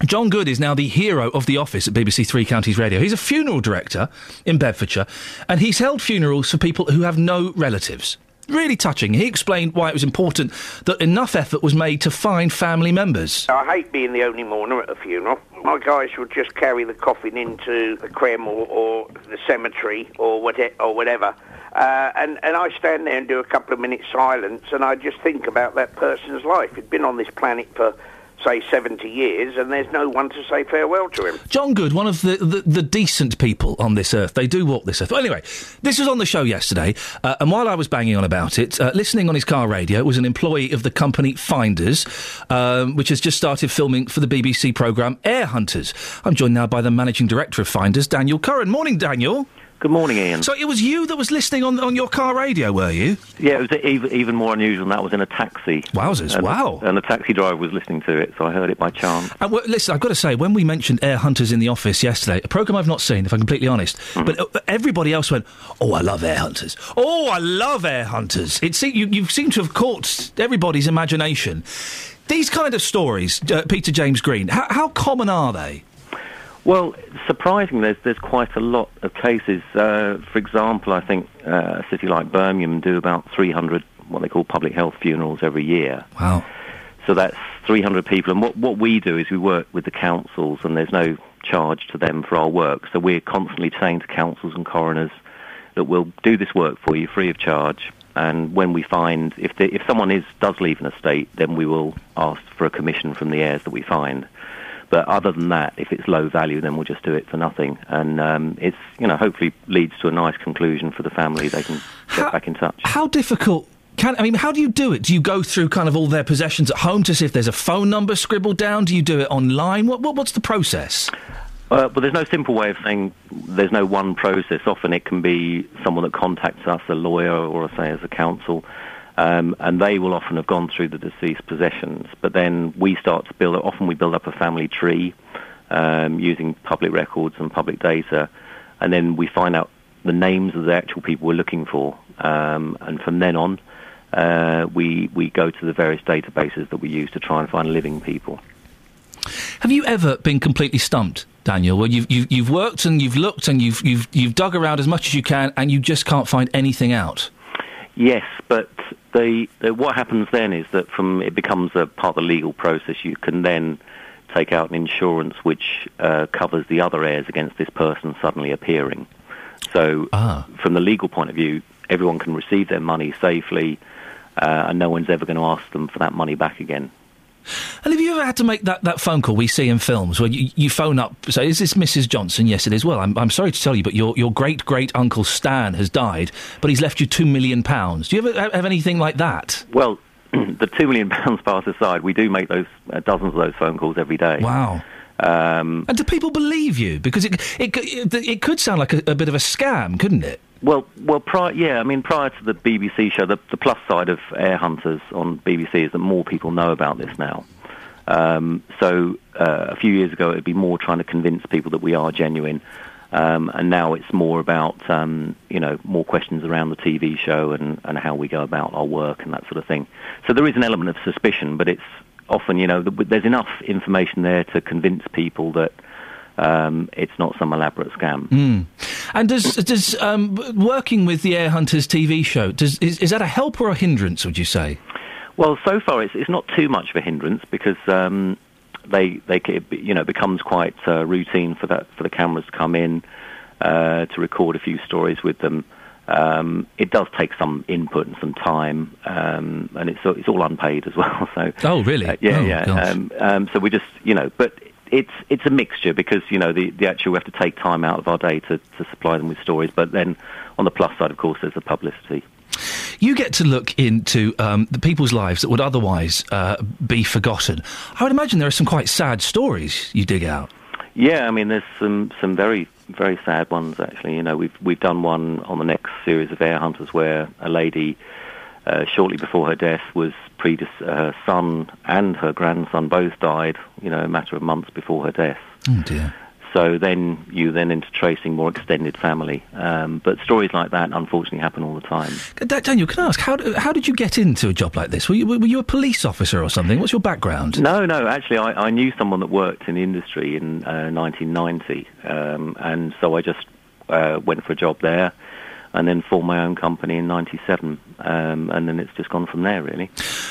John Good is now the hero of the office at BBC Three Counties Radio. He's a funeral director in Bedfordshire, and he's held funerals for people who have no relatives. Really touching. He explained why it was important that enough effort was made to find family members. I hate being the only mourner at a funeral. My guys would just carry the coffin into the crem or, or the cemetery or, what, or whatever. Uh, and, and I stand there and do a couple of minutes silence and I just think about that person's life. He'd been on this planet for, say, 70 years and there's no one to say farewell to him. John Good, one of the, the, the decent people on this earth. They do walk this earth. Anyway, this was on the show yesterday, uh, and while I was banging on about it, uh, listening on his car radio was an employee of the company Finders, um, which has just started filming for the BBC programme Heir Hunters. I'm joined now by the managing director of Finders, Daniel Curran. Morning, Daniel. Good morning, Iain. So it was you that was listening on on your car radio, were you? Yeah, it was even, even more unusual. That was in a taxi. Wowzers! And, wow. And the taxi driver was listening to it, so I heard it by chance. And well, listen, I've got to say, when we mentioned Heir Hunters in the office yesterday, a programme I've not seen, if I'm completely honest, Hmm. but uh, everybody else went, "Oh, I love Heir Hunters! Oh, I love Heir Hunters!" It se- you, you seem to have caught everybody's imagination. These kind of stories, uh, Peter James Green, how, how common are they? Well, surprisingly, there's there's quite a lot of cases. Uh, for example, I think uh, a city like Birmingham do about 300 what they call public health funerals every year. Wow. So that's 300 people. And what, what we do is we work with the councils, and there's no charge to them for our work. So we're constantly saying to councils and coroners that we'll do this work for you free of charge. And when we find, if, the, if someone is, does leave an estate, then we will ask for a commission from the heirs that we find. But other than that, if it's low value, then we'll just do it for nothing. And um, it's, you know, hopefully leads to a nice conclusion for the family. They can get back in touch. How difficult? Can, I mean, how do you do it? Do you go through kind of all their possessions at home to see if there's a phone number scribbled down? Do you do it online? What, what what's the process? Uh, but there's no simple way of saying there's no one process. Often it can be someone that contacts us, a lawyer or, say, as a council, um, and they will often have gone through the deceased possessions. But then we start to build, often we build up a family tree um, using public records and public data, and then we find out the names of the actual people we're looking for. Um, and from then on, uh, we, we go to the various databases that we use to try and find living people. Have you ever been completely stumped, Daniel? Where you've, you've you've worked and you've looked and you've you've you've dug around as much as you can and you just can't find anything out. Yes, but the, the what happens then is that from it becomes a part of the legal process. You can then take out an insurance which uh, covers the other heirs against this person suddenly appearing. So, from the legal point of view, everyone can receive their money safely, uh, and no one's ever going to ask them for that money back again. And have you ever had to make that, that phone call we see in films where you, you phone up, say, is this Mrs. Johnson? Yes, it is. Well, I'm, I'm sorry to tell you, but your, your great great uncle Stan has died, but he's left you two million pounds. Do you ever have- anything like that? Well, the two million pounds part aside, we do make those uh, dozens of those phone calls every day. Wow. Um, And do people believe you? Because it it, it, it could sound like a, a bit of a scam, couldn't it? Well, well, prior, yeah. I mean, prior to the BBC show, the, the plus side of Heir Hunters on BBC is that more people know about this now. Um, so uh, a few years ago, it'd be more trying to convince people that we are genuine, um, and now it's more about um, you know more questions around the TV show and, and how we go about our work and that sort of thing. So there is an element of suspicion, but it's often you know there's enough information there to convince people that um, it's not some elaborate scam. Mm. And does does um, working with the Heir Hunters TV show does is, is that a help or a hindrance? Would you say? Well, so far it's, it's not too much of a hindrance because um, they they you know it becomes quite uh, routine for that for the cameras to come in uh, to record a few stories with them. Um, it does take some input and some time, um, and it's it's all unpaid as well. So Oh, really? uh, yeah, Oh, yeah. Um, um, so we just you know, but it's it's a mixture because you know the the actual we have to take time out of our day to, to supply them with stories, but then on the plus side, of course, there's the publicity. You get to look into um, the people's lives that would otherwise uh, be forgotten. I would imagine there are some quite sad stories you dig out. Yeah, I mean, there's some some very very sad ones actually. You know, we've we've done one on the next series of Heir Hunters where a lady, uh, shortly before her death, was predis- her son and her grandson both died. You know, a matter of months before her death. Oh dear. So then you then into tracing more extended family. Um, but stories like that unfortunately happen all the time. Daniel, can I ask how how did you get into a job like this? Were you, were you a police officer or something? What's your background? No, no. Actually, I, I knew someone that worked in the industry in uh, 1990, um, and so I just uh, went for a job there, and then formed my own company in '97, um, and then it's just gone from there, really.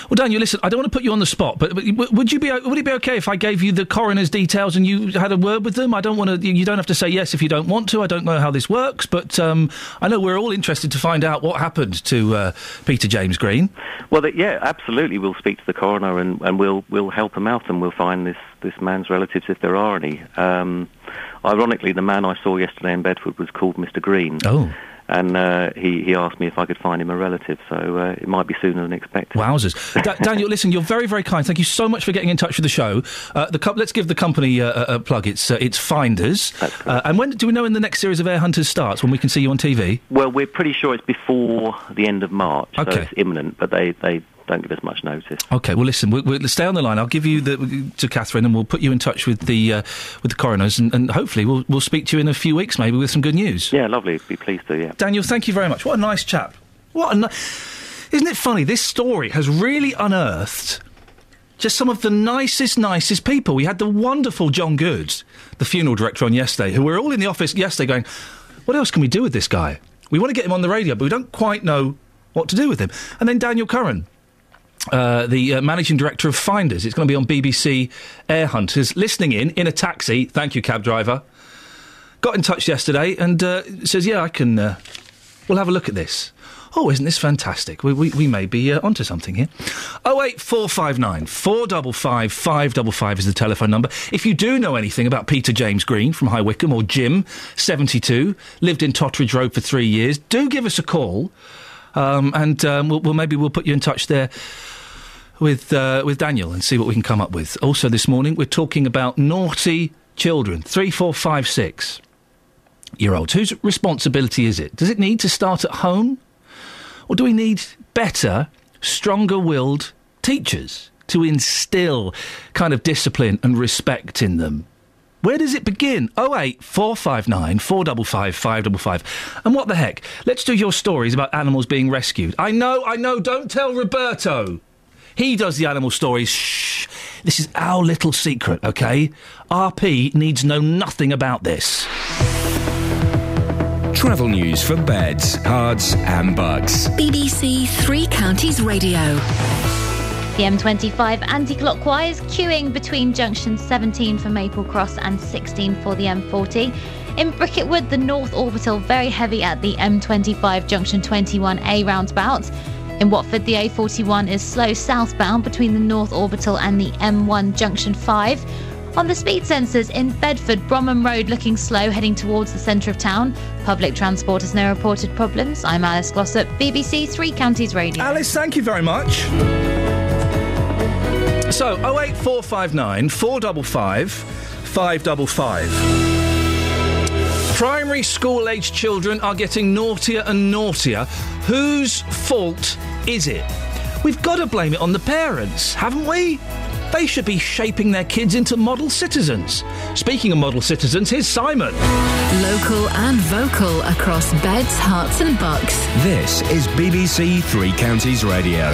Well, Daniel, listen, I don't want to put you on the spot, but, but would you be would it be okay if I gave you the coroner's details and you had a word with them? I don't want to. You don't have to say yes if you don't want to. I don't know how this works, but um, I know we're all interested to find out what happened to uh, Peter James Green. Well, th- yeah, absolutely. We'll speak to the coroner and, and we'll we'll help him out, and we'll find this this man's relatives if there are any. Um, ironically, the man I saw yesterday in Bedford was called Mr. Green. Oh. And uh, he, he asked me if I could find him a relative, so uh, it might be sooner than expected. Wowzers, da- Daniel! Listen, you're very, very kind. Thank you so much for getting in touch with the show. Uh, the co- let's give the company uh, a, plug. It's uh, it's Finders. Uh, and when do we know when the next series of Heir Hunters starts? When we can see you on TV? Well, we're pretty sure it's before the end of March, so Okay. it's imminent, but they, they don't give us much notice. Okay, well, listen, we'll, we'll stay on the line. I'll give you the to Catherine, and we'll put you in touch with the uh, with the coroners, and, and hopefully we'll we'll speak to you in a few weeks, maybe with some good news. Yeah, lovely. Be pleased to, yeah. Daniel, thank you very much. What a nice chap. What a ni- isn't it funny? This story has really unearthed just some of the nicest, nicest people. We had the wonderful John Goods, the funeral director, on yesterday, who were all in the office yesterday going, "What else can we do with this guy? We want to get him on the radio, but we don't quite know what to do with him." And then Daniel Curran. Uh, the uh, managing director of Finders. It's going to be on BBC Heir Hunters. Listening in in a taxi. Thank you, cab driver. Got in touch yesterday and uh, says, "Yeah, I can. Uh, we'll have a look at this." Oh, isn't this fantastic? We, we, we may be uh, onto something here. Oh eight four five nine four double five five double five is the telephone number. If you do know anything about Peter James Green from High Wycombe or Jim, seventy two, lived in Totteridge Road for three years, do give us a call, um, and um, we'll, we'll maybe we'll put you in touch there with uh, with Daniel and see what we can come up with. Also, this morning we're talking about naughty children. Three, four, five, six year olds. Whose responsibility is it? Does it need to start at home, or do we need better, stronger-willed teachers to instill kind of discipline and respect in them? Where does it begin? 08 459 455 555. And what the heck? Let's do your stories about animals being rescued. I know, I know, don't tell Roberto. He does the animal stories. Shh. This is our little secret, okay? RP needs know nothing about this. Travel news for beds, cards, and bucks. BBC Three Counties Radio. The M25 anti-clockwise, queuing between junction 17 for Maple Cross and 16 for the M40. In Bricket Wood, the North Orbital very heavy at the M25 junction 21A roundabout. In Watford, the A41 is slow southbound between the North Orbital and the M1 junction 5. On the speed sensors in Bedford, Bromham Road looking slow heading towards the centre of town. Public transport has no reported problems. I'm Alice Glossop, BBC Three Counties Radio. Alice, thank you very much. So, 08459 455 555. Primary school aged children are getting naughtier and naughtier. Whose fault is it? We've got to blame it on the parents, haven't we? They should be shaping their kids into model citizens. Speaking of model citizens, here's Simon. Local and vocal across beds, Herts, and bucks. This is BBC Three Counties Radio.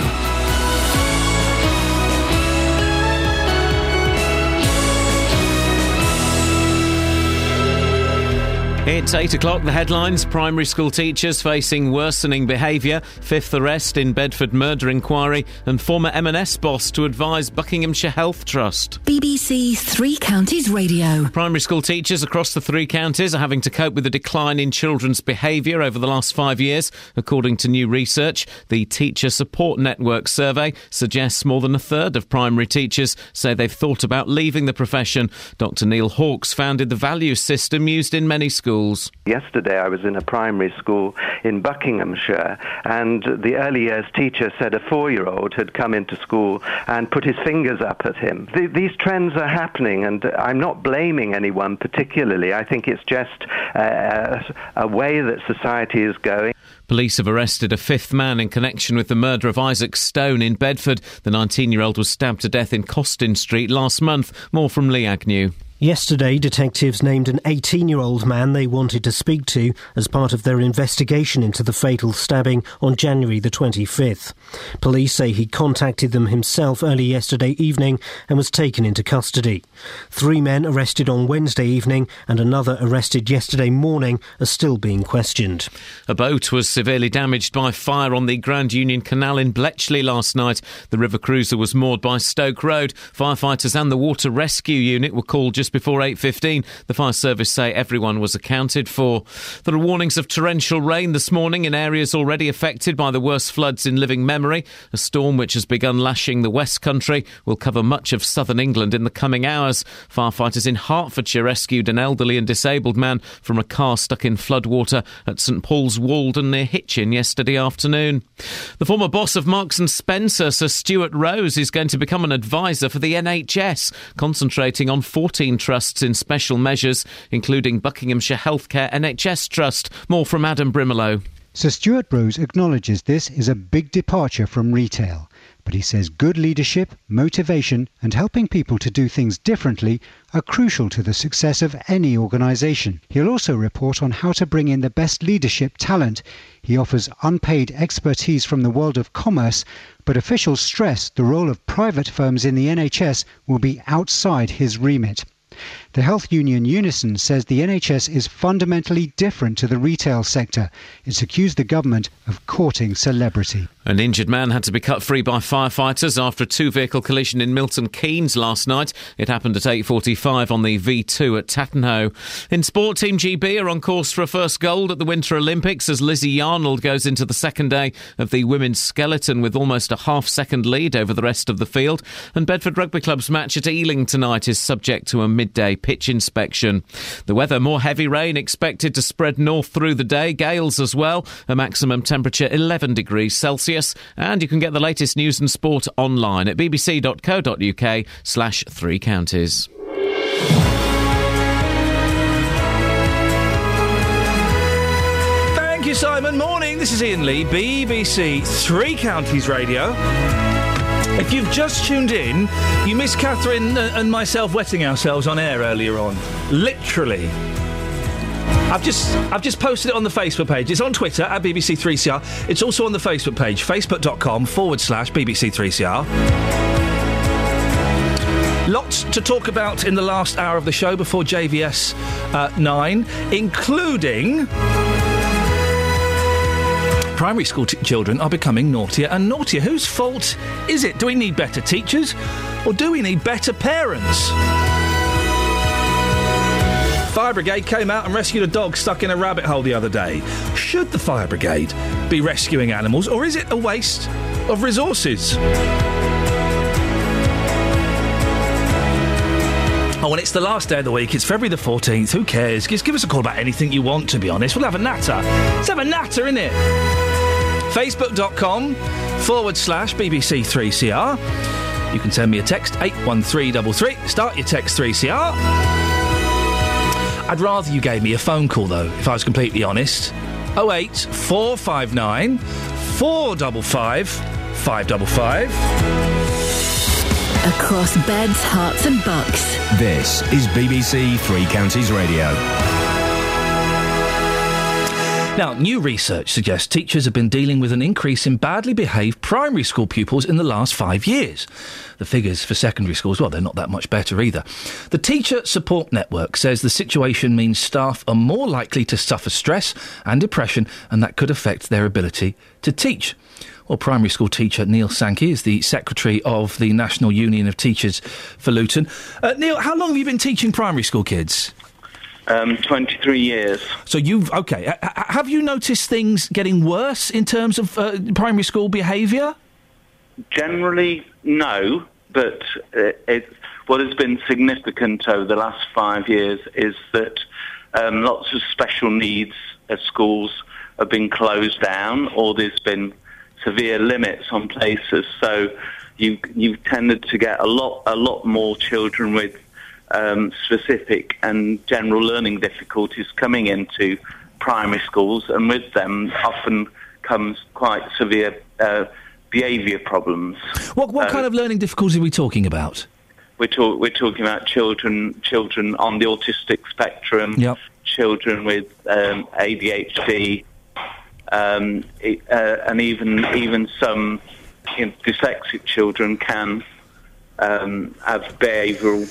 It's 8 o'clock. The headlines Primary school teachers facing worsening behaviour, fifth arrest in Bedford murder inquiry, and former M&S boss to advise Buckinghamshire Health Trust. BBC Three Counties Radio. Primary school teachers across the three counties are having to cope with a decline in children's behaviour over the last five years, according to new research. The Teacher Support Network survey suggests more than a third of primary teachers say they've thought about leaving the profession. Dr Neil Hawkes founded the value system used in many schools. Yesterday, I was in a primary school in Buckinghamshire, and the early years teacher said a four year old had come into school and put his fingers up at him. Th- these trends are happening, and I'm not blaming anyone particularly. I think it's just uh, a way that society is going. Police have arrested a fifth man in connection with the murder of Isaac Stone in Bedford. The 19 year old was stabbed to death in Costin Street last month. More from Lee Agnew. Yesterday, detectives named an 18 year old man they wanted to speak to as part of their investigation into the fatal stabbing on January the 25th. Police say he contacted them himself early yesterday evening and was taken into custody. Three men arrested on Wednesday evening and another arrested yesterday morning are still being questioned. A boat was severely damaged by fire on the Grand Union Canal in Bletchley last night. The river cruiser was moored by Stoke Road. Firefighters and the water rescue unit were called just before 8.15. The fire service say everyone was accounted for. There are warnings of torrential rain this morning in areas already affected by the worst floods in living memory. A storm which has begun lashing the West Country will cover much of southern England in the coming hours. Firefighters in Hertfordshire rescued an elderly and disabled man from a car stuck in floodwater at St Paul's Walden near Hitchin yesterday afternoon. The former boss of Marks and Spencer, Sir Stuart Rose, is going to become an advisor for the NHS, concentrating on 14 trusts in special measures, including Buckinghamshire Healthcare NHS Trust. More from Adam Brimelow. Sir Stuart Rose acknowledges this is a big departure from retail, but he says good leadership, motivation, and helping people to do things differently are crucial to the success of any organisation. He'll also report on how to bring in the best leadership talent. He offers unpaid expertise from the world of commerce, but officials stress the role of private firms in the NHS will be outside his remit. The health union Unison says the NHS is fundamentally different to the retail sector. It's accused the government of courting celebrity. An injured man had to be cut free by firefighters after a two-vehicle collision in Milton Keynes last night. It happened at 8.45 on the V2 at Tattenhoe. In sport, Team GB are on course for a first gold at the Winter Olympics as Lizzie Yarnold goes into the second day of the women's skeleton with almost a half-second lead over the rest of the field. And Bedford Rugby Club's match at Ealing tonight is subject to a midday pitch inspection. The weather, more heavy rain expected to spread north through the day, gales as well, a maximum temperature 11 degrees Celsius. And you can get the latest news and sport online at bbc.co.uk slash three counties. Thank you, Simon. Morning. This is Iain Lee, BBC Three Counties Radio. If you've just tuned in, you missed Catherine and myself wetting ourselves on air earlier on. Literally. I've just I've just posted it on the Facebook page. It's on Twitter at BBC3CR. It's also on the Facebook page, facebook.com forward slash BBC3CR. Lots to talk about in the last hour of the show before JVS uh, 9, including. Primary school t- children are becoming naughtier and naughtier. Whose fault is it? Do we need better teachers or do we need better parents? Fire brigade came out and rescued a dog stuck in a rabbit hole the other day. Should the fire brigade be rescuing animals or is it a waste of resources? Oh, and it's the last day of the week. It's February the 14th. Who cares? Just give us a call about anything you want, to be honest. We'll have a natter. Let's have a natter, innit? Facebook.com forward slash BBC3CR. You can send me a text, 81333. Start your text 3CR. I'd rather you gave me a phone call, though, if I was completely honest. 08 459 455 555. Across beds, Herts, and bucks. This is BBC Three Counties Radio. Now, new research suggests teachers have been dealing with an increase in badly behaved primary school pupils in the last five years. The figures for secondary schools, well, they're not that much better either. The Teacher Support Network says the situation means staff are more likely to suffer stress and depression, and that could affect their ability to teach. Well, primary school teacher Neil Sankey is the secretary of the National Union of Teachers for Luton. Uh, Neil, how long have you been teaching primary school kids? Um, 23 years. So you've okay. H- h- have you noticed things getting worse in terms of uh, primary school behaviour? Generally, no, but uh, it, what has been significant over the last five years is that um, lots of special needs at schools have been closed down or there's been severe limits on places. So you, you've tended to get a lot, a lot more children with um, specific and general learning difficulties coming into primary schools, and with them often comes quite severe uh, behaviour problems. What what kind of learning difficulties are we talking about? We're, talk- we're talking about children children on the autistic spectrum, Yep. children with um, ADHD, um, it, uh, and even even some you know, dyslexic children can um, have behavioural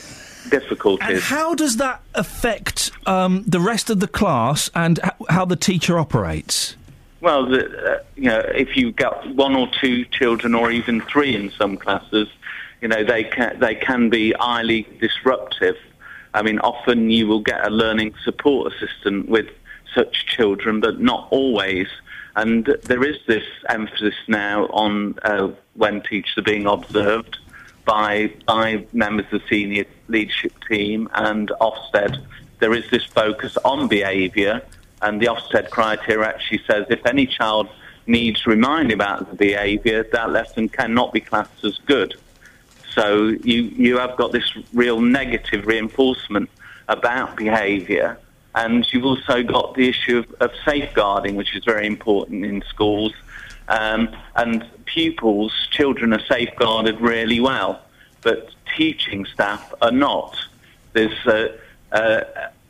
difficulties. And how does that affect um, the rest of the class and h- how the teacher operates? Well, the, uh, you know, if you've got one or two children, or even three in some classes, you know, they can they can be highly disruptive. I mean, often you will get a learning support assistant with such children, but not always. And there is this emphasis now on uh, when teachers are being observed by by members of the senior leadership team and Ofsted. There is this focus on behaviour, and the Ofsted criteria actually says if any child needs reminding about the behaviour, that lesson cannot be classed as good. So you you have got this real negative reinforcement about behaviour, and you've also got the issue of, of safeguarding, which is very important in schools. Um, and pupils, children are safeguarded really well, but teaching staff are not. There's uh, uh,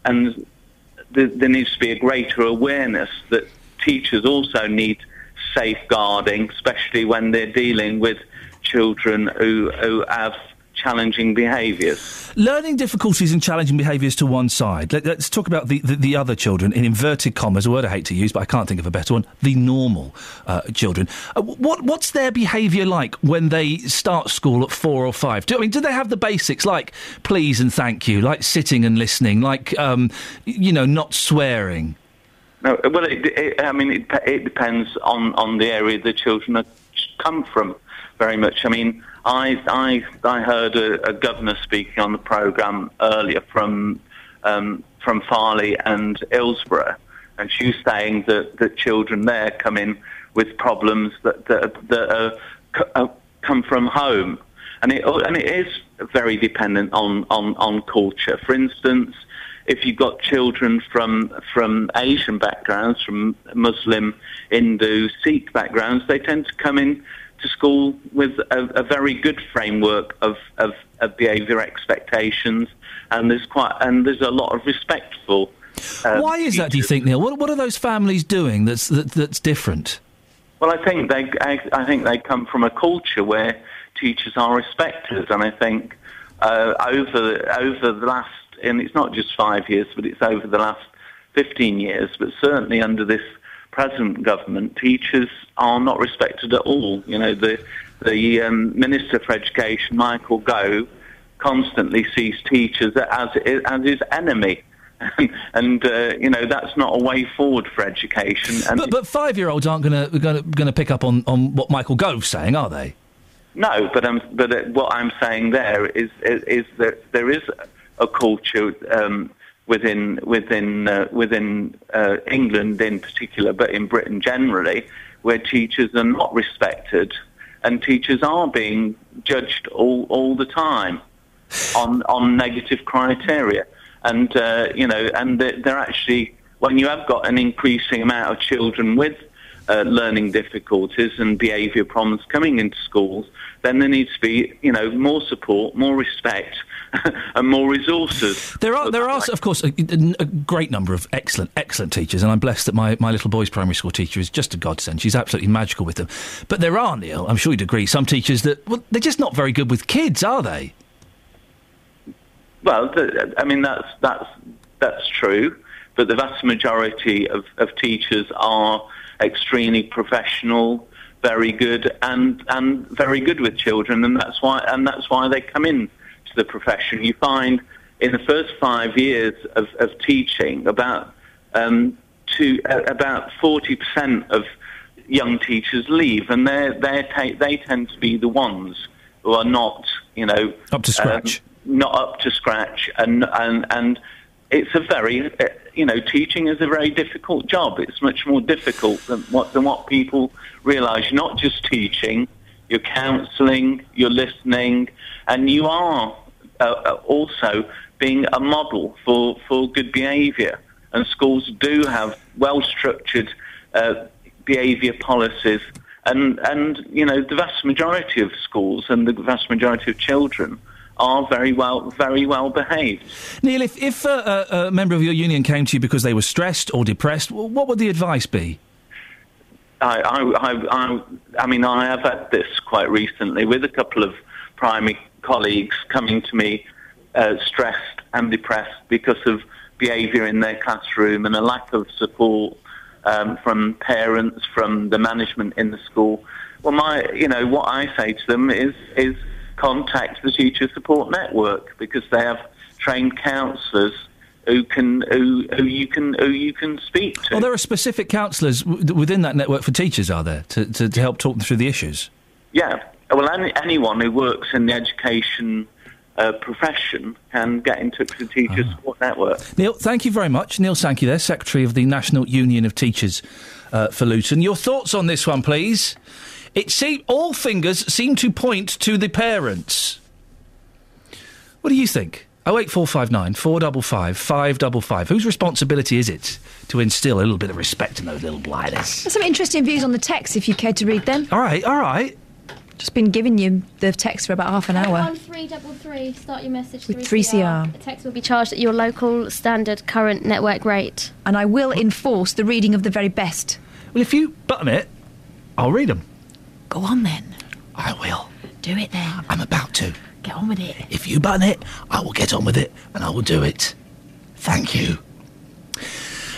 and there, there needs to be a greater awareness that teachers also need safeguarding, especially when they're dealing with children who, who have challenging behaviours. Learning difficulties and challenging behaviours to one side. Let, us talk about the, the, the other children, in inverted commas, a word I hate to use, but I can't think of a better one, the normal uh, children. Uh, what, what's their behaviour like when they start school at four or five? Do, I mean, do they have the basics like please and thank you, like sitting and listening, like, um, you know, not swearing? No, well, it, it, I mean, it, it depends on, on the area the children are, come from very much. I mean, I, I, I heard a, a governor speaking on the programme earlier from, um, from Farley and Hillsborough, and she was saying that, that children there come in with problems that, that, that are, uh, come from home. And it, and it is very dependent on, on, on culture. For instance, if you've got children from from Asian backgrounds, from Muslim, Hindu, Sikh backgrounds, they tend to come in to school with a, a very good framework of, of, of behaviour expectations, and there's quite and there's a lot of respectful. Uh, Why is that, do you think, Neil? What, what are those families doing that's, that, that's different? Well, I think they I, I think they come from a culture where teachers are respected, and I think uh, over over the last and it's not just five years, but it's over the last fifteen years, but certainly under this present government, teachers are not respected at all. You know, the the um, Minister for Education, Michael Gove, constantly sees teachers as as his enemy. and uh, you know that's not a way forward for education. And But, but five-year-olds aren't going to going to pick up on, on what Michael Gove's saying, are they? No, but um, but uh, what I'm saying there is is, is that there is a culture um, within within uh, within uh, England in particular, but in Britain generally, where teachers are not respected, and teachers are being judged all all the time on on negative criteria. and uh, you know, and they're, they're actually when you have got an increasing amount of children with uh, learning difficulties and behaviour problems coming into schools, then there needs to be, you know, more support, more respect, and more resources. There are, there are, of course, a, a great number of excellent, excellent teachers, and I'm blessed that my, my little boy's primary school teacher is just a godsend. She's absolutely magical with them. But there are, Neil, I'm sure you'd agree, some teachers that well, they're just not very good with kids, are they? Well, th- I mean that's that's that's true, but the vast majority of, of teachers are extremely professional, very good, and and very good with children, and that's why and that's why they come in the profession. You find in the first five years of, of teaching about um, to uh, about forty percent of young teachers leave, and they they they tend to be the ones who are not you know up to scratch. Um, not up to scratch, and and and it's a very uh, you know teaching is a very difficult job. It's much more difficult than what than what people realise. You're not just teaching, you're counselling, you're listening, and you are uh, uh, also being a model for for good behaviour. And schools do have well structured uh, behaviour policies. And, and, you know, the vast majority of schools and the vast majority of children are very well, very well behaved. Neil, if, if a, a member of your union came to you because they were stressed or depressed, what would the advice be? I, I, I, I, I mean, I have had this quite recently with a couple of primary colleagues coming to me uh, stressed and depressed because of behaviour in their classroom and a lack of support um, from parents, from the management in the school. Well, my, you know, what I say to them is, is contact the Teacher Support Network because they have trained counsellors who can who, who you can who you can speak to. Well, there are specific counsellors w- within that network for teachers, are there, to, to, to help talk them through the issues? Yeah. Well, any, anyone who works in the education uh, profession can get in touch with the Teacher Support Network. Neil, thank you very much. Neil Sankey there, Secretary of the National Union of Teachers uh, for Luton. Your thoughts on this one, please? It seem all fingers seem to point to the parents. What do you think? Oh eight four five nine four double five five double five. Whose responsibility is it to instil a little bit of respect in those little blighters? There's some interesting views on the text if you care to read them. All right, all right. Just been giving you the text for about half an hour. On three double three, start your message With 3CR. 3CR. The text will be charged at your local standard current network rate. And I will enforce the reading of the very best. Well, if you button it, I'll read them. Go on then. I will. Do it then. I'm about to. Get on with it. If you button it, I will get on with it and I will do it. Thank you.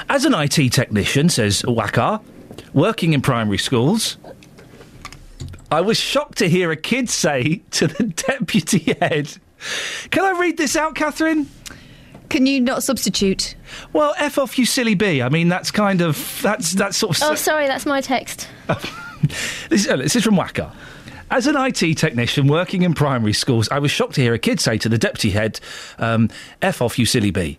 As an IT technician, says Wakar, working in primary schools, I was shocked to hear a kid say to the deputy head, Can I read this out, Catherine? Can you not substitute? Well, F off, you silly bee. I mean, that's kind of. That's, that's sort of. Oh, sorry, that's my text. This, uh, this is from Wacker. As an IT technician working in primary schools, I was shocked to hear a kid say to the deputy head, um, F off, you silly bee.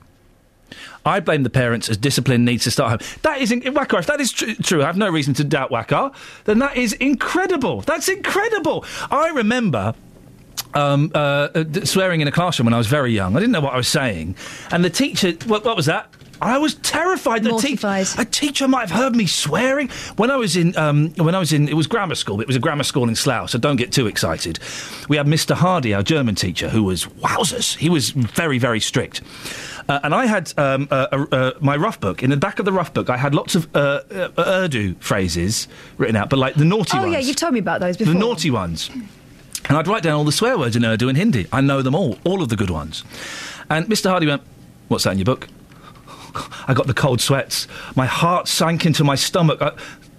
I blame the parents as discipline needs to start home. That is, in- Wacker, if that is tr- true, I have no reason to doubt Wacker, then that is incredible. That's incredible. I remember um, uh, uh, swearing in a classroom when I was very young. I didn't know what I was saying. And the teacher, what, what was that? I was terrified. that te- a teacher might have heard me swearing when I was in. Um, when I was in, it was grammar school. It was a grammar school in Slough, so don't get too excited. We had Mr. Hardy, our German teacher, who was wowzers. He was very, very strict. Uh, and I had um, uh, uh, uh, my rough book. In the back of the rough book, I had lots of uh, uh, Urdu phrases written out, but like the naughty oh, ones. yeah, you've told me about those before. The naughty ones. And I'd write down all the swear words in Urdu and Hindi. I know them all, all of the good ones. And Mr. Hardy went, What's that in your book? I got the cold sweats. My heart sank into my stomach. I,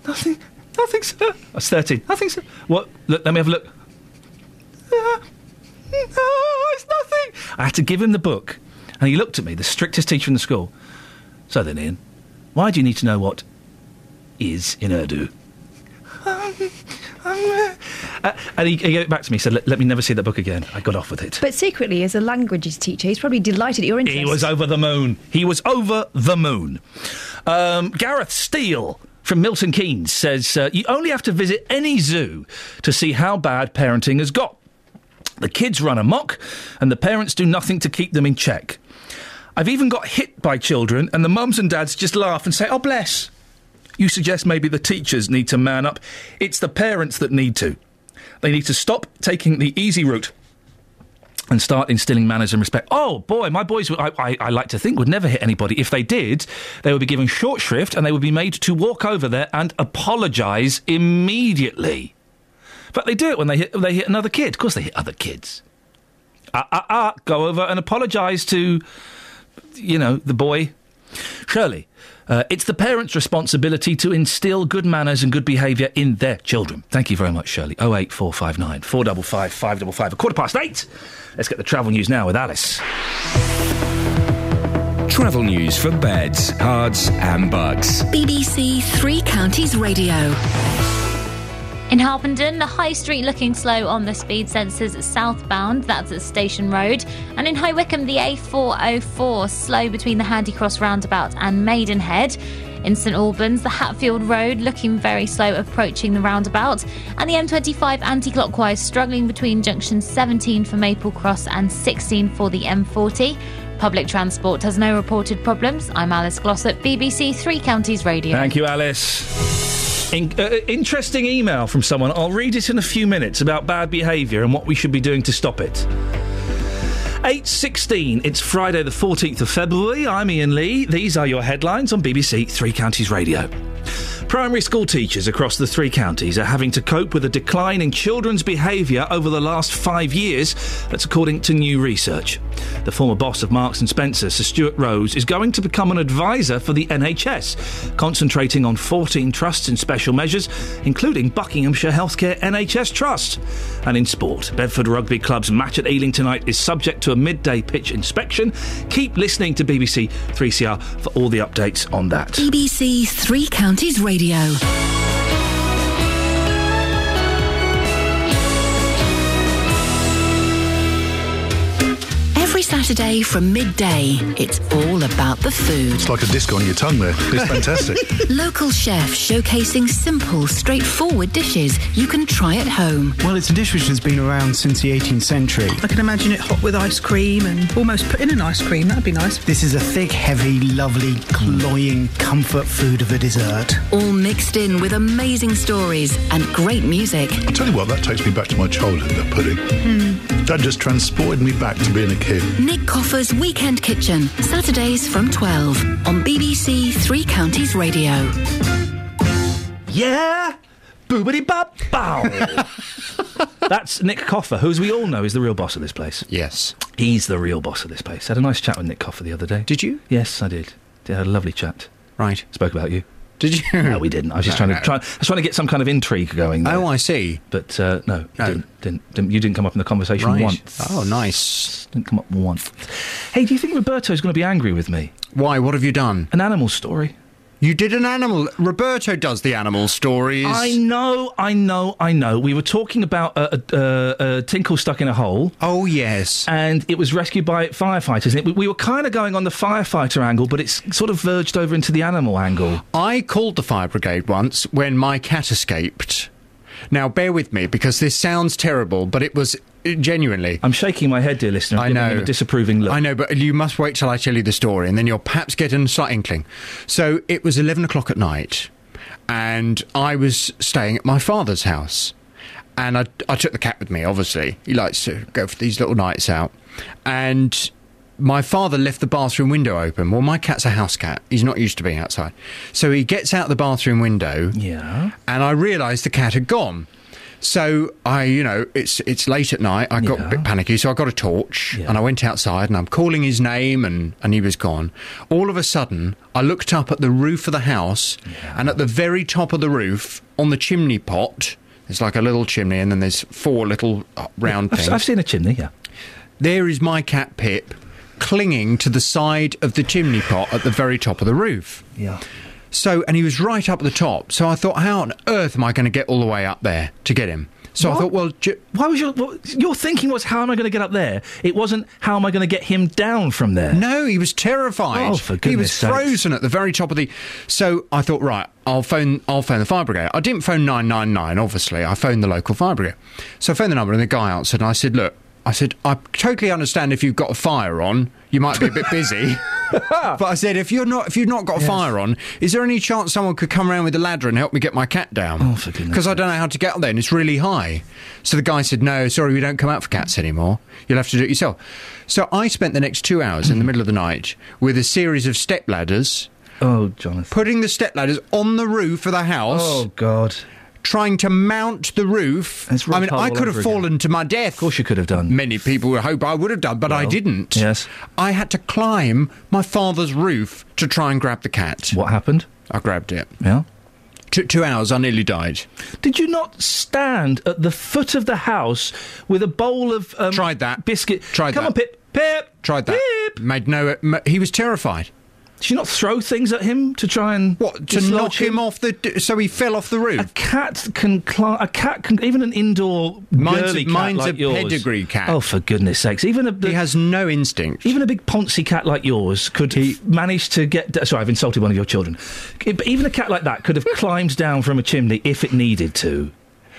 nothing, nothing, sir. I was 13. Nothing, sir. What? Look, let me have a look. Ah, it's nothing. I had to give him the book. And he looked at me, the strictest teacher in the school. So then, Iain, why do you need to know what is in Urdu? Uh, and he, he gave it back to me. Said, let, "Let me never see that book again." I got off with it. But secretly, as a languages teacher, he's probably delighted at your interest. He was over the moon. He was over the moon. Um, Gareth Steele from Milton Keynes says uh, you only have to visit any zoo to see how bad parenting has got. The kids run amok, and the parents do nothing to keep them in check. I've even got hit by children, and the mums and dads just laugh and say, "Oh, bless." You suggest maybe the teachers need to man up. It's the parents that need to. They need to stop taking the easy route and start instilling manners and respect. Oh boy, my boys, I, I, I like to think, would never hit anybody. If they did, they would be given short shrift and they would be made to walk over there and apologise immediately. But they do it when they hit, they hit another kid. Of course, they hit other kids. Ah, ah, ah, go over and apologise to, you know, the boy. Shirley, uh, it's the parents' responsibility to instill good manners and good behaviour in their children. Thank you very much, Shirley. 08459 455 555. A quarter past eight. Let's get the travel news now with Alice. Travel news for beds, Herts, and bucks. BBC Three Counties Radio. In Harpenden, the High Street looking slow on the speed sensors southbound, that's at Station Road. And in High Wycombe, the A404 slow between the Handy Cross roundabout and Maidenhead. In St Albans, the Hatfield Road looking very slow approaching the roundabout. And the M25 anti clockwise struggling between junction 17 for Maple Cross and 16 for the M40. Public transport has no reported problems. I'm Alice Glossop, BBC Three Counties Radio. Thank you, Alice. In, uh, interesting email from someone. I'll read it in a few minutes about bad behaviour and what we should be doing to stop it. 8.16, it's Friday the 14th of February. I'm Iain Lee. These are your headlines on BBC Three Counties Radio. Primary school teachers across the three counties are having to cope with a decline in children's behaviour over the last five years. That's according to new research. The former boss of Marks and Spencer, Sir Stuart Rose, is going to become an advisor for the NHS, concentrating on 14 trusts and special measures, including Buckinghamshire Healthcare NHS Trust. And in sport, Bedford Rugby Club's match at Ealing tonight is subject to a midday pitch inspection. Keep listening to BBC 3CR for all the updates on that. BBC Three Counties Radio. Every Saturday from midday, it's all about the food. It's like a disc on your tongue there. It's fantastic. Local chefs showcasing simple, straightforward dishes you can try at home. Well, it's a dish which has been around since the 18th century. I can imagine it hot with ice cream and almost put in an ice cream. That'd be nice. This is a thick, heavy, lovely, cloying comfort food of a dessert. All mixed in with amazing stories and great music. I'll tell you what, that takes me back to my childhood, that pudding. Hmm. That just transported me back to being a kid. Nick Coffer's Weekend Kitchen, Saturdays from 12 on BBC Three Counties Radio. Yeah! Boobity bop bow! That's Nick Coffer, who, as we all know, is the real boss of this place. Yes. He's the real boss of this place. Had a nice chat with Nick Coffer the other day. Did you? Yes, I did. Did had a lovely chat. Right. Spoke about you. Did you? No, we didn't. I was just trying no. to try. I was trying to get some kind of intrigue going. There. Oh, I see. But uh, no, you No. Didn't, didn't, didn't. You didn't come up in the conversation Right. once. Oh, nice. Didn't come up once. Hey, do you think Roberto's going to be angry with me? Why? What have you done? An animal story. You did an animal. Roberto does the animal stories. I know, I know, I know. We were talking about a, a, a, Tinker stuck in a hole. Oh yes, and it was rescued by firefighters. It, we were kind of going on the firefighter angle, but it's sort of verged over into the animal angle. I called the fire brigade once when my cat escaped. Now, bear with me because this sounds terrible, but it was uh, genuinely. I'm shaking my head, dear listener. I'm I know. a disapproving look. I know, but you must wait till I tell you the story, and then you'll perhaps get a slight inkling. So it was 11 o'clock at night, and I was staying at my father's house. And I, I took the cat with me, obviously. He likes to go for these little nights out. And my father left the bathroom window open. Well, my cat's a house cat. He's not used to being outside. So he gets out the bathroom window. Yeah. And I realised the cat had gone. So I, you know, it's it's late at night. I got a bit panicky, so I got a torch and I went outside and I'm calling his name and and he was gone. All of a sudden, I looked up at the roof of the house and at the very top of the roof, on the chimney pot, there's like a little chimney and then there's four little uh, round I've, things. I've seen a chimney. Yeah. There is my cat Pip clinging to the side of the chimney pot at the very top of the roof. Yeah. So, and he was right up at the top. So I thought, how on earth am I going to get all the way up there to get him? So I thought, well, ju- Why was your what, your thinking was how am I going to get up there? It wasn't how am I going to get him down from there. no, he was terrified. Oh, for goodness he was sakes. frozen at the very top of the. So I thought, right, I'll phone. I'll phone the fire brigade. I didn't phone nine nine nine. Obviously, I phoned the local fire brigade. So I phoned the number, and the guy answered, and I said, look. I said, I totally understand if you've got a fire on, you might be a bit busy. but I said, if you're not, if you've not got a fire on, is there any chance someone could come around with a ladder and help me get my cat down? Oh! Because I don't know how to get up there, and it's really high. So the guy said, No, sorry, we don't come out for cats anymore. You'll have to do it yourself. So I spent the next two hours in the middle of the night with a series of step ladders. Oh, Jonathan! Putting the step ladders on the roof of the house. Oh God! Trying to mount the roof. I mean, I could have over again. fallen to my death. Of course, you could have done. Many people would hope I would have done, but I didn't. yes. I had to climb my father's roof to try and grab the cat. What happened? I grabbed it. Yeah. Took two hours. I nearly died. Did you not stand at the foot of the house with a bowl of um, Tried that. biscuit? Tried Come that. on, Pip. Pip. Tried that. Pip. Made no. He was terrified. Did you not throw things at him to try and What to knock him off the? So he fell off the roof. A cat can climb. A cat can even an indoor Mine's- girly cat mine's like a yours. pedigree cat. Oh, for goodness sakes! Even a He has no instinct. even a big poncy cat like yours could f- manage to get. Sorry, I've insulted one of your children. I- But even a cat like that could have climbed down from a chimney if it needed to.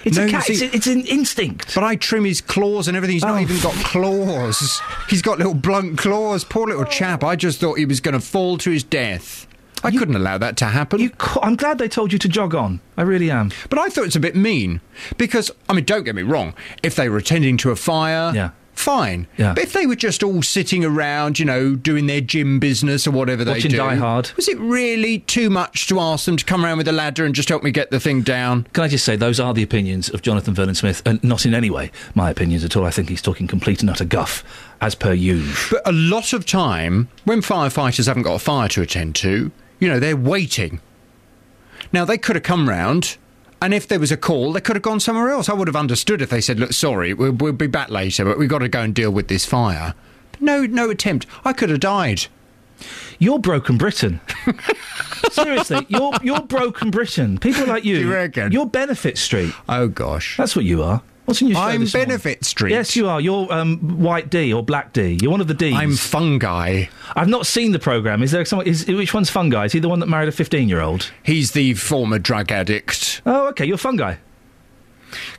It's No, a cat. see- it's, it's an instinct. But I trim his claws and everything. He's not Oh. even got claws. He's got little blunt claws. Poor little chap. I just thought he was going to fall to his death. I couldn't allow that to happen. You, I'm glad they told you to jog on. I really am. But I thought it's a bit mean because I mean, don't get me wrong. If they were attending to a fire, Yeah. Fine. Yeah. But if they were just all sitting around, you know, doing their gym business or whatever they Watching do, Die Hard. was it really too much to ask them to come around with a ladder and just help me get the thing down? Can I just say those are the opinions of Jonathan Vernon Smith, and not in any way my opinions at all. I think he's talking complete and utter guff, as per usual. But a lot of time, when firefighters haven't got a fire to attend to, you know, they're waiting. Now, they could have come round, and if there was a call, they could have gone somewhere else. I would have understood if they said, look, sorry, we'll, we'll be back later, but we've got to go and deal with this fire. But no, no attempt. I could have died. You're broken Britain. Seriously, you're you're broken Britain. People like you, you reckon? you're Benefit Street. Oh, gosh. That's what you are. What's in your show I'm this morning? Benefit Street. Yes, you are. You're um, White Dee or Black D. You're one of the Ds. I'm fungi. I've not seen the program. Is there someone? Is which one's fungi? Is he the one that married a 15 year old? He's the former drug addict. Oh, okay. You're fungi.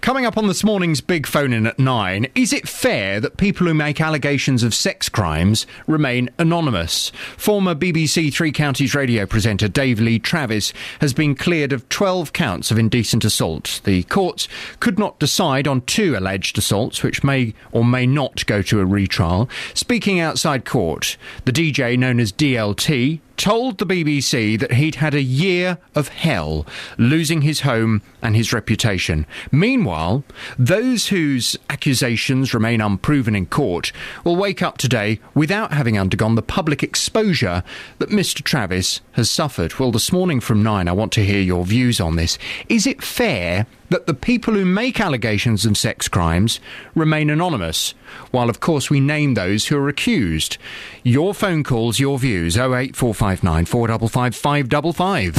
Coming up on this morning's big phone in at nine, is it fair that people who make allegations of sex crimes remain anonymous? Former BBC Three Counties radio presenter Dave Lee Travis has been cleared of 12 counts of indecent assault. The courts could not decide on two alleged assaults, which may or may not go to a retrial. Speaking outside court, the DJ known as DLT told the BBC that he'd had a year of hell, losing his home and his reputation. Meanwhile, those whose accusations remain unproven in court will wake up today without having undergone the public exposure that Mr. Travis has suffered. Well, this morning from nine, I want to hear your views on this. Is it fair that the people who make allegations of sex crimes remain anonymous, while of course we name those who are accused. Your phone calls, your views, 08459 455 555.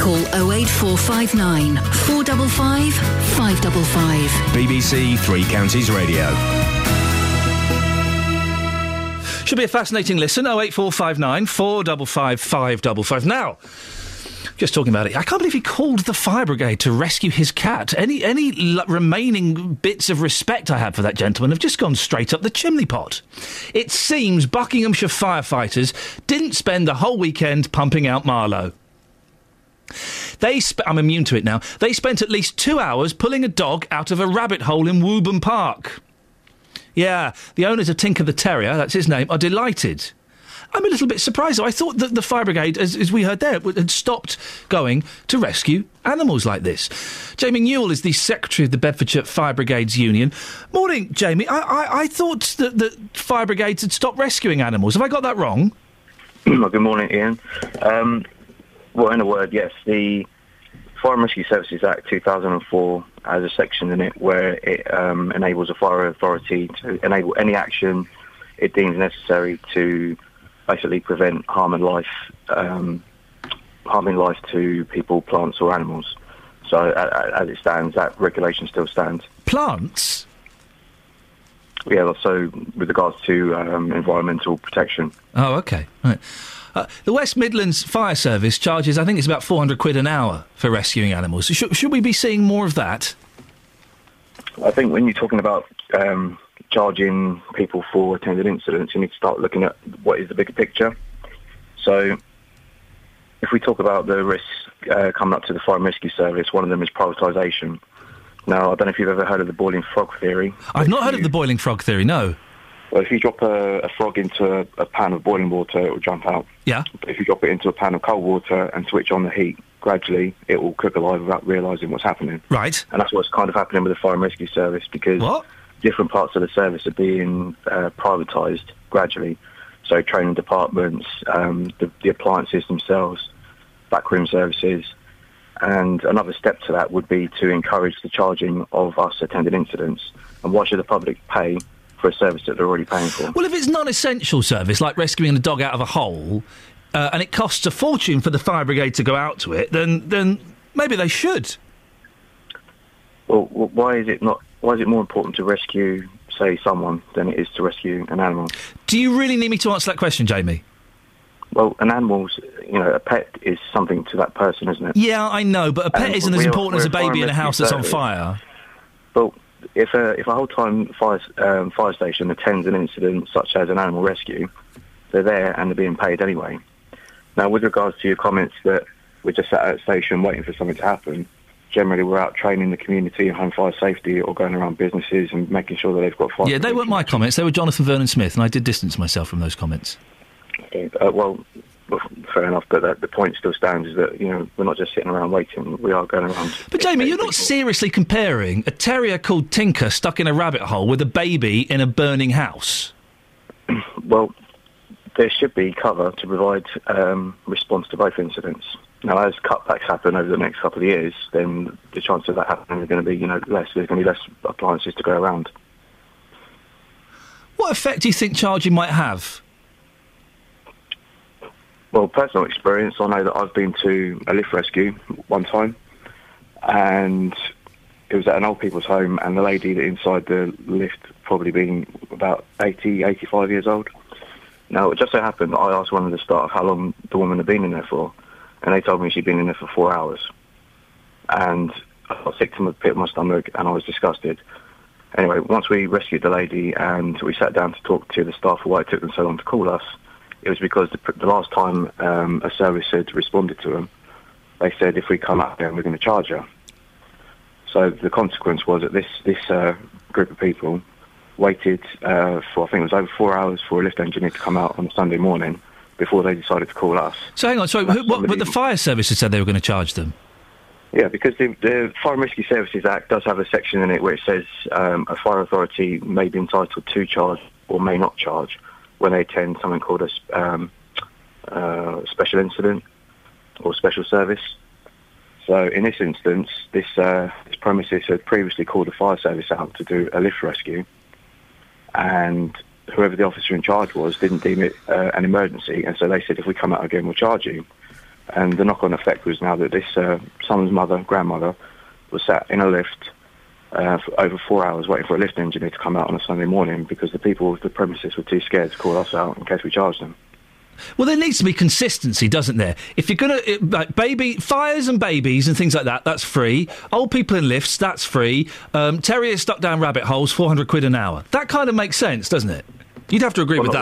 Call 08459 455 555. BBC Three Counties Radio. Should be a fascinating listen. 08459 455 555. Now, just talking about it, I can't believe he called the fire brigade to rescue his cat. Any any remaining bits of respect I had for that gentleman have just gone straight up the chimney pot. It seems Buckinghamshire firefighters didn't spend the whole weekend pumping out Marlow. They sp- I'm immune to it now. They spent at least two hours pulling a dog out of a rabbit hole in Woburn Park. Yeah, the owners of Tinker the Terrier, that's his name, are delighted. I'm a little bit surprised. I thought that the fire brigade, as, as we heard there, had stopped going to rescue animals like this. Jamie Newell is the secretary of the Bedfordshire Fire Brigades Union. Morning, Jamie. I, I, I thought that, the fire brigades had stopped rescuing animals. Have I got that wrong? Well, good morning, Iain. Um, well, in a word, yes. The Fire and Rescue Services Act 2004 has a section in it where it um, enables a fire authority to enable any action it deems necessary to basically prevent harm and life, um, harming life to people, plants, or animals. So, a- as it stands, that regulation still stands. Plants? Yeah, so with regards to um, environmental protection. Oh, okay. Right. Uh, the West Midlands Fire Service charges, I think it's about 400 quid an hour for rescuing animals. Should, should we be seeing more of that? I think when you're talking about um, charging people for attended incidents, you need to start looking at what is the bigger picture. So, if we talk about the risks uh, coming up to the fire and rescue service, one of them is privatisation. Now, I don't know if you've ever heard of the boiling frog theory. I've not heard of the boiling frog theory. No. Well, if you drop a, a frog into a, a pan of boiling water, it will jump out. Yeah. But if you drop it into a pan of cold water and switch on the heat, gradually it will cook alive without realising what's happening. Right. And that's what's kind of happening with the fire and rescue service because different parts of the service are being uh, privatised gradually. So training departments, um, the, the appliances themselves, backroom services, and another step to that would be to encourage the charging of us attended incidents. And why should the public pay for a service that they're already paying for? Well, if it's non-essential service, like rescuing a dog out of a hole, uh, and it costs a fortune for the fire brigade to go out to it, then then maybe they should. Well, why is it not? Why is it more important to rescue, say, someone than it is to rescue an animal? Do you really need me to answer that question, Jamie? Well, an animal's, you know, a pet is something to that person, isn't it? Yeah, I know, but a pet isn't as important as a we're a fire baby in a house that's on fire. Well, if a if a whole time fire um, fire station attends an incident such as an animal rescue, they're there and they're being paid anyway. Now, with regards to your comments that we're just sat at a station waiting for something to happen, generally we're out training the community in home fire safety or going around businesses and making sure that they've got fire. Yeah, they weren't my comments. They were Jonathan Vernon Smith, and I did distance myself from those comments. Uh, well, well, fair enough, but uh, the point still stands is that you know we're not just sitting around waiting; we are going around. But Jamie, you're not seriously comparing a terrier called Tinker stuck in a rabbit hole with a baby in a burning house. Well, there should be cover to provide um, response to both incidents. Now, as cutbacks happen over the next couple of years, then the chance of that happening is going to be, you know, less. There's going to be less appliances to go around. What effect do you think charging might have? Well, personal experience, I know that I've been to a lift rescue one time, and it was at an old people's home, and the lady that inside the lift probably being about 80, 85 years old. Now, it just so happened that I asked one of the staff how long the woman had been in there for, and they told me she'd been in there for four hours. And I got sick to pit my stomach, and I was disgusted. Anyway, once we rescued the lady and we sat down to talk to the staff why it took them so long to call us, it was because the, the last time um, a service had responded to them, they said if we come up there, we're going to charge her. So the consequence was that this this uh, group of people waited uh, for I think it was over four hours for a lift engineer to come out on a Sunday morning before they decided to call us. So hang on, sorry, who, what, but the fire service had said they were going to charge them. Yeah, because the, the Fire and Rescue Services Act does have a section in it where it says um, a fire authority may be entitled to charge or may not charge when they attend something called a um, uh, special incident or special service. So in this instance, this, uh, this premises had previously called the fire service out to do a lift rescue, and whoever the officer in charge was didn't deem it uh, an emergency, and so they said, if we come out again, we'll charge you. And the knock-on effect was now that this uh, someone's mother, grandmother, was sat in a lift uh, for over four hours waiting for a lift engineer to come out on a Sunday morning because the people of the premises were too scared to call us out in case we charged them. Well, there needs to be consistency, doesn't there? If you're going to like baby fires and babies and things like that, that's free. Old people in lifts, that's free. Um, terriers stuck down rabbit holes, four hundred quid an hour. That kind of makes sense, doesn't it? You'd have to agree Well, with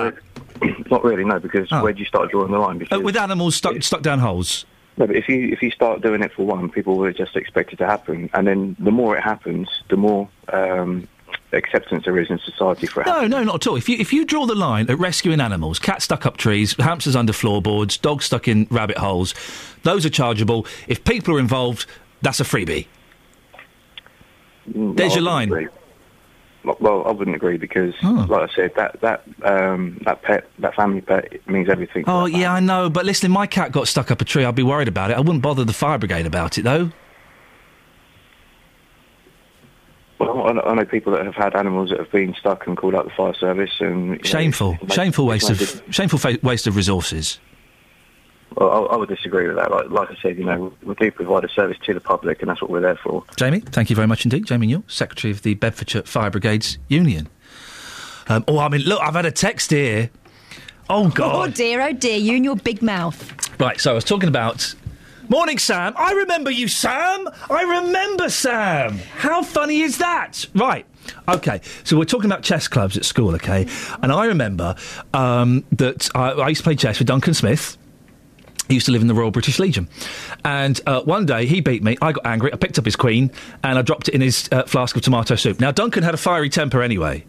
that. Not really, no, because Oh. where do you start drawing the line? Because Uh, with animals stuck stuck down holes. No, but if you if you start doing it for one, people will just expect it to happen, and then the more it happens, the more um, acceptance there is in society for it. No, no, not at all. If you if you draw the line at rescuing animals, cats stuck up trees, hamsters under floorboards, dogs stuck in rabbit holes, those are chargeable. If people are involved, that's a freebie. Mm, There's your line. agree. Well, I wouldn't agree because, Oh. like I said, that that um, that pet, that family pet, it means everything. Oh yeah, I know. But listen, my cat got stuck up a tree, I'd be worried about it. I wouldn't bother the fire brigade about it though. Well, I know, people that have had animals that have been stuck and called out the fire service, and know, Shameful, it's- shameful waste of shameful fa- waste of resources. Well, I, I would disagree with that. Like, like I said, you know, we do provide a service to the public, and that's what we're there for. Jamie, thank you very much indeed. Jamie Newell, Secretary of the Bedfordshire Fire Brigades Union. Um, oh, I mean, look, I've had a text here. Oh God. Oh dear, oh dear, you and your big mouth. Right, so I was talking about. Morning, Sam. I remember you, Sam. I remember Sam. How funny is that? Right. Okay, so we're talking about chess clubs at school, okay? And I remember um, that I, I used to play chess with Duncan Smith. He used to live in the Royal British Legion. And uh, one day he beat me. I got angry. I picked up his queen and I dropped it in his uh, flask of tomato soup. Now, Duncan had a fiery temper anyway.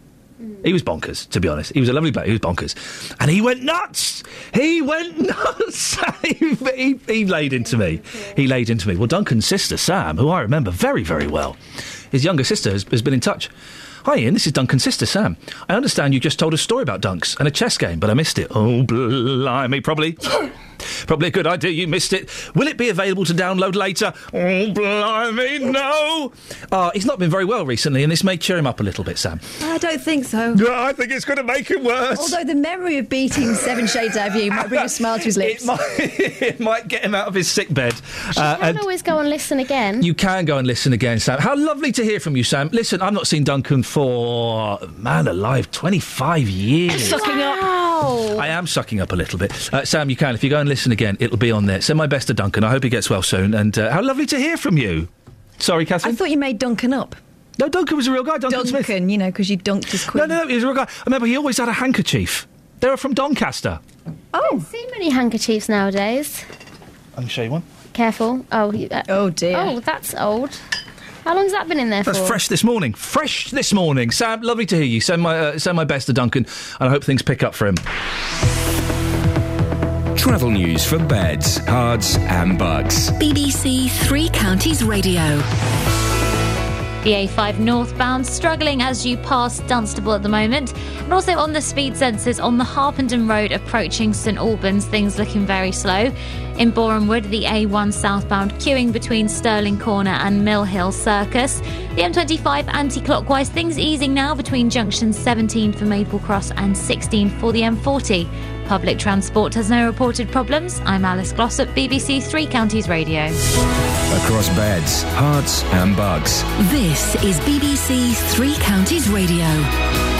He was bonkers, to be honest. He was a lovely player. He was bonkers. And he went nuts. He went nuts. he, he, he laid into me. He laid into me. Well, Duncan's sister, Sam, who I remember very, very well, his younger sister has, has been in touch. Hi, Iain. This is Duncan's sister, Sam. I understand you just told a story about Dunks and a chess game, but I missed it. Oh, blimey. Probably. Probably a good idea you missed it. Will it be available to download later? Oh, blimey, no! Uh, he's not been very well recently, and this may cheer him up a little bit, Sam. I don't think so. I think it's going to make him worse. Although the memory of beating Seven Shades Out of You might bring a smile to his lips. It might, it might get him out of his sick bed. You can always go and listen again. You can go and listen again, Sam. How lovely to hear from you, Sam. Listen, I've not seen Duncan for, man alive, 25 years. Sucking up. I am sucking up a little bit. Uh, Sam, you can. If you go and listen again, it'll be on there. Send my best to Duncan. I hope he gets well soon. And uh, how lovely to hear from you. Sorry, Catherine? I thought you made Duncan up. No, Duncan was a real guy. Duncan, Duncan Smith. you know, because you dunked his queen. No, no, no, he was a real guy. I remember he always had a handkerchief. They were from Doncaster. Oh, don't see many handkerchiefs nowadays. I can show you one. Careful. Oh, you- uh, oh dear. Oh, that's old. How long's that been in there That's for? fresh this morning. Fresh this morning. Sam, lovely to hear you. Send my uh, send my best to Duncan, and I hope things pick up for him. Travel news for beds, Herts, and bucks. BBC Three Counties Radio. The A5 northbound struggling as you pass Dunstable at the moment, and also on the speed sensors on the Harpenden Road approaching St Albans, things looking very slow. In Borehamwood, the A1 southbound queuing between Stirling Corner and Mill Hill Circus. The M25 anti-clockwise, things easing now between junctions 17 for Maple Cross and 16 for the M40. Public transport has no reported problems. I'm Alice Glossop, BBC Three Counties Radio. Across beds, Herts, and bucks. This is BBC Three Counties Radio.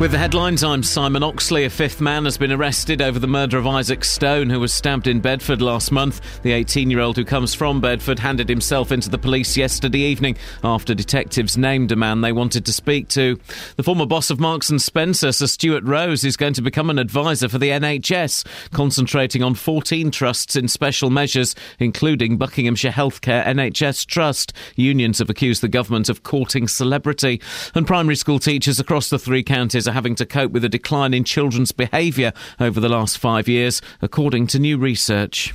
With the headlines, I'm Simon Oxley. A fifth man has been arrested over the murder of Isaac Stone, who was stabbed in Bedford last month. The 18 year old who comes from Bedford handed himself into the police yesterday evening after detectives named a man they wanted to speak to. The former boss of Marks and Spencer, Sir Stuart Rose, is going to become an advisor for the NHS, concentrating on 14 trusts in special measures, including Buckinghamshire Healthcare NHS Trust. Unions have accused the government of courting celebrity. And primary school teachers across the three counties are having to cope with a decline in children's behaviour over the last five years, according to new research.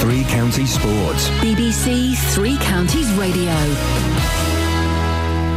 Three Counties Sports. BBC Three Counties Radio.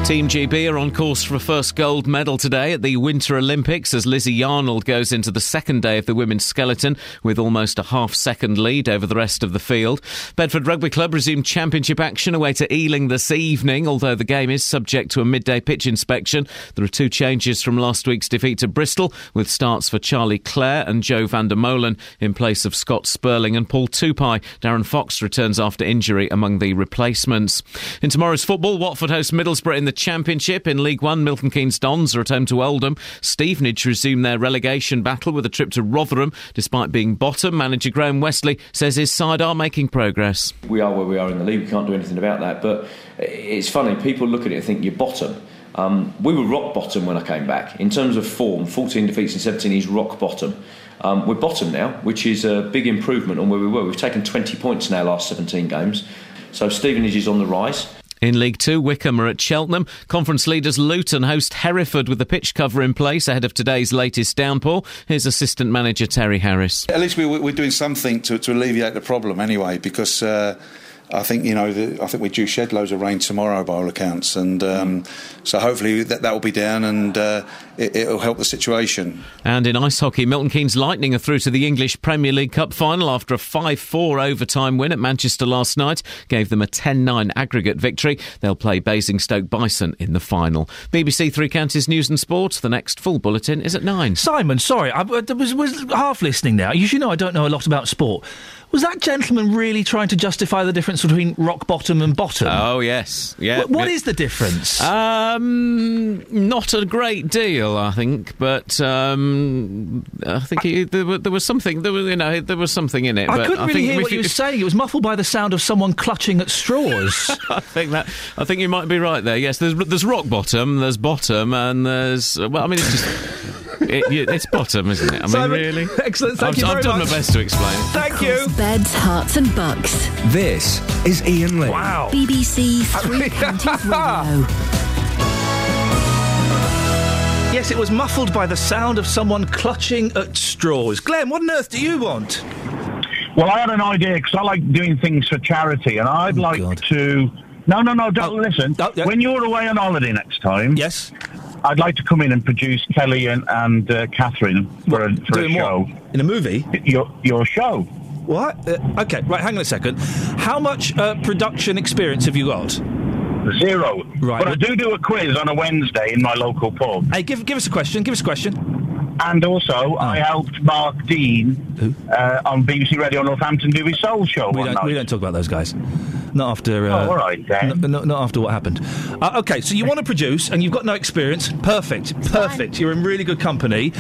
Team GB are on course for a first gold medal today at the Winter Olympics as Lizzie Yarnold goes into the second day of the women's skeleton with almost a half second lead over the rest of the field. Bedford Rugby Club resumed championship action away to Ealing this evening, although the game is subject to a midday pitch inspection. There are two changes from last week's defeat to Bristol, with starts for Charlie Clare and Joe van der Molen in place of Scott Spurling and Paul Tupai. Darren Fox returns after injury among the replacements. In tomorrow's football, Watford host Middlesbrough in the Championship. In League One, Milton Keynes Dons are at home to Oldham. Stevenage resume their relegation battle with a trip to Rotherham. Despite being bottom, manager Graham Westley says his side are making progress. we are where we are in the league. We can't do anything about that. But it's funny. People look at it and think you're bottom. Um, we were rock bottom when I came back. In terms of form, 14 defeats in 17 is rock bottom. Um, we're bottom now, which is a big improvement on where we were. We've taken 20 points in our last 17 games. So Stevenage is on the rise. In League Two, Wycombe are at Cheltenham. Conference leaders Luton host Hereford with the pitch cover in place ahead of today's latest downpour. Here's assistant manager Terry Harris. At least we, we're doing something to, to alleviate the problem anyway, because uh, I think you know the, I think we're due shed loads of rain tomorrow by all accounts, and um, so hopefully that that will be down and uh, it, it'll help the situation. And in ice hockey, Milton Keynes Lightning are through to the English Premier League Cup final after a 5 4 overtime win at Manchester last night. Gave them a 10 9 aggregate victory. They'll play Basingstoke Bison in the final. BBC Three Counties News and Sport. The next full bulletin is at 9. Simon, sorry, I, I was, was half listening there. You should know I don't know a lot about sport. Was that gentleman really trying to justify the difference between rock bottom and bottom? Oh yes, yeah. Wh- what is the difference? Um, not a great deal, I think, but um, I think he, there, there was something. There was, you know, there was something in it. I but couldn't really think hear if what you you- were saying. It was muffled by the sound of someone clutching at straws. I think that. I think you might be right there. Yes, there's there's rock bottom, there's bottom, and there's well, I mean, it's just. It, you- it's bottom, isn't it? I mean, Simon, really. excellent, thank I've, you I've done much. my best to explain. it. Thank you. Beds, Herts, and bucks. This is Iain Lee. Wow. BBC Three Counties Radio. Yes, it was muffled by the sound of someone clutching at straws. Glenn, what on earth do you want? Well, I had an idea because I like doing things for charity, and I'd oh, like to. No, no, no! Don't oh, listen. Oh, when you're away on holiday next time, yes, I'd like to come in and produce Kelly and, and uh, Catherine for a, for a doing what? show. In a movie? Your your show. What? Uh, okay, right. Hang on a second. How much uh, production experience have you got? Zero. Right. But I do do a quiz on a Wednesday in my local pub. Hey, give give us a question. Give us a question. And also, I helped Mark Dean uh, on BBC Radio Northampton do his Soul Show We one don't, night. we don't talk about those guys. Not after. Uh, Oh, all right then. n- n- not after what happened. Uh, okay, so you want to produce and you've got no experience. Perfect. Perfect. You're in really good company.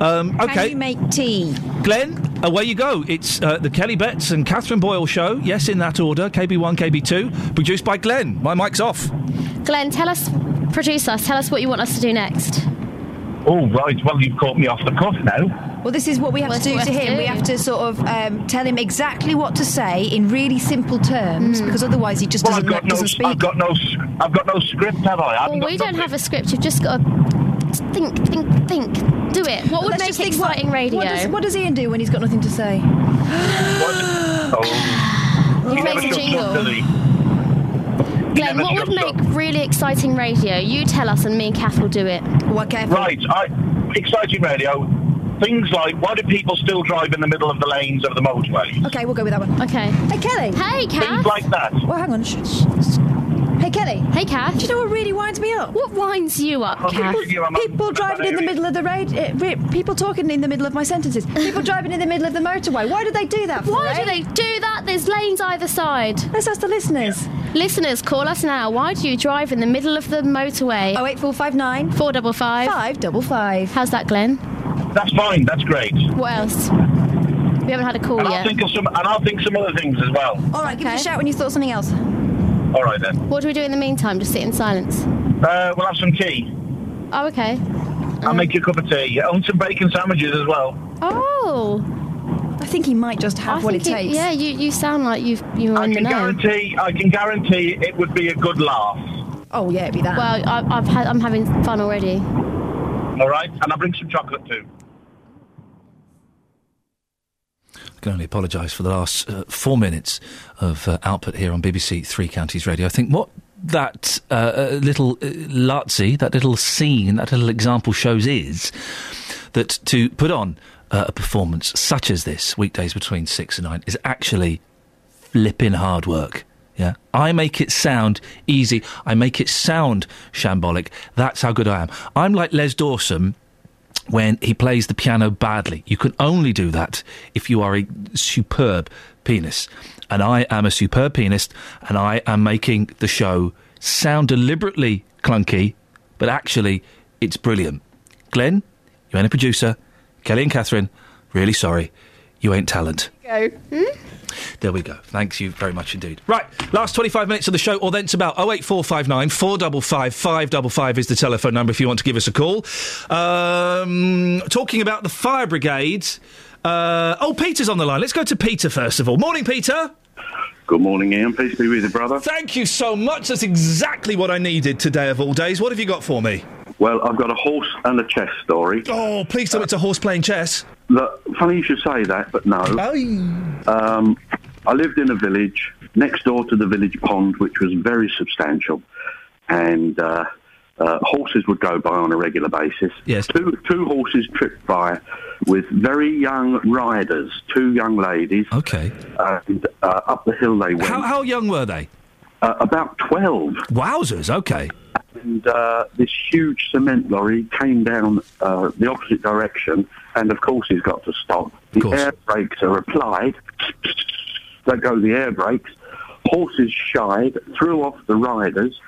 Um, okay. Can you make tea? Glenn, away you go. It's uh, the Kelly Betts and Catherine Boyle show. Yes, in that order. KB1, KB2. Produced by Glenn. My mic's off. Glenn, tell us, produce us, tell us what you want us to do next. Oh, right. Well, you've caught me off the cuff now. Well, this is what we have What's to do to we have him. We have to sort of um, tell him exactly what to say in really simple terms, because otherwise he just Well, I've doesn't, got no, doesn't speak. I've got no, s- I've got no script, have I? I haven't Well, we don't nothing. have a script. You've just got to think, think, think. Do it. What would Let's make just think what- exciting radio? What does, what does Iain do when he's got nothing to say? what? Oh. He never makes a shuts jingle. He? Glenn, what would shuts make really exciting radio? You tell us, and me and Kath will do it. What, Right, I, exciting radio. Things like why do people still drive in the middle of the lanes of the motorway? Okay, we'll go with that one. Okay. Hey, Kelly. Hey, Things like that. Well, hang on. Shh, shh, shh. Hey, Kelly. Hey, Kath. Do you know what really winds me up? What winds you up, I'll Kath? give you People driving in the middle of the road, uh, re- people talking in the middle of my sentences. People driving in the middle of the motorway. Why do they do that? For, Why eh? do they do that? There's lanes either side. Let's ask the listeners. Listeners, call us now. Why do you drive in the middle of the motorway? Oh eight four five nine Four double five. five double five. How's that, Glenn? That's fine. That's great. What else? We haven't had a call And I'll yet. think of some, and I'll think some other things as well. All right, give us a shout when you thought something else. All right then. What do we do in the meantime? Just sit in silence. Uh, we'll have some tea. Oh, okay. I'll make you a cup of tea. And some bacon sandwiches as well. Oh, I think he might just have I what it think takes. Yeah, you, you sound like you've you were I in the can guarantee. I can guarantee it would be a good laugh. Oh yeah, it'd be that. Well, I, I've had, I'm having fun already. All right, and I'll bring some chocolate too. I can only apologise for the last uh, four minutes of uh, output here on BBC Three Counties Radio. I think what that uh, uh, little uh, Lazzi, that little scene, that little example shows is that to put on uh, a performance such as this, weekdays between six and nine, is actually flipping hard work. Yeah, I make it sound easy. I make it sound shambolic. That's how good I am. I'm like Les Dawson when he plays the piano badly. You can only do that if you are a superb pianist. And I am a superb pianist, and I am making the show sound deliberately clunky, but actually it's brilliant. Glenn, you ain't a producer. Kelly and Catherine, really sorry. You ain't talent. Go. Hmm? There we go. Thanks you very much indeed. Right, last 25 minutes of the show, or then it's about 08459 455 555 is the telephone number if you want to give us a call. Um, talking about the fire brigade. Uh, oh, Peter's on the line. Let's go to Peter first of all. Morning, Peter. Good morning, Iain. Peace be with you, brother. Thank you so much. That's exactly what I needed today of all days. What have you got for me? Well, I've got a horse and a chess story. Oh, please tell me it's a horse playing chess. Look, funny you should say that, but no. Um, I lived in a village next door to the village pond, which was very substantial, and uh, uh, horses would go by on a regular basis. Yes. Two two horses tripped by with very young riders, two young ladies. Okay. And uh, up the hill they went. How, how young were they? Uh, about twelve. Wowzers. Okay. and uh, this huge cement lorry came down uh, the opposite direction, and of course he's got to stop. The air brakes are applied, There go the air brakes. Horses shied, threw off the riders,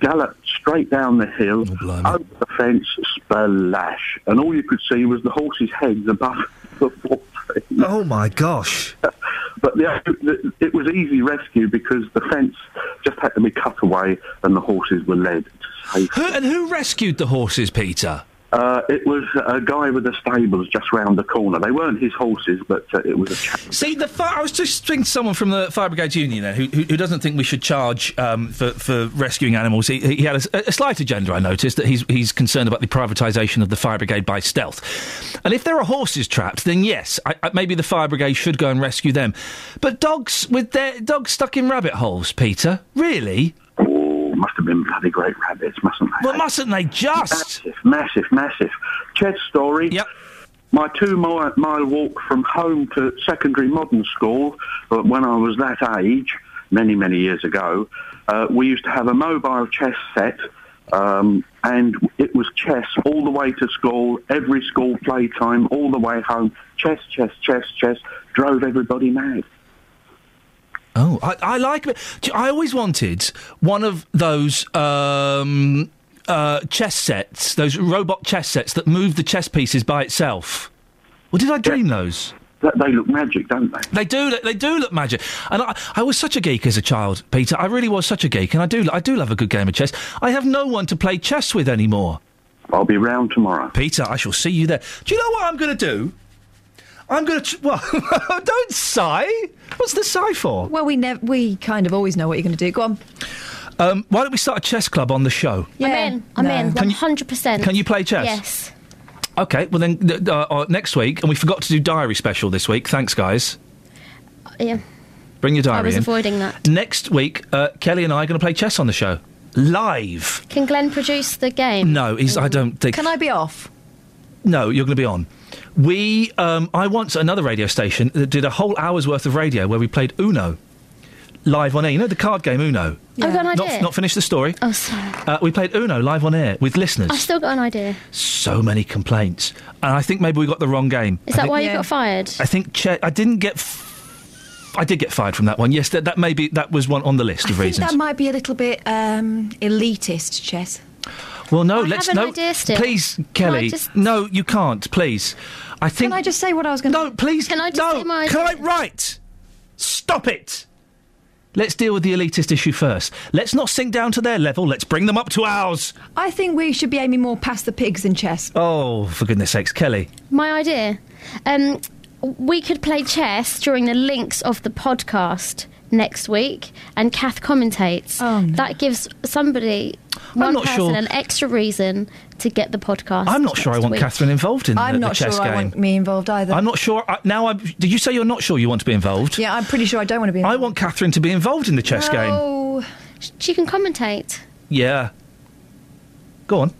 galloped straight down the hill, oh, over the fence, splash, and all you could see was the horses' heads above the four trees. Oh my gosh! But the, the, it was easy rescue because the fence just had to be cut away and the horses were led to safety. Who, and who rescued the horses, Peter? Uh, it was a guy with the stables just round the corner. They weren't his horses, but uh, it was a. See, the I was just speaking to someone from the Fire Brigade Union there who, who, who doesn't think we should charge um, for, for rescuing animals. He, he had a, a slight agenda, I noticed, that he's, he's concerned about the privatisation of the Fire Brigade by stealth. And if there are horses trapped, then yes, I, I, maybe the Fire Brigade should go and rescue them. But dogs with their dogs stuck in rabbit holes, Peter? Really? Must have been bloody great rabbits, mustn't they? Well, mustn't they just? Massive, massive, massive. Chess story. Yep. My two mile, mile walk from home to secondary modern school, uh, when I was that age, many, many years ago, uh, we used to have a mobile chess set, um, and it was chess all the way to school, every school playtime, all the way home. Chess, chess, chess, chess. Drove everybody mad. Oh, I, I like it. I always wanted one of those um, uh, chess sets, those robot chess sets that move the chess pieces by itself. Or did I dream those? They, they look magic, don't they? They do. They do look magic. And I, I was such a geek as a child, Peter. I really was such a geek, and I do. I do love a good game of chess. I have no one to play chess with anymore. I'll be round tomorrow. Peter, I shall see you there. Do you know what I'm going to do? I'm going to. Tr- well, don't sigh. What's the sigh for? Well, we nev- we kind of always know what you're going to do. Go on. Um, why don't we start a chess club on the show? I'm in. I'm No. in. 100%. can you play chess? Yes. Okay, well then th- uh, uh, next week, and we forgot to do diary special this week. Thanks, guys. Yeah. Bring your diary. I was in. avoiding that. Next week, uh, Kelly and I are going to play chess on the show live. Can Glenn produce the game? No, he's. I don't think. Can I be off? No, you're going to be on. We, um, I once at another radio station that did a whole hour's worth of radio where we played Uno live on air. You know the card game Uno. I've got an Not, idea. not finished the story. Oh, sorry. Uh, we played Uno live on air with listeners. I've still got an idea. So many complaints, and I think maybe we got the wrong game. Is I that think- why you got fired? I think che- I didn't get. F- I did get fired from that one. Yes, that, that maybe that was one on the list I of think reasons. that might be a little bit um, elitist, chess. Well, no, I let's have an no. idea still. Please, Kelly. just- No, you can't. Please. I think. Can I just say what I was going to? No, please. Can I just no, say my Can I? idea? Right. Stop it. Let's deal with the elitist issue first. Let's not sink down to their level. Let's bring them up to ours. I think we should be aiming more past the pigs in chess. Oh, for goodness sakes, Kelly. My idea. Um, we could play chess during the links of the podcast next week, and Kath commentates. Oh, That gives somebody, one not person, sure- an extra reason to get the podcast. I'm not sure I want week. Catherine involved in I'm the, not the chess sure game. I want me involved either. I'm not sure. I, now, I'm, did you say you're not sure you want to be involved? Yeah, I'm pretty sure I don't want to be. Involved. I want Catherine to be involved in the chess game. Oh, she can commentate. Yeah. Go on.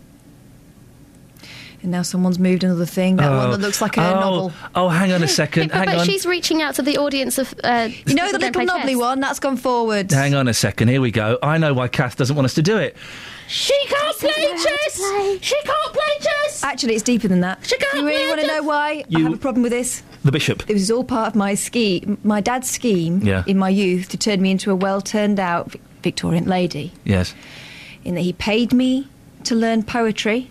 And now someone's moved another thing. That one Oh. that looks like a oh, novel. Oh, hang on a second. but hang but on. she's reaching out to the audience of. Uh, You know the little play knobbly chess. one that's gone forward. Hang on a second. Here we go. I know why Kath doesn't want us to do it. She can't play chess. She can't play chess. Actually, it's deeper than that. She can't you really play want to know why I You- have a problem with this? The bishop. It was all part of my ski, my dad's scheme Yeah. in my youth to turn me into a well turned out Victorian lady. Yes. In that he paid me to learn poetry,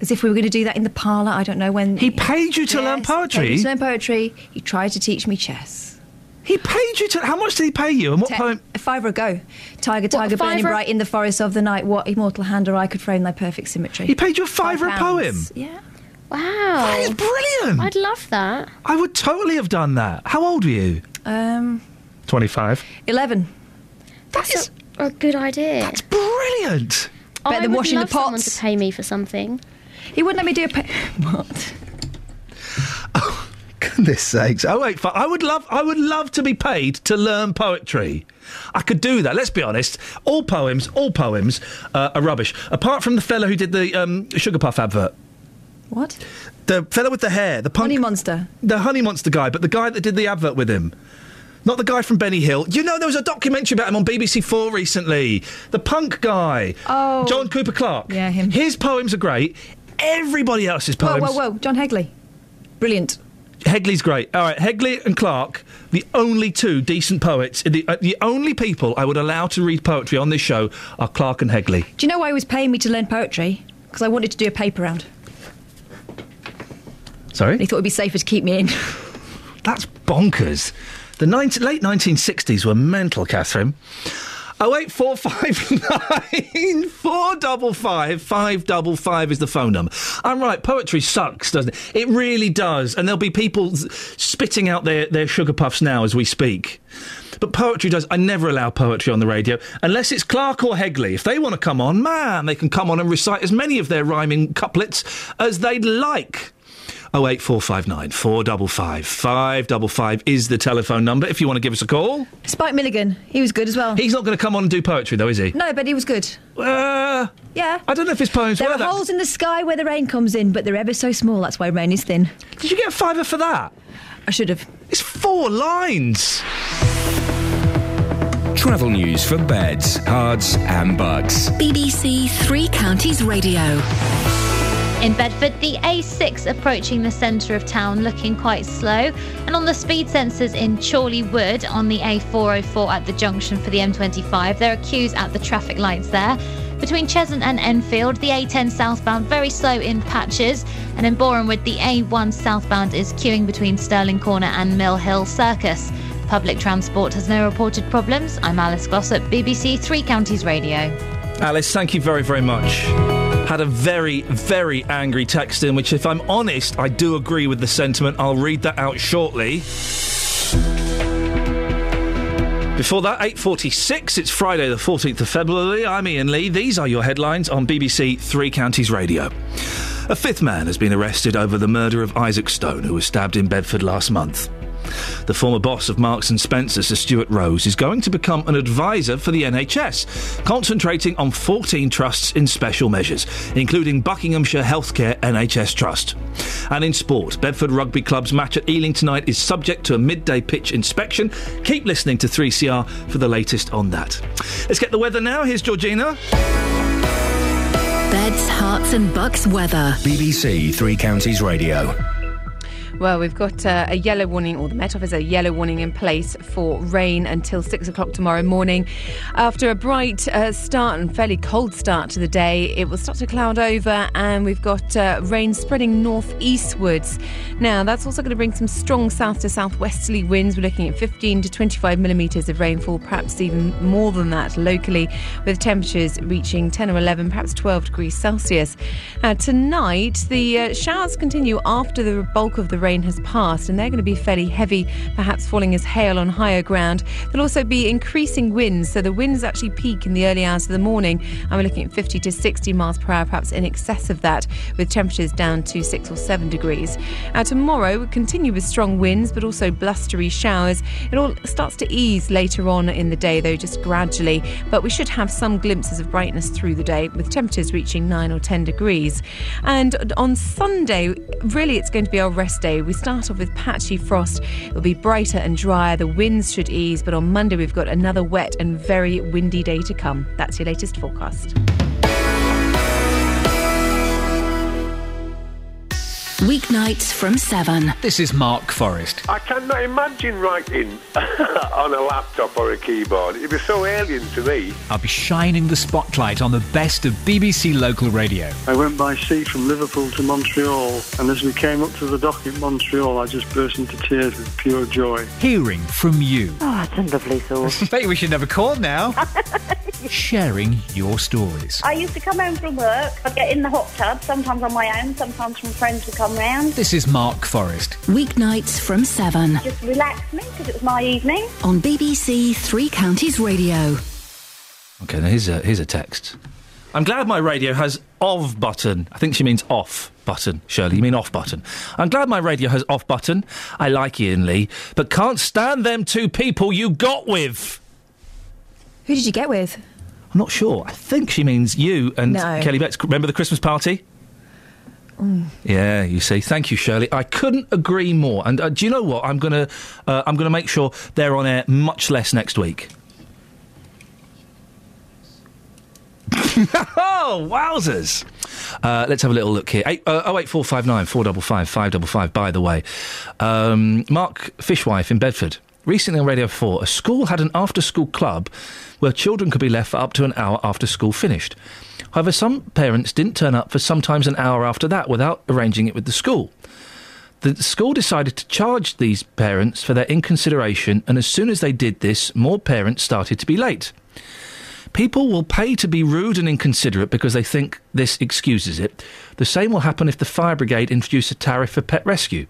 as if we were going to do that in the parlour. I don't know when. He paid you to learn Yes, he paid poetry? me to learn poetry. He tried to teach me chess. He paid you to. How much did he pay you? And what Te- poem? A fiver a go. Tiger, tiger, burning bright in the forest of the night. What immortal hand or I could frame thy perfect symmetry? He paid you a fiver a Five poem. Yeah. Wow. That is brilliant. I'd love that. I would totally have done that. How old were you? Um, 25. 11. That's a, a good idea. That's brilliant. Better I than would washing the love someone pots. to pay me for something. He wouldn't let me do a. Pa- what? Oh, goodness sakes! Oh wait, I would love, I would love to be paid to learn poetry. I could do that. Let's be honest. All poems, all poems uh, are rubbish. Apart from the fella who did the um, Sugar Puff advert. What? The fella with the hair, the punk, Honey Monster. the Honey Monster guy, but the guy that did the advert with him. Not the guy from Benny Hill. You know, there was a documentary about him on BBC Four recently. The punk guy. Oh. John Cooper Clarke. Yeah, him. His poems are great. Everybody else's Whoa, poems. whoa, whoa. John Hegley. Brilliant. Hegley's great. All right, Hegley and Clarke, the only two decent poets, the, uh, the only people I would allow to read poetry on this show are Clarke and Hegley. Do you know why he was paying me to learn poetry? Because I wanted to do a paper round. Sorry? He thought it'd be safer to keep me in. That's bonkers. The 19, late 1960s were mental, Catherine. Oh eight four five nine four double five five double five is the phone number. I'm right. Poetry sucks, doesn't it? It really does. And there'll be people spitting out their, their sugar puffs now as we speak. But poetry does. I never allow poetry on the radio unless it's Clarke or Hegley. If they want to come on, man, they can come on and recite as many of their rhyming couplets as they'd like. 08459 455 555 is the telephone number if you want to give us a call. Spike Milligan, he was good as well. He's not going to come on and do poetry, though, is he? No, but he was good. Uh, yeah. I don't know if his poems There were are that. holes in the sky where the rain comes in, but they're ever so small. That's why rain is thin. Did you get a fiver for that? I should have. It's four lines. Travel news for beds, cards, and bucks. BBC Three Counties Radio. In Bedford, the A6 approaching the centre of town looking quite slow, and on the speed sensors in Chorley Wood on the A404 at the junction for the M25, there are queues at the traffic lights there. Between Cheshunt and Enfield, the A10 southbound very slow in patches, and in Borehamwood, the A1 southbound is queuing between Stirling Corner and Mill Hill Circus. Public transport has no reported problems. I'm Alice Glossop, BBC Three Counties Radio. Alice, thank you very, very much. Had a very, very angry text in, which, if I'm honest, I do agree with the sentiment. I'll read that out shortly. Before that, 8.46, it's Friday the 14th of February. I'm Iain Lee. These are your headlines on BBC Three Counties Radio. A fifth man has been arrested over the murder of Isaac Stone, who was stabbed in Bedford last month. The former boss of Marks and Spencer, Sir Stuart Rose, is going to become an advisor for the NHS, concentrating on 14 trusts in special measures, including Buckinghamshire Healthcare NHS Trust. And in sport, Bedford Rugby Club's match at Ealing tonight is subject to a midday pitch inspection. Keep listening to 3CR for the latest on that. Let's get the weather now. Here's Georgina. Beds, Herts, and bucks weather. BBC Three Counties Radio. Well, we've got uh, a yellow warning, or the Met Office a yellow warning in place for rain until six o'clock tomorrow morning. After a bright uh, start and fairly cold start to the day, it will start to cloud over, and we've got uh, rain spreading northeastwards. Now, that's also going to bring some strong south to southwesterly winds. We're looking at 15 to 25 millimetres of rainfall, perhaps even more than that locally, with temperatures reaching 10 or 11, perhaps 12 degrees Celsius. Uh, tonight, the uh, showers continue after the bulk of the rain has passed, and they're going to be fairly heavy, perhaps falling as hail on higher ground. There'll also be increasing winds, so the winds actually peak in the early hours of the morning, and we're looking at 50 to 60 miles per hour, perhaps in excess of that, with temperatures down to 6 or 7 degrees. Now, tomorrow, we continue with strong winds, but also blustery showers. It all starts to ease later on in the day, though, just gradually, but we should have some glimpses of brightness through the day, with temperatures reaching 9 or 10 degrees. And on Sunday, really, it's going to be our rest day. We start off with patchy frost. It'll be brighter and drier. The winds should ease, but on Monday we've got another wet and very windy day to come. That's your latest forecast. Weeknights from 7. This is Mark Forrest. I cannot imagine writing on a laptop or a keyboard. It'd be so alien to me. I'll be shining the spotlight on the best of BBC local radio. I went by sea from Liverpool to Montreal, and as we came up to the dock in Montreal, I just burst into tears with pure joy. Hearing from you. Oh, it's a lovely thought. Bet we should never call now. Sharing your stories. I used to come home from work. I'd get in the hot tub, sometimes on my own, sometimes from friends would come round. This is Mark Forrest. Weeknights from 7. Just relax me because it was my evening. On BBC Three Counties Radio. Okay, now here's a, here's a text. I'm glad my radio has of button. I think she means off button, Shirley. You mean off button. I'm glad my radio has off button. I like Iain Lee, but can't stand them two people you got with. Who did you get with? I'm not sure. I think she means you and No. Kelly Betts. Remember the Christmas party? Mm. Yeah, you see. Thank you, Shirley. I couldn't agree more. And uh, do you know what? I'm gonna uh, I'm gonna make sure they're on air much less next week. oh, wowzers! Uh, let's have a little look here. Eight, uh, 08459 455 555, by the way. Um, Mark Fishwife in Bedford. Recently on Radio 4, a school had an after school club where children could be left for up to an hour after school finished. However, some parents didn't turn up for sometimes an hour after that without arranging it with the school. The school decided to charge these parents for their inconsideration, and as soon as they did this, more parents started to be late. People will pay to be rude and inconsiderate because they think this excuses it. The same will happen if the fire brigade introduce a tariff for pet rescue.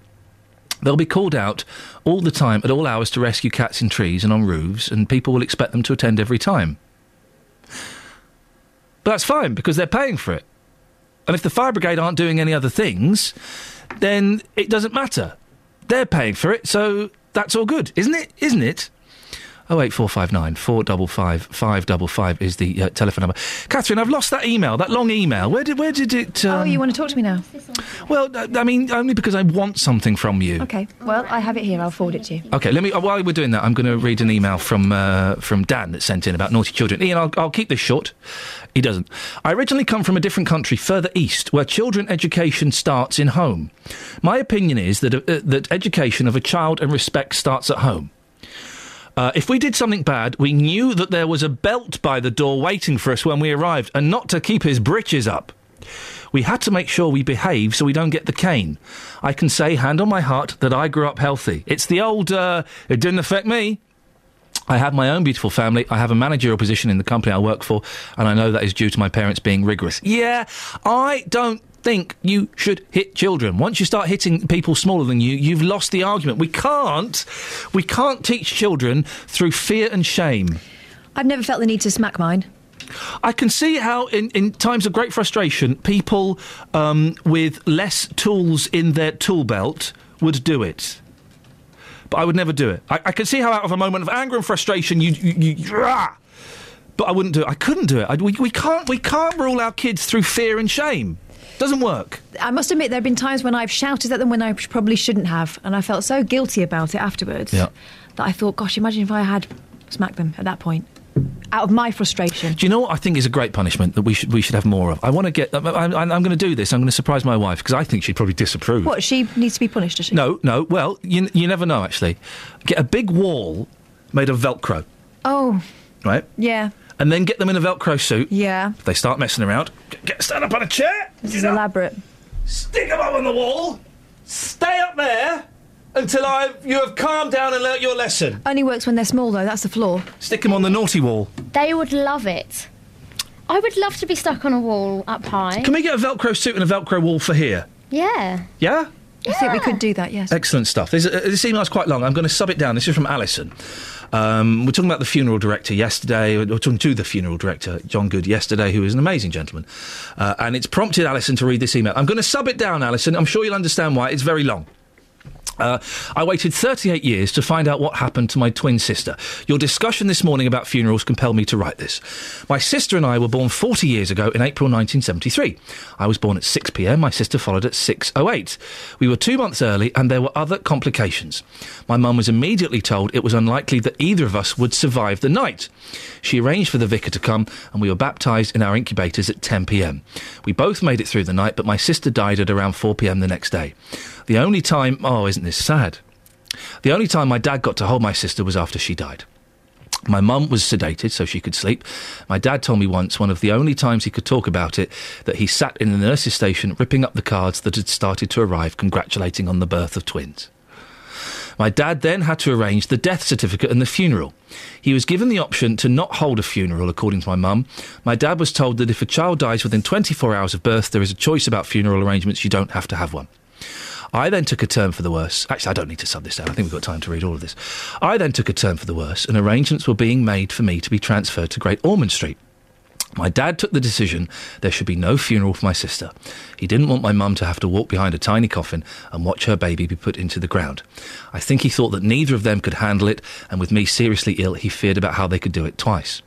They'll be called out all the time at all hours to rescue cats in trees and on roofs, and people will expect them to attend every time. But that's fine because they're paying for it. And if the fire brigade aren't doing any other things, then it doesn't matter. They're paying for it, so that's all good, isn't it? Isn't it? 08459 455 555 is the uh, telephone number. Catherine, I've lost that email, that long email. Where did where did it? Um... Oh, you want to talk to me now? Well, uh, I mean, only because I want something from you. Okay. Well, I have it here. I'll forward it to you. Okay, let me. uh, While we're doing that, I'm going to read an email from uh, from Dan that sent in about naughty children. Iain, I'll, I'll keep this short. He doesn't. I originally come from a different country further east, where children education starts in home. My opinion is that uh, that education of a child and respect starts at home. Uh, if we did something bad, we knew that there was a belt by the door waiting for us when we arrived, and not to keep his breeches up. We had to make sure we behave so we don't get the cane. I can say, hand on my heart, that I grew up healthy. It's the old, uh, it didn't affect me. I have my own beautiful family. I have a managerial position in the company I work for, and I know that is due to my parents being rigorous. Yeah, I don't think you should hit children. Once you start hitting people smaller than you, you've lost the argument. We can't, we can't teach children through fear and shame. I've never felt the need to smack mine. I can see how, in, in times of great frustration, people um, with less tools in their tool belt would do it. But I would never do it. I, I can see how, out of a moment of anger and frustration, you, you, you rah! but I wouldn't do it. I couldn't do it. I, we, we can't. We can't rule our kids through fear and shame. Doesn't work. I must admit, there have been times when I've shouted at them when I probably shouldn't have, and I felt so guilty about it afterwards Yeah. that I thought, gosh, imagine if I had smacked them at that point. Out of my frustration. Do you know what I think is a great punishment that we should we should have more of? I want to get. I, I, I'm going to do this. I'm going to surprise my wife because I think she'd probably disapprove. What, she needs to be punished, does she? No, no. Well, you you never know. Actually, get a big wall made of Velcro, Oh, right, yeah, and then get them in a Velcro suit. yeah. If they start messing around, get, get stand up on a chair. This is elaborate. Stick them up on the wall. Stay up there until I you have calmed down and learnt your lesson. Only works when they're small, though. That's the flaw. Stick them on the naughty wall. They would love it. I would love to be stuck on a wall up high. Can we get a Velcro suit and a Velcro wall for here? Yeah. Yeah. I think we could do that. Yes. Excellent stuff. This, uh, this email's quite long. I'm going to sub it down. This is from Alison. Um, we're talking about the funeral director yesterday. We're talking to the funeral director, John Good, yesterday, who is an amazing gentleman. Uh, and it's prompted Alison to read this email. I'm going to sub it down, Alison. I'm sure you'll understand why. It's very long. Uh, I waited 38 years to find out what happened to my twin sister. Your discussion this morning about funerals compelled me to write this. My sister and I were born 40 years ago in April 1973. I was born at 6 pm, my sister followed at 6.08. We were two months early and there were other complications. My mum was immediately told it was unlikely that either of us would survive the night. She arranged for the vicar to come and we were baptised in our incubators at 10 pm. We both made it through the night, but my sister died at around 4 pm the next day. The only time, oh, isn't this sad? The only time my dad got to hold my sister was after she died. My mum was sedated so she could sleep. My dad told me once, one of the only times he could talk about it, that he sat in the nurse's station ripping up the cards that had started to arrive congratulating on the birth of twins. My dad then had to arrange the death certificate and the funeral. He was given the option to not hold a funeral, according to my mum. My dad was told that if a child dies within 24 hours of birth, there is a choice about funeral arrangements, you don't have to have one. I then took a turn for the worse. Actually, I don't need to sub this down. I think we've got time to read all of this. I then took a turn for the worse, and arrangements were being made for me to be transferred to Great Ormond Street. My dad took the decision there should be no funeral for my sister. He didn't want my mum to have to walk behind a tiny coffin and watch her baby be put into the ground. I think he thought that neither of them could handle it, and with me seriously ill, he feared about how they could do it twice.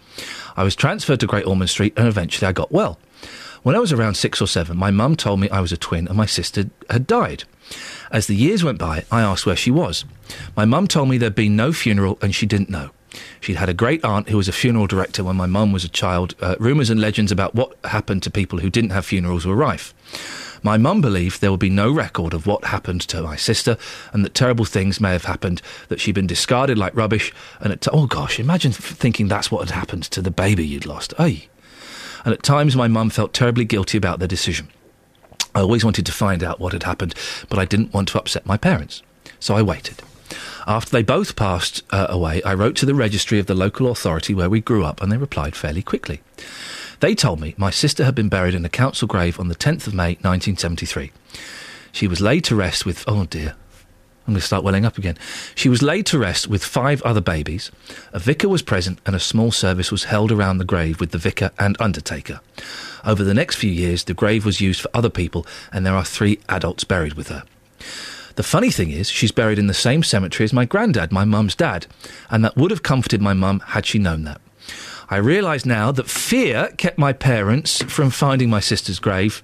I was transferred to Great Ormond Street, and eventually I got well. When I was around six or seven, my mum told me I was a twin and my sister had died. As the years went by, I asked where she was. My mum told me there'd been no funeral and she didn't know. She'd had a great aunt who was a funeral director when my mum was a child. Uh, rumours and legends about what happened to people who didn't have funerals were rife. My mum believed there would be no record of what happened to my sister and that terrible things may have happened, that she'd been discarded like rubbish. And t- oh gosh, imagine thinking that's what had happened to the baby you'd lost. Ay. And at times my mum felt terribly guilty about the decision. I always wanted to find out what had happened, but I didn't want to upset my parents. So I waited. After they both passed uh, away, I wrote to the registry of the local authority where we grew up, and they replied fairly quickly. They told me my sister had been buried in a council grave on the 10th of May 1973. She was laid to rest with, oh dear, I'm going to start welling up again. She was laid to rest with five other babies. A vicar was present, and a small service was held around the grave with the vicar and undertaker. Over the next few years, the grave was used for other people, and there are three adults buried with her. The funny thing is, she's buried in the same cemetery as my granddad, my mum's dad, and that would have comforted my mum had she known that. I realise now that fear kept my parents from finding my sister's grave.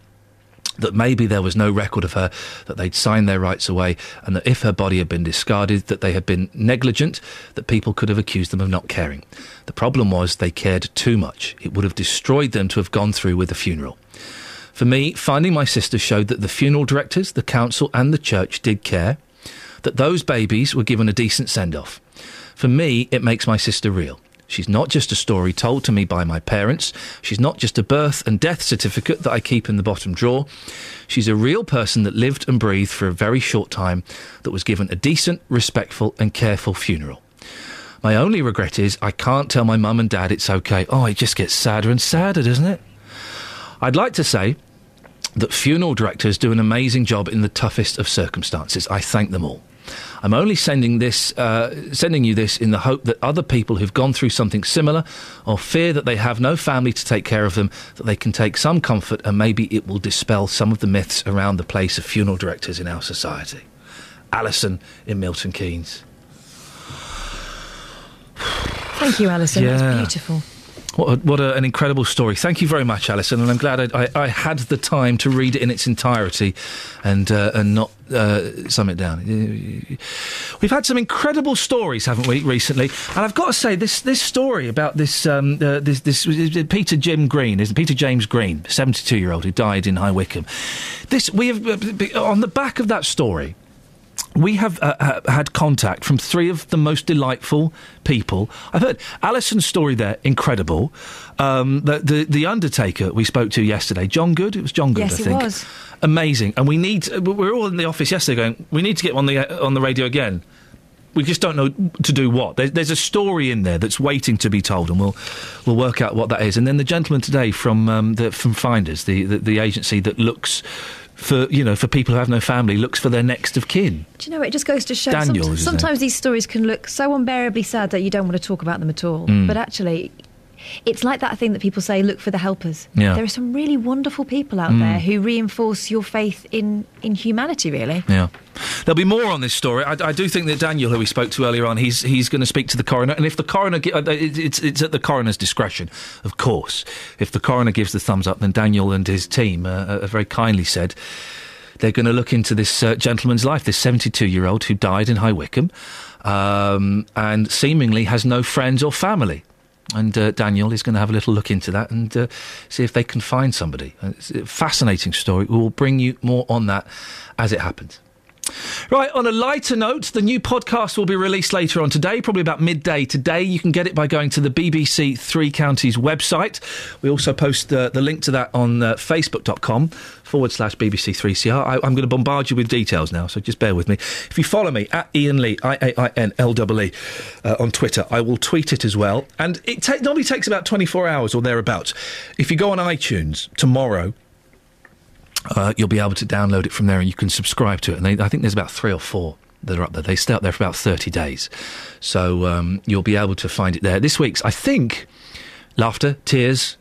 That maybe there was no record of her, that they'd signed their rights away, and that if her body had been discarded, that they had been negligent, that people could have accused them of not caring. The problem was they cared too much. It would have destroyed them to have gone through with the funeral. For me, finding my sister showed that the funeral directors, the council, and the church did care, that those babies were given a decent send off. For me, it makes my sister real. She's not just a story told to me by my parents. She's not just a birth and death certificate that I keep in the bottom drawer. She's a real person that lived and breathed for a very short time, that was given a decent, respectful, and careful funeral. My only regret is I can't tell my mum and dad it's okay. Oh, it just gets sadder and sadder, doesn't it? I'd like to say that funeral directors do an amazing job in the toughest of circumstances. I thank them all. I'm only sending this, uh, sending you this in the hope that other people who've gone through something similar, or fear that they have no family to take care of them, that they can take some comfort, and maybe it will dispel some of the myths around the place of funeral directors in our society. Alison in Milton Keynes. Thank you, Alison. Yeah. That's beautiful. What, a, what a, an incredible story. Thank you very much, Alison, and I'm glad I, I, I had the time to read it in its entirety and, uh, and not uh, sum it down. We've had some incredible stories, haven't we, recently? And I've got to say, this, this story about this, um, uh, this, this Peter Jim Green, is Peter James Green, 72 year old who died in High Wycombe. This, we have, uh, on the back of that story, we have uh, uh, had contact from three of the most delightful people. I've heard Alison's story there, incredible. Um, the, the the Undertaker we spoke to yesterday, John Good. It was John Good, Yes, I it think. was. Amazing, and we need. uh, We were all in the office yesterday going. We need to get on the uh, on the radio again. We just don't know to do what. There's, there's a story in there that's waiting to be told, and we'll we'll work out what that is. And then the gentleman today from um, the from Finders, the, the the agency that looks for you know for people who have no family, looks for their next of kin. Do you know, it just goes to show Daniel, somet- isn't it? sometimes these stories can look so unbearably sad that you don't want to talk about them at all. Mm. But actually, it's like that thing that people say look for the helpers. Yeah. There are some really wonderful people out Mm. there who reinforce your faith in, in humanity, really. Yeah. There'll be more on this story. I, I do think that Daniel, who we spoke to earlier on, he's he's going to speak to the coroner, and if the coroner, gi- uh, it's it's at the coroner's discretion, of course. If the coroner gives the thumbs up, then Daniel and his team uh, have very kindly said they're going to look into this uh, gentleman's life, this 72 year old who died in High Wycombe, um, and seemingly has no friends or family. And uh, Daniel is going to have a little look into that and uh, see if they can find somebody. Uh, It's a fascinating story. We will bring you more on that as it happens. Right, on a lighter note, the new podcast will be released later on today, probably about midday today. You can get it by going to the BBC Three Counties website. We also post uh, the link to that on uh, facebook.com forward slash BBC 3CR. I, I'm going to bombard you with details now, so just bear with me. If you follow me at Iain Lee, I A I N L E E, uh, on Twitter, I will tweet it as well. And it ta- normally takes about 24 hours or thereabouts. If you go on iTunes tomorrow, uh, you'll be able to download it from there and you can subscribe to it. And they, I think there's about three or four that are up there. They stay up there for about 30 days. So um, you'll be able to find it there. This week's, I think, laughter, tears,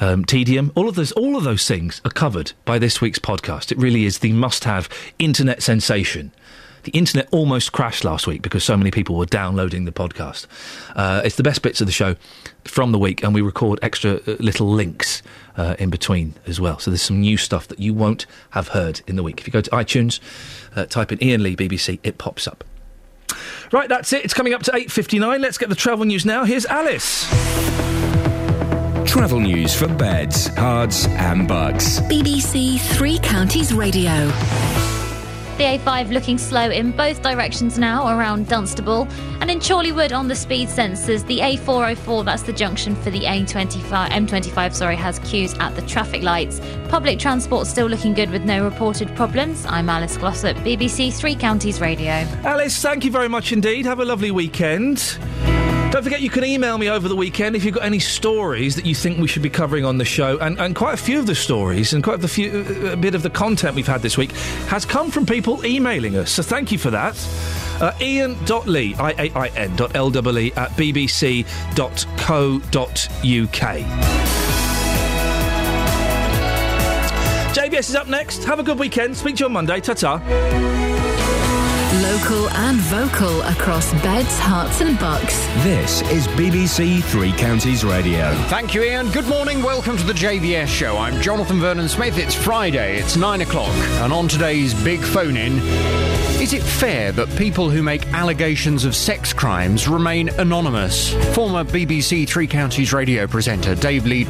um, tedium, all of those, all of those things are covered by this week's podcast. It really is the must-have internet sensation. The internet almost crashed last week because so many people were downloading the podcast. Uh, it's the best bits of the show from the week, and we record extra uh, little links uh, in between as well. So there's some new stuff that you won't have heard in the week. If you go to iTunes, uh, type in Iain Lee BBC, it pops up. Right, that's it. It's coming up to 8.59. Let's get the travel news now. Here's Alice. Travel news for beds, cards, and bucks. BBC Three Counties Radio. The A5 looking slow in both directions now around Dunstable. And in Chorleywood on the speed sensors, the A404, that's the junction for the A25, M25, sorry, has queues at the traffic lights. Public transport still looking good with no reported problems. I'm Alice Glossop, BBC Three Counties Radio. Alice, thank you very much indeed. Have a lovely weekend. Don't forget you can email me over the weekend if you've got any stories that you think we should be covering on the show. And, and quite a few of the stories and quite a, few, a bit of the content we've had this week has come from people emailing us. So thank you for that. Uh, Iain.lee, I-A-I-N dot L-E-E at bbc.co.uk. JVS is up next. Have a good weekend. Speak to you on Monday. Ta-ta. Local and vocal across beds, Herts, and bucks. This is BBC Three Counties Radio. Thank you, Iain. Good morning. Welcome to the JVS show. I'm Jonathan Vernon Smith. It's Friday. It's nine o'clock. And on today's big phone in, is it fair that people who make allegations of sex crimes remain anonymous? Former BBC Three Counties radio presenter Dave Lee